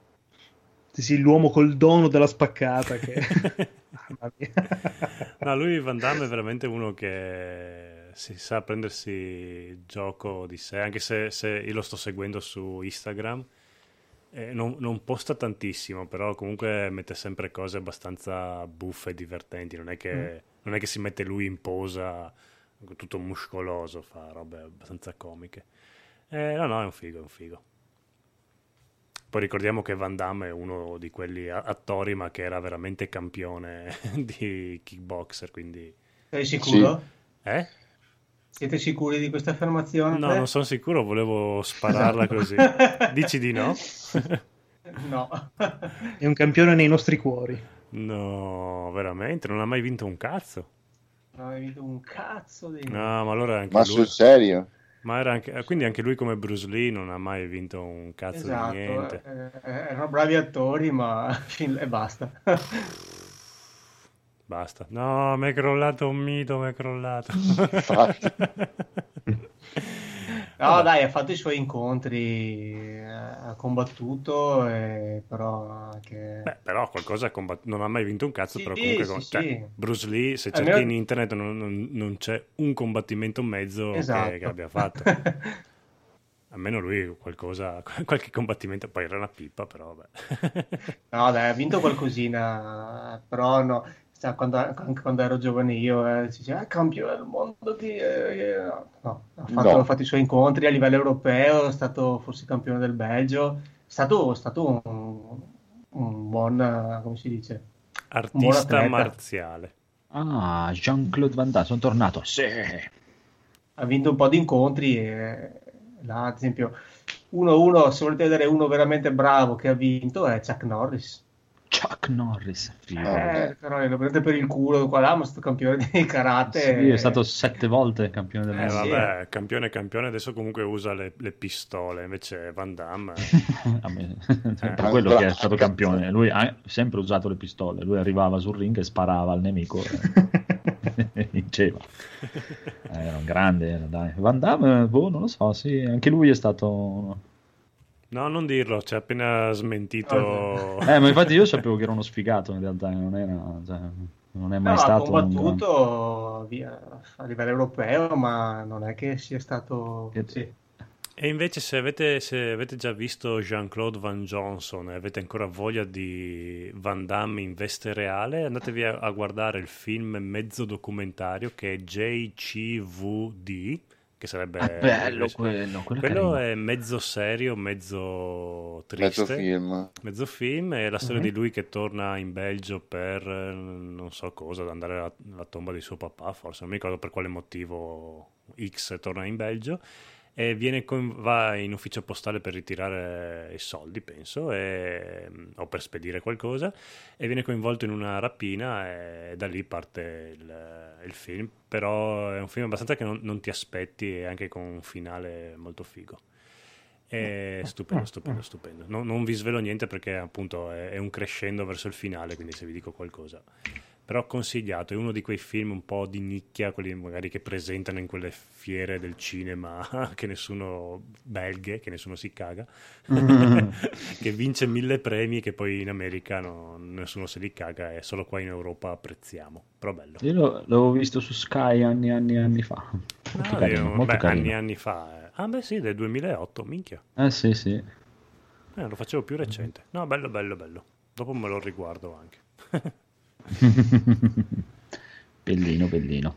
Sì, sì, l'uomo col dono della spaccata che... No, lui Van Damme è veramente uno che si sa prendersi gioco di sé, anche se, se io lo sto seguendo su Instagram. eh, non, non posta tantissimo, però comunque mette sempre cose abbastanza buffe e divertenti. Non è che, non è che si mette lui in posa tutto muscoloso, fa robe abbastanza comiche. Eh, no, no, è un figo, è un figo. Poi ricordiamo che Van Damme è uno di quelli attori, ma che era veramente campione di kickboxer, quindi... Sei sicuro? Eh? Siete sicuri di questa affermazione? No, non sono sicuro, volevo spararla così. Dici di no? no. È un campione nei nostri cuori. No, veramente, non ha mai vinto un cazzo. Non hai vinto un cazzo di... No, ma allora anche ma lui... sul serio? Ma era anche... Quindi anche lui come Bruce Lee non ha mai vinto un cazzo Esatto, di niente. eh, eh, erano bravi attori, ma e basta. Basta. No, mi è crollato un mito, mi è crollato. No, Vabbè. dai, ha fatto i suoi incontri, eh, ha combattuto, eh, però anche... Beh, però qualcosa ha combattuto. Non ha mai vinto un cazzo, Sì, però comunque... sì, sì. cioè, Bruce Lee, se Almeno- cerchi in internet non, non- non c'è un combattimento in mezzo che- Esatto. che, abbia fatto. Almeno lui qualcosa, qualche combattimento, poi era una pippa, però vabbè. No, dai, ha vinto qualcosina, però no, sa, quando, anche quando ero giovane io, eh, si diceva, "Ah, campione del mondo di... eh, eh", no, ha fatto, No. ha fatto i suoi incontri a livello europeo, è stato forse campione del Belgio, è stato, è stato un, un buon, eh, come si dice? Artista marziale. Ah, Jean-Claude Van Damme, sono tornato. Sì. ha vinto un po' di incontri e là, ad esempio, 1-1, se volete vedere uno veramente bravo che ha vinto è Chuck Norris. Chuck Norris. figo. Eh, però lo prende per il culo qua là, ma è stato campione di karate. Sì, è stato sette volte campione del Eh, mondo. vabbè, campione campione, adesso comunque usa le, le pistole, invece Van Damme... A me- Eh, per quello che è stato campione. Lui ha sempre usato le pistole. Lui arrivava sul ring e sparava al nemico vinceva. Eh, Era un grande, era, dai. Van Damme, boh, non lo so, sì, anche lui è stato... No, non dirlo, ci ha appena smentito... Eh, ma infatti io sapevo che era uno sfigato in realtà, non era... cioè, non è mai No, ha stato... un combattuto via- a livello europeo, ma non è che sia stato... Che- Sì. E invece se avete, se avete già visto Jean-Claude Van Johnson e avete ancora voglia di Van Damme in veste reale, andatevi a, a guardare il film mezzo documentario che è JCVD, che sarebbe... Ah, bello quello, quello, è Quello è mezzo serio, mezzo Mezzo triste. film. Mezzo film è la storia Mhm. di lui che torna in Belgio per eh, non so cosa, ad andare alla, alla tomba di suo papà, forse non mi ricordo per quale motivo X torna in Belgio e con- va in ufficio postale per ritirare i soldi, penso, e- o per spedire qualcosa e viene coinvolto in una rapina e da lì parte il, il film, però è un film abbastanza che non, non ti aspetti e anche con un finale molto figo. È stupendo, stupendo, stupendo. Non, non vi svelo niente perché appunto è, è un crescendo verso il finale, quindi se vi dico qualcosa. Però consigliato, è uno di quei film un po' di nicchia, quelli magari che presentano in quelle fiere del cinema che nessuno belghe, che nessuno si caga, che vince mille premi che poi in America no- nessuno se li caga e solo qua in Europa apprezziamo. Però bello. Io lo- l'avevo visto su Sky anni e anni anni fa. Molto Ah, carino, io- molto beh, carino. anni anni fa. eh. Ah beh sì, del 2008, minchia. Eh sì, sì. Eh, lo facevo più recente. No, bello, bello, bello. Dopo me lo riguardo anche. bellino, bellino.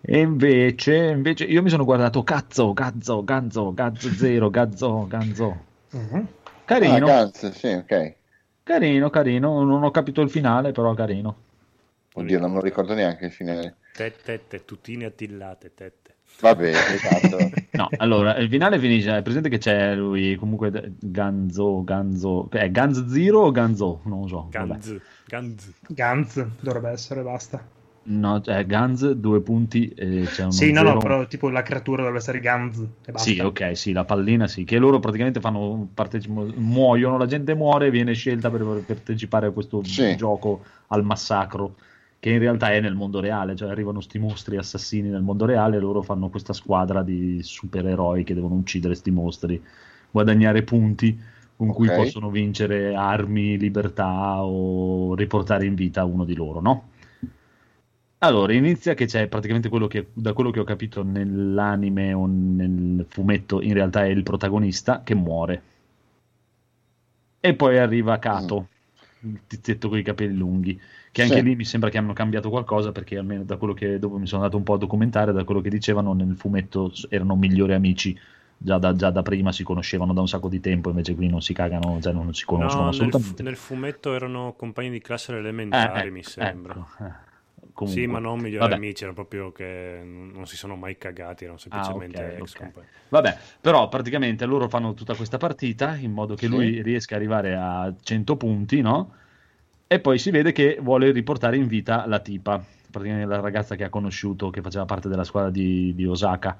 E invece, invece io mi sono guardato Cazzo, Gazzo, Ganzo, Gazzo Zero, Gazzo, Ganzo. Mhm. Ah, Carino, Guns, sì, ok. carino, carino. Non ho capito il finale, però carino. Oddio, non me lo ricordo neanche il finale. Tette, tette, tutine attillate, tette. Vabbè, esatto. No, allora, il finale finisce, è presente che c'è lui, comunque, Ganzo, Ganzo, è Ganz Zero o Ganzo? Non lo so. vabbè. Ganz, Ganz. Dovrebbe essere, basta. No, è Ganz, due punti, e c'è uno Sì, no, zero. no, però tipo la creatura dovrebbe essere Ganz e basta. Sì, ok, sì, la pallina sì, che loro praticamente fanno parteci- muoiono, la gente muore e viene scelta per per partecipare a questo Sì. gioco al massacro, che in realtà è nel mondo reale, cioè arrivano sti mostri assassini nel mondo reale e loro fanno questa squadra di supereroi che devono uccidere sti mostri, guadagnare punti con cui Ok. possono vincere armi, libertà o riportare in vita uno di loro, no? Allora, inizia che c'è praticamente quello che, da quello che ho capito nell'anime o nel fumetto, in realtà è il protagonista che muore. E poi arriva Kato, il tizietto con i capelli lunghi, che anche Sì. lì mi sembra che hanno cambiato qualcosa, perché almeno da quello che dopo mi sono andato un po' a documentare, da quello che dicevano nel fumetto erano migliori amici. Già da, già da prima si conoscevano da un sacco di tempo, invece qui non si cagano, cioè non si conoscono No, nel, assolutamente. nel fumetto erano compagni di classe elementari, Eh, mi ecco, sembra. ecco, eh. Comunque. Sì, ma non migliori Vabbè. amici, erano proprio che non si sono mai cagati, erano semplicemente Ah, ok, ex ok. compagni. Vabbè, però praticamente loro fanno tutta questa partita in modo che Sì. lui riesca ad arrivare a 100 punti, no? E poi si vede che vuole riportare in vita la tipa, praticamente la ragazza che ha conosciuto, che faceva parte della squadra di, di Osaka,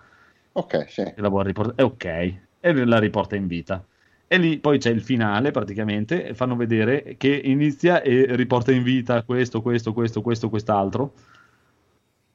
Ok, sì. che la vuole riportare. E ok, e la riporta in vita. E lì poi c'è il finale, praticamente, e fanno vedere che inizia e riporta in vita questo, questo, questo, questo, quest'altro.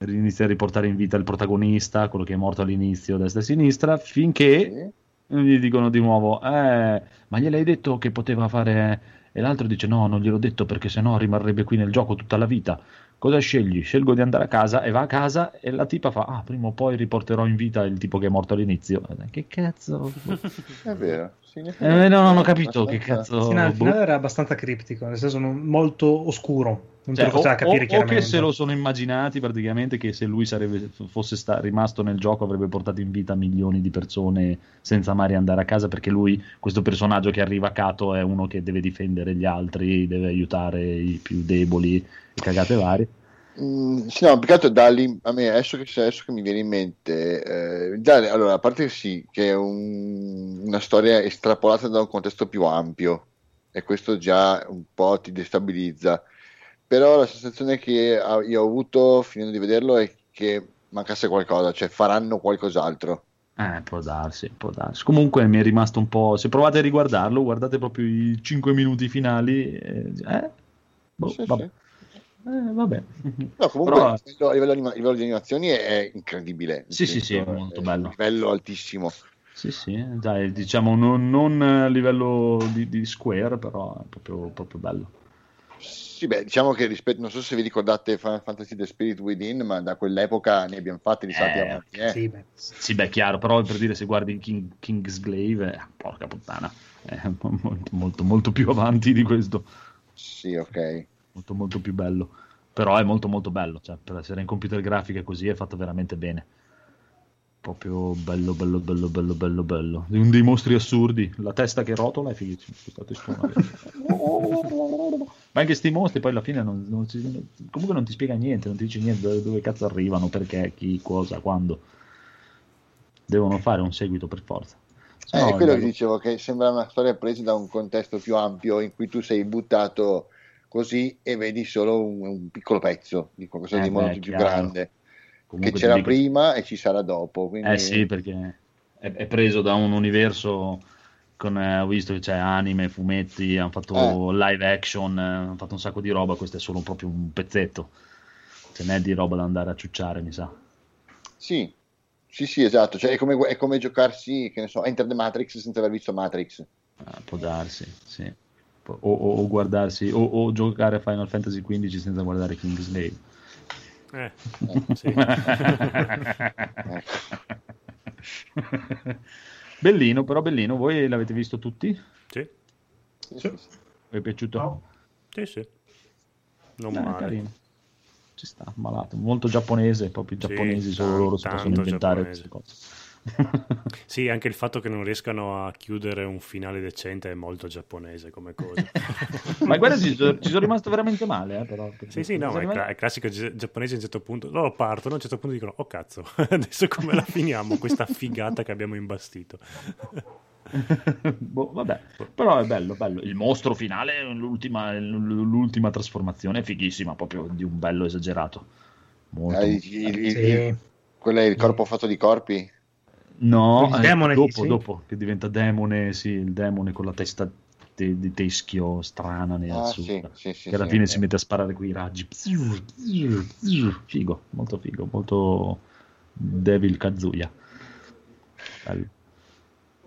Inizia a riportare in vita il protagonista, quello che è morto all'inizio, destra e sinistra, finché Sì. gli dicono di nuovo, eh, ma gliel'hai detto che poteva fare... E l'altro dice, no, non gliel'ho detto perché sennò rimarrebbe qui nel gioco tutta la vita. Cosa scegli? Scelgo di andare a casa e va a casa e la tipa fa, ah, prima o poi riporterò in vita il tipo che è morto all'inizio. Che cazzo? È vero. Sì, Eh, no, non ho capito che cazzo... Sì, no, il boh. finale era abbastanza criptico, nel senso non- molto oscuro. Non Cioè, te lo faceva o, capire o- o chiaramente. che se lo sono immaginati praticamente che se lui sarebbe, fosse sta- rimasto nel gioco avrebbe portato in vita milioni di persone senza mai andare a casa perché lui, questo personaggio che arriva a Cato è uno che deve difendere gli altri, deve aiutare i più deboli cagate varie. Mm, sì, no, più che altro da lì, a me adesso che, adesso che mi viene in mente, eh, già, allora, a parte che sì, che è un- una storia estrapolata da un contesto più ampio, e questo già un po' ti destabilizza. Però la sensazione che io ho avuto finendo di vederlo è che mancasse qualcosa, cioè faranno qualcos'altro. Eh, può darsi, può darsi. Comunque mi è rimasto un po'. Se provate a riguardarlo, guardate proprio i 5 minuti finali. Eh, eh, boh, Sì, sì. Eh, vabbè. No, comunque Però- a livello, a livello anima- a livello di animazioni è, incredibile. Sì, sì, sì, è molto è bello. Un livello altissimo. Sì, sì, dai, diciamo non, non a livello di, di Square, però è proprio, proprio bello. Sì, beh, diciamo che rispetto, non so se vi ricordate Final Fantasy The Spirit Within, ma da quell'epoca ne abbiamo fatti di salti Eh, avanti. Eh. Sì, beh. Sì, beh, chiaro, però per dire se guardi King, Kingsglaive, eh, porca puttana, è molto, molto, molto più avanti di questo, Sì, ok. Molto, molto più bello. Però è molto, molto bello, cioè per essere in computer grafica così è fatto veramente bene. Proprio bello, bello, bello, bello, bello, bello. Un dei mostri assurdi, la testa che rotola è fighissimo. testona. Ma anche sti mostri poi alla fine non, non si- comunque non ti spiega niente, non ti dice niente dove, dove cazzo arrivano, perché, chi, cosa, quando. Devono fare un seguito per forza. Eh, no, è quello che dicevo, che sembra una storia presa da un contesto più ampio in cui tu sei buttato così e vedi solo un, un piccolo pezzo di qualcosa Eh, di molto beh, più chiaro. grande, Comunque che c'era dico- prima e ci sarà dopo. Quindi... Eh sì, perché è, è preso da un universo con, eh, ho visto che c'è anime, fumetti, hanno fatto live action, eh, hanno fatto un sacco di roba, questo è solo proprio un pezzetto. Ce n'è di roba da andare a ciucciare, mi sa. Sì, sì, sì, esatto. Cioè, è, come, è come giocarsi, che ne so, Enter the Matrix senza aver visto Matrix. Ah, può darsi, sì. O, o- o guardarsi, o, o giocare a Final Fantasy XV senza guardare Kingslave. Eh, sì. Ecco. bellino, però bellino. Voi l'avete visto tutti? sì, Sì, sì, sì. Vi è piaciuto? No. sì, sì. Non Eh, male. carino. Ci sta, malato. Molto giapponese, proprio i Sì, giapponesi, solo tan- loro si possono inventare giapponese. queste cose. Sì, anche il fatto che non riescano a chiudere un finale decente è molto giapponese come cosa. Ma guarda, ci, sono- ci sono rimasto veramente male, eh, però. Sì, sì, no, è, cla- è classico gi- giapponese a un certo punto. Loro partono, a un certo punto dicono, oh cazzo, adesso come la finiamo questa figata che abbiamo imbastito? Boh, vabbè, però è bello, bello. Il mostro finale, l'ultima, l'ultima trasformazione è fighissima, proprio di un bello esagerato. Molto. Ah, il- il- il- Sì. quello è il corpo fatto di corpi? No, Il eh, demone, dopo, dici? dopo che diventa demone, sì, il demone con la testa te- di teschio strana nel Ah, sì, sì, sì, che alla sì, fine si mette a sparare quei raggi. Figo, molto figo, molto Devil Kazuya. Bello.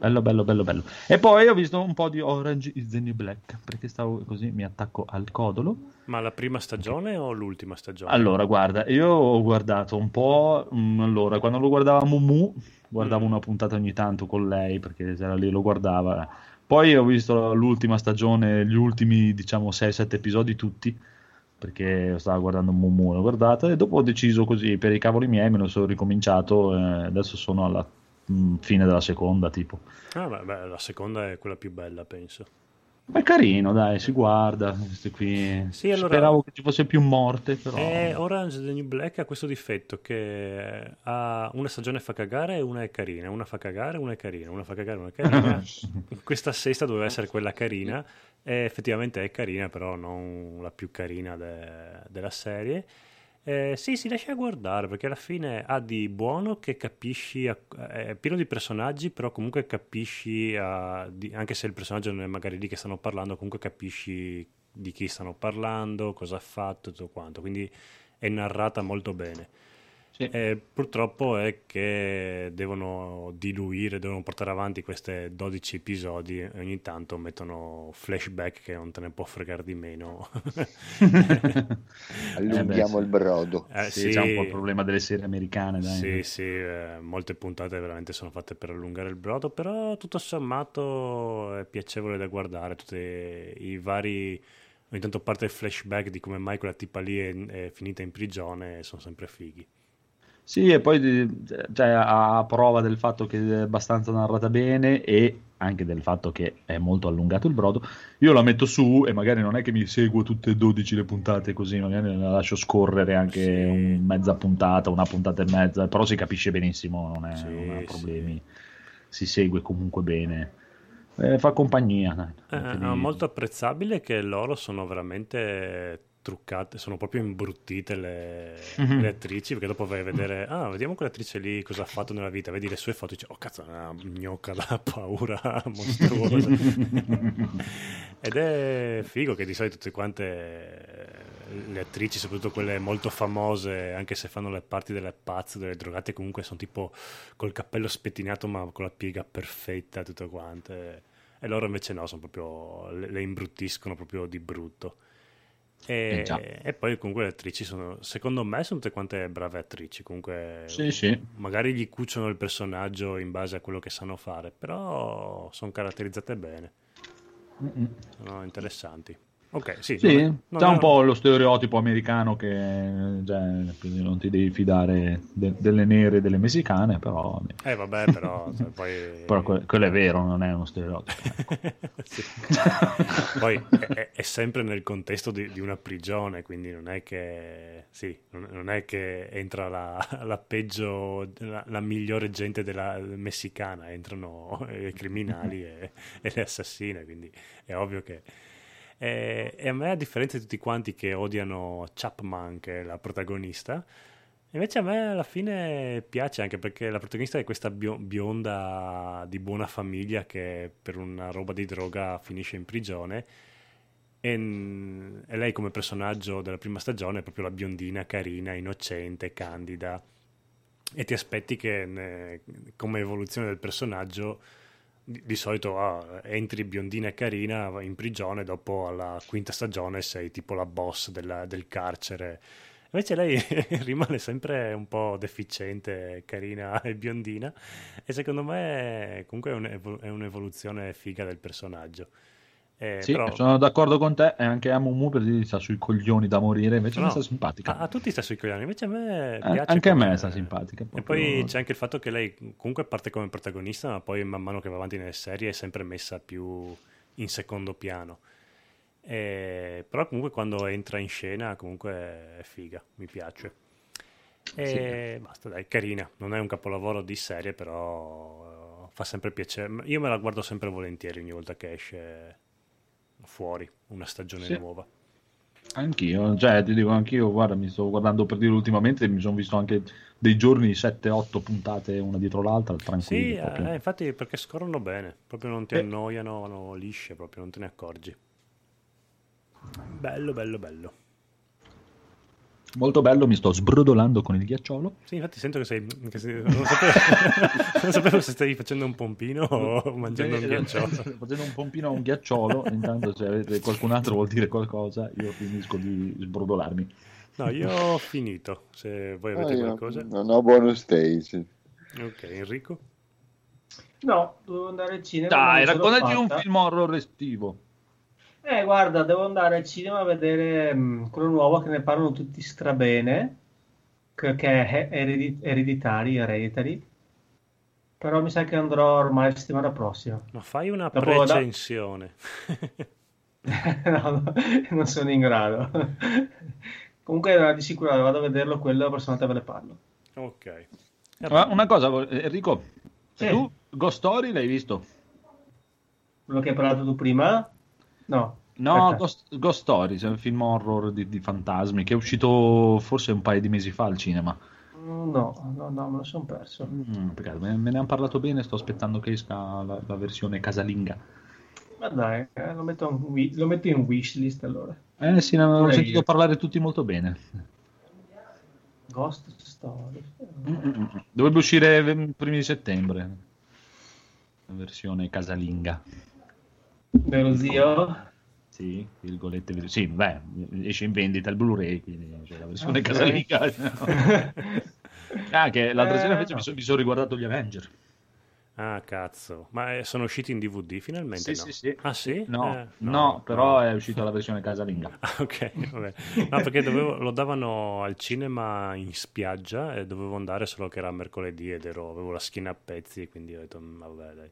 Bello, bello, bello, bello. E poi ho visto un po' di Orange is the New Black, perché stavo così, mi attacco al codolo. Ma la prima stagione o l'ultima stagione? Allora, guarda, io ho guardato un po'. mm, allora, quando lo guardava Mumu, guardavo Mm. una puntata ogni tanto con lei perché era lì, lo guardava. Poi ho visto l'ultima stagione, gli ultimi, diciamo, 6-7 episodi tutti perché stavo guardando Mumu, l'ho guardata e dopo ho deciso così per i cavoli miei, me lo sono ricominciato. e adesso sono alla mm, fine della seconda, tipo. Ah, beh, beh, la seconda è quella più bella, penso. Ma è carino, dai, si guarda. Qui. Sì, allora- Speravo che ci fosse più morte, però. E Orange the New Black ha questo difetto che ha una stagione fa cagare e una è carina, una fa cagare, una è carina, una fa cagare, una è carina. Questa sesta doveva essere quella carina e effettivamente è carina, però non la più carina de- della serie. Eh, sì, si lascia guardare perché alla fine ha di buono che capisci, a- è pieno di personaggi, però comunque capisci, a- di- anche se il personaggio non è magari lì che stanno parlando, comunque capisci di chi stanno parlando, cosa ha fatto tutto quanto, quindi è narrata molto bene. Sì. Eh, purtroppo è che devono diluire, devono portare avanti questi 12 episodi e ogni tanto mettono flashback che non te ne può fregare di meno. Allunghiamo Eh beh, sì. il brodo. Eh, sì, c'è un po' il problema delle serie americane, dai. Sì, sì, eh, molte puntate veramente sono fatte per allungare il brodo, però tutto sommato è piacevole da guardare, tutti i vari... Ogni tanto parte il flashback di come mai quella tipa lì è, è finita in prigione e sono sempre fighi. Sì, e poi cioè, a prova del fatto che è abbastanza narrata bene e anche del fatto che è molto allungato il brodo, io la metto su e magari non è che mi seguo tutte e 12 le puntate così, magari la lascio scorrere anche Sì. un- mezza puntata, una puntata e mezza, però si capisce benissimo, non, è, Sì, non ha sì. problemi, si segue comunque bene. Eh, fa compagnia. dai. Eh, no, molto apprezzabile che loro sono veramente truccate, sono proprio imbruttite le, Mhm. le attrici, perché dopo vai a vedere, ah, vediamo quell'attrice lì cosa ha fatto nella vita, vedi le sue foto e dici, oh cazzo, è una gnocca da paura mostruosa. Ed è figo che di solito tutte quante le attrici, soprattutto quelle molto famose, anche se fanno le parti delle pazze, delle drogate, comunque sono tipo col cappello spettinato ma con la piega perfetta, tutto quanto. E e loro invece no, sono proprio, le, le imbruttiscono proprio di brutto. E, Eh già. e poi comunque le attrici sono, secondo me sono tutte quante brave attrici, comunque Sì, sì. magari gli cuciono il personaggio in base a quello che sanno fare, però sono caratterizzate bene, Mm-mm. sono interessanti. Ok, sì, Sì, non è- non c'è un po' lo stereotipo americano che cioè, non ti devi fidare de- delle nere e delle messicane, però, Eh vabbè, però cioè, poi... però que- quello è vero, non è uno stereotipo. Poi è, è- sempre nel contesto di, di una prigione, quindi non è che, sì, non, non è che entra la, la peggio, la, la migliore gente della messicana, entrano i criminali e, e le assassine, quindi è ovvio che... E, e a me, a differenza di tutti quanti che odiano Chapman, che è la protagonista, Invece a me alla fine piace anche perché la protagonista è questa bio- bionda di buona famiglia che per una roba di droga finisce in prigione. E, lei come personaggio della prima stagione è proprio la biondina carina, innocente, candida. E ti aspetti che come evoluzione del personaggio di, solito ah, entri biondina e carina in prigione dopo alla quinta stagione sei tipo la boss della- del carcere Invece lei rimane sempre un po' deficiente, carina e biondina e secondo me comunque è, un'evo- è un'evoluzione figa del personaggio. Eh, Sì, però sono d'accordo con te, e anche Amumu per dire sta sui coglioni da morire, invece No, mi sta simpatica. a, a tutti sta sui coglioni, invece a me Eh, piace anche a me sta simpatica. E proprio. poi c'è anche il fatto che lei comunque parte come protagonista, ma poi man mano che va avanti nelle serie è sempre messa più in secondo piano. E- però comunque quando entra in scena comunque è figa, mi piace. E basta, dai, carina. Non è un capolavoro di serie, però eh, fa sempre piacere. Io me la guardo sempre volentieri ogni volta che esce fuori una stagione Sì. nuova. Anch'io, cioè ti dico anch'io, guarda, mi sto guardando per dire ultimamente, mi sono visto anche dei giorni 7-8 puntate una dietro l'altra, Sì, tranquilli. proprio. eh, infatti perché scorrono bene, proprio non ti Eh. annoiano, vanno lisce, proprio non te ne accorgi. Bello, bello, bello. Molto bello, mi sto sbrodolando con il ghiacciolo. Sì, infatti sento che sei... Che sei- non, sapevo, non sapevo se stavi facendo un pompino o mangiando un Eh, ghiacciolo. Facendo un pompino a un ghiacciolo, intanto se avete qualcun altro vuol dire qualcosa, io finisco di sbrodolarmi. No, io ho finito, se voi avete Ah, qualcosa. Non ho bonus stage. Ok, Enrico? No, devo andare al cinema. Dai, raccontaci un film horror estivo. Eh, guarda, devo andare al cinema a vedere mh, quello nuovo che ne parlano tutti strabene, che, che è Eredi- Ereditary, Hereditary. Però mi sa che andrò ormai la settimana prossima. Ma fai una Dopo da- recensione. No, no, non sono in grado. Comunque, no, di sicuro vado a vederlo quello, la prossima volta ve ne parlo. ok. Ma una cosa, vo- Enrico, Sì. tu Ghost Story l'hai visto? Quello che hai parlato tu prima? No. No. Ghost, Ghost Stories è un film horror di, di fantasmi che è uscito forse un paio di mesi fa al cinema. Mm, No, no, no, me lo sono perso. Mm, peccato, me, me ne hanno parlato bene, sto aspettando che esca la, la versione casalinga. Ma dai, eh, lo, metto in lo metto in wishlist allora. Eh sì, ne avevo Pure sentito io. parlare tutti molto bene. Ghost Story. Mm, Dovrebbe uscire i primi di settembre. La versione casalinga. Dello zio? Sì, virgolette, vir- sì, beh, esce in vendita il Blu-ray, quindi c'è la versione Ok. casalinga. ah, che l'altra sera Eh, invece no. mi, so- mi sono riguardato gli Avenger. Ah, cazzo. Ma eh, sono usciti in DVD finalmente? Sì, no? sì, sì. Ah, sì? No, Eh, no, però è uscita la versione casalinga. Ah, ok, vabbè. No, perché dovevo- lo davano al cinema in spiaggia e dovevo andare solo che era mercoledì ed ero, avevo la schiena a pezzi, quindi ho detto, "Mm, vabbè, dai.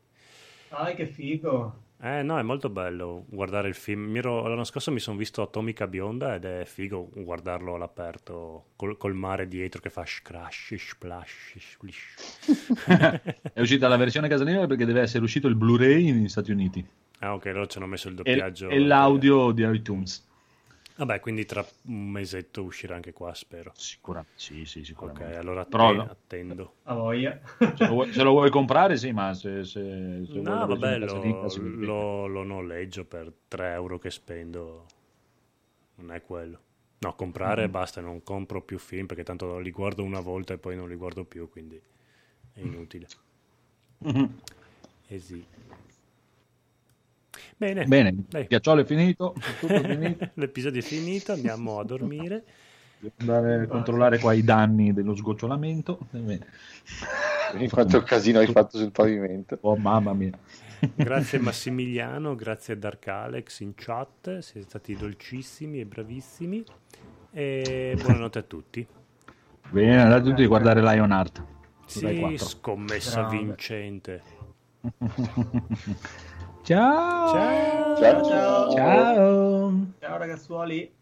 Dai, che figo. Eh no, è molto bello guardare il film. Ero- l'anno scorso mi sono visto Atomica Bionda ed è figo guardarlo all'aperto col, col mare dietro che fa crash, splash, splish. È uscita la versione casalinga perché deve essere uscito il Blu-ray negli Stati Uniti Ah ok, loro ci hanno messo il e, doppiaggio. e l'audio di iTunes. Vabbè, quindi tra un mesetto uscirà anche qua, spero. Sicuramente, sì, sì, Ok, sicuramente. allora Però atten- no. attendo. A voglia. Se, lo vuoi, se lo vuoi comprare, sì, ma se, se, se No, vabbè, lo, lo- lo noleggio per 3 euro che spendo. Non è quello. No, comprare Mm-hmm. basta, non compro più film perché tanto li guardo una volta e poi non li guardo più, quindi è inutile. Mhm. Eh sì. Bene, Bene, dai. ghiacciolo è finito, è tutto finito. l'episodio è finito, andiamo a dormire. Andare a controllare qua i danni dello sgocciolamento. Quindi quanto casino hai fatto sul pavimento. Oh, mamma mia. Grazie Massimiliano, grazie a Dark Alex in chat, siete stati dolcissimi e bravissimi. E buonanotte a tutti. Bene, andate tutti a guardare Lionheart. Sì, 4. scommessa Grande. vincente. Ciao. Ciao. Ciao. Ciao. Ciao. Ciao ragazzuoli.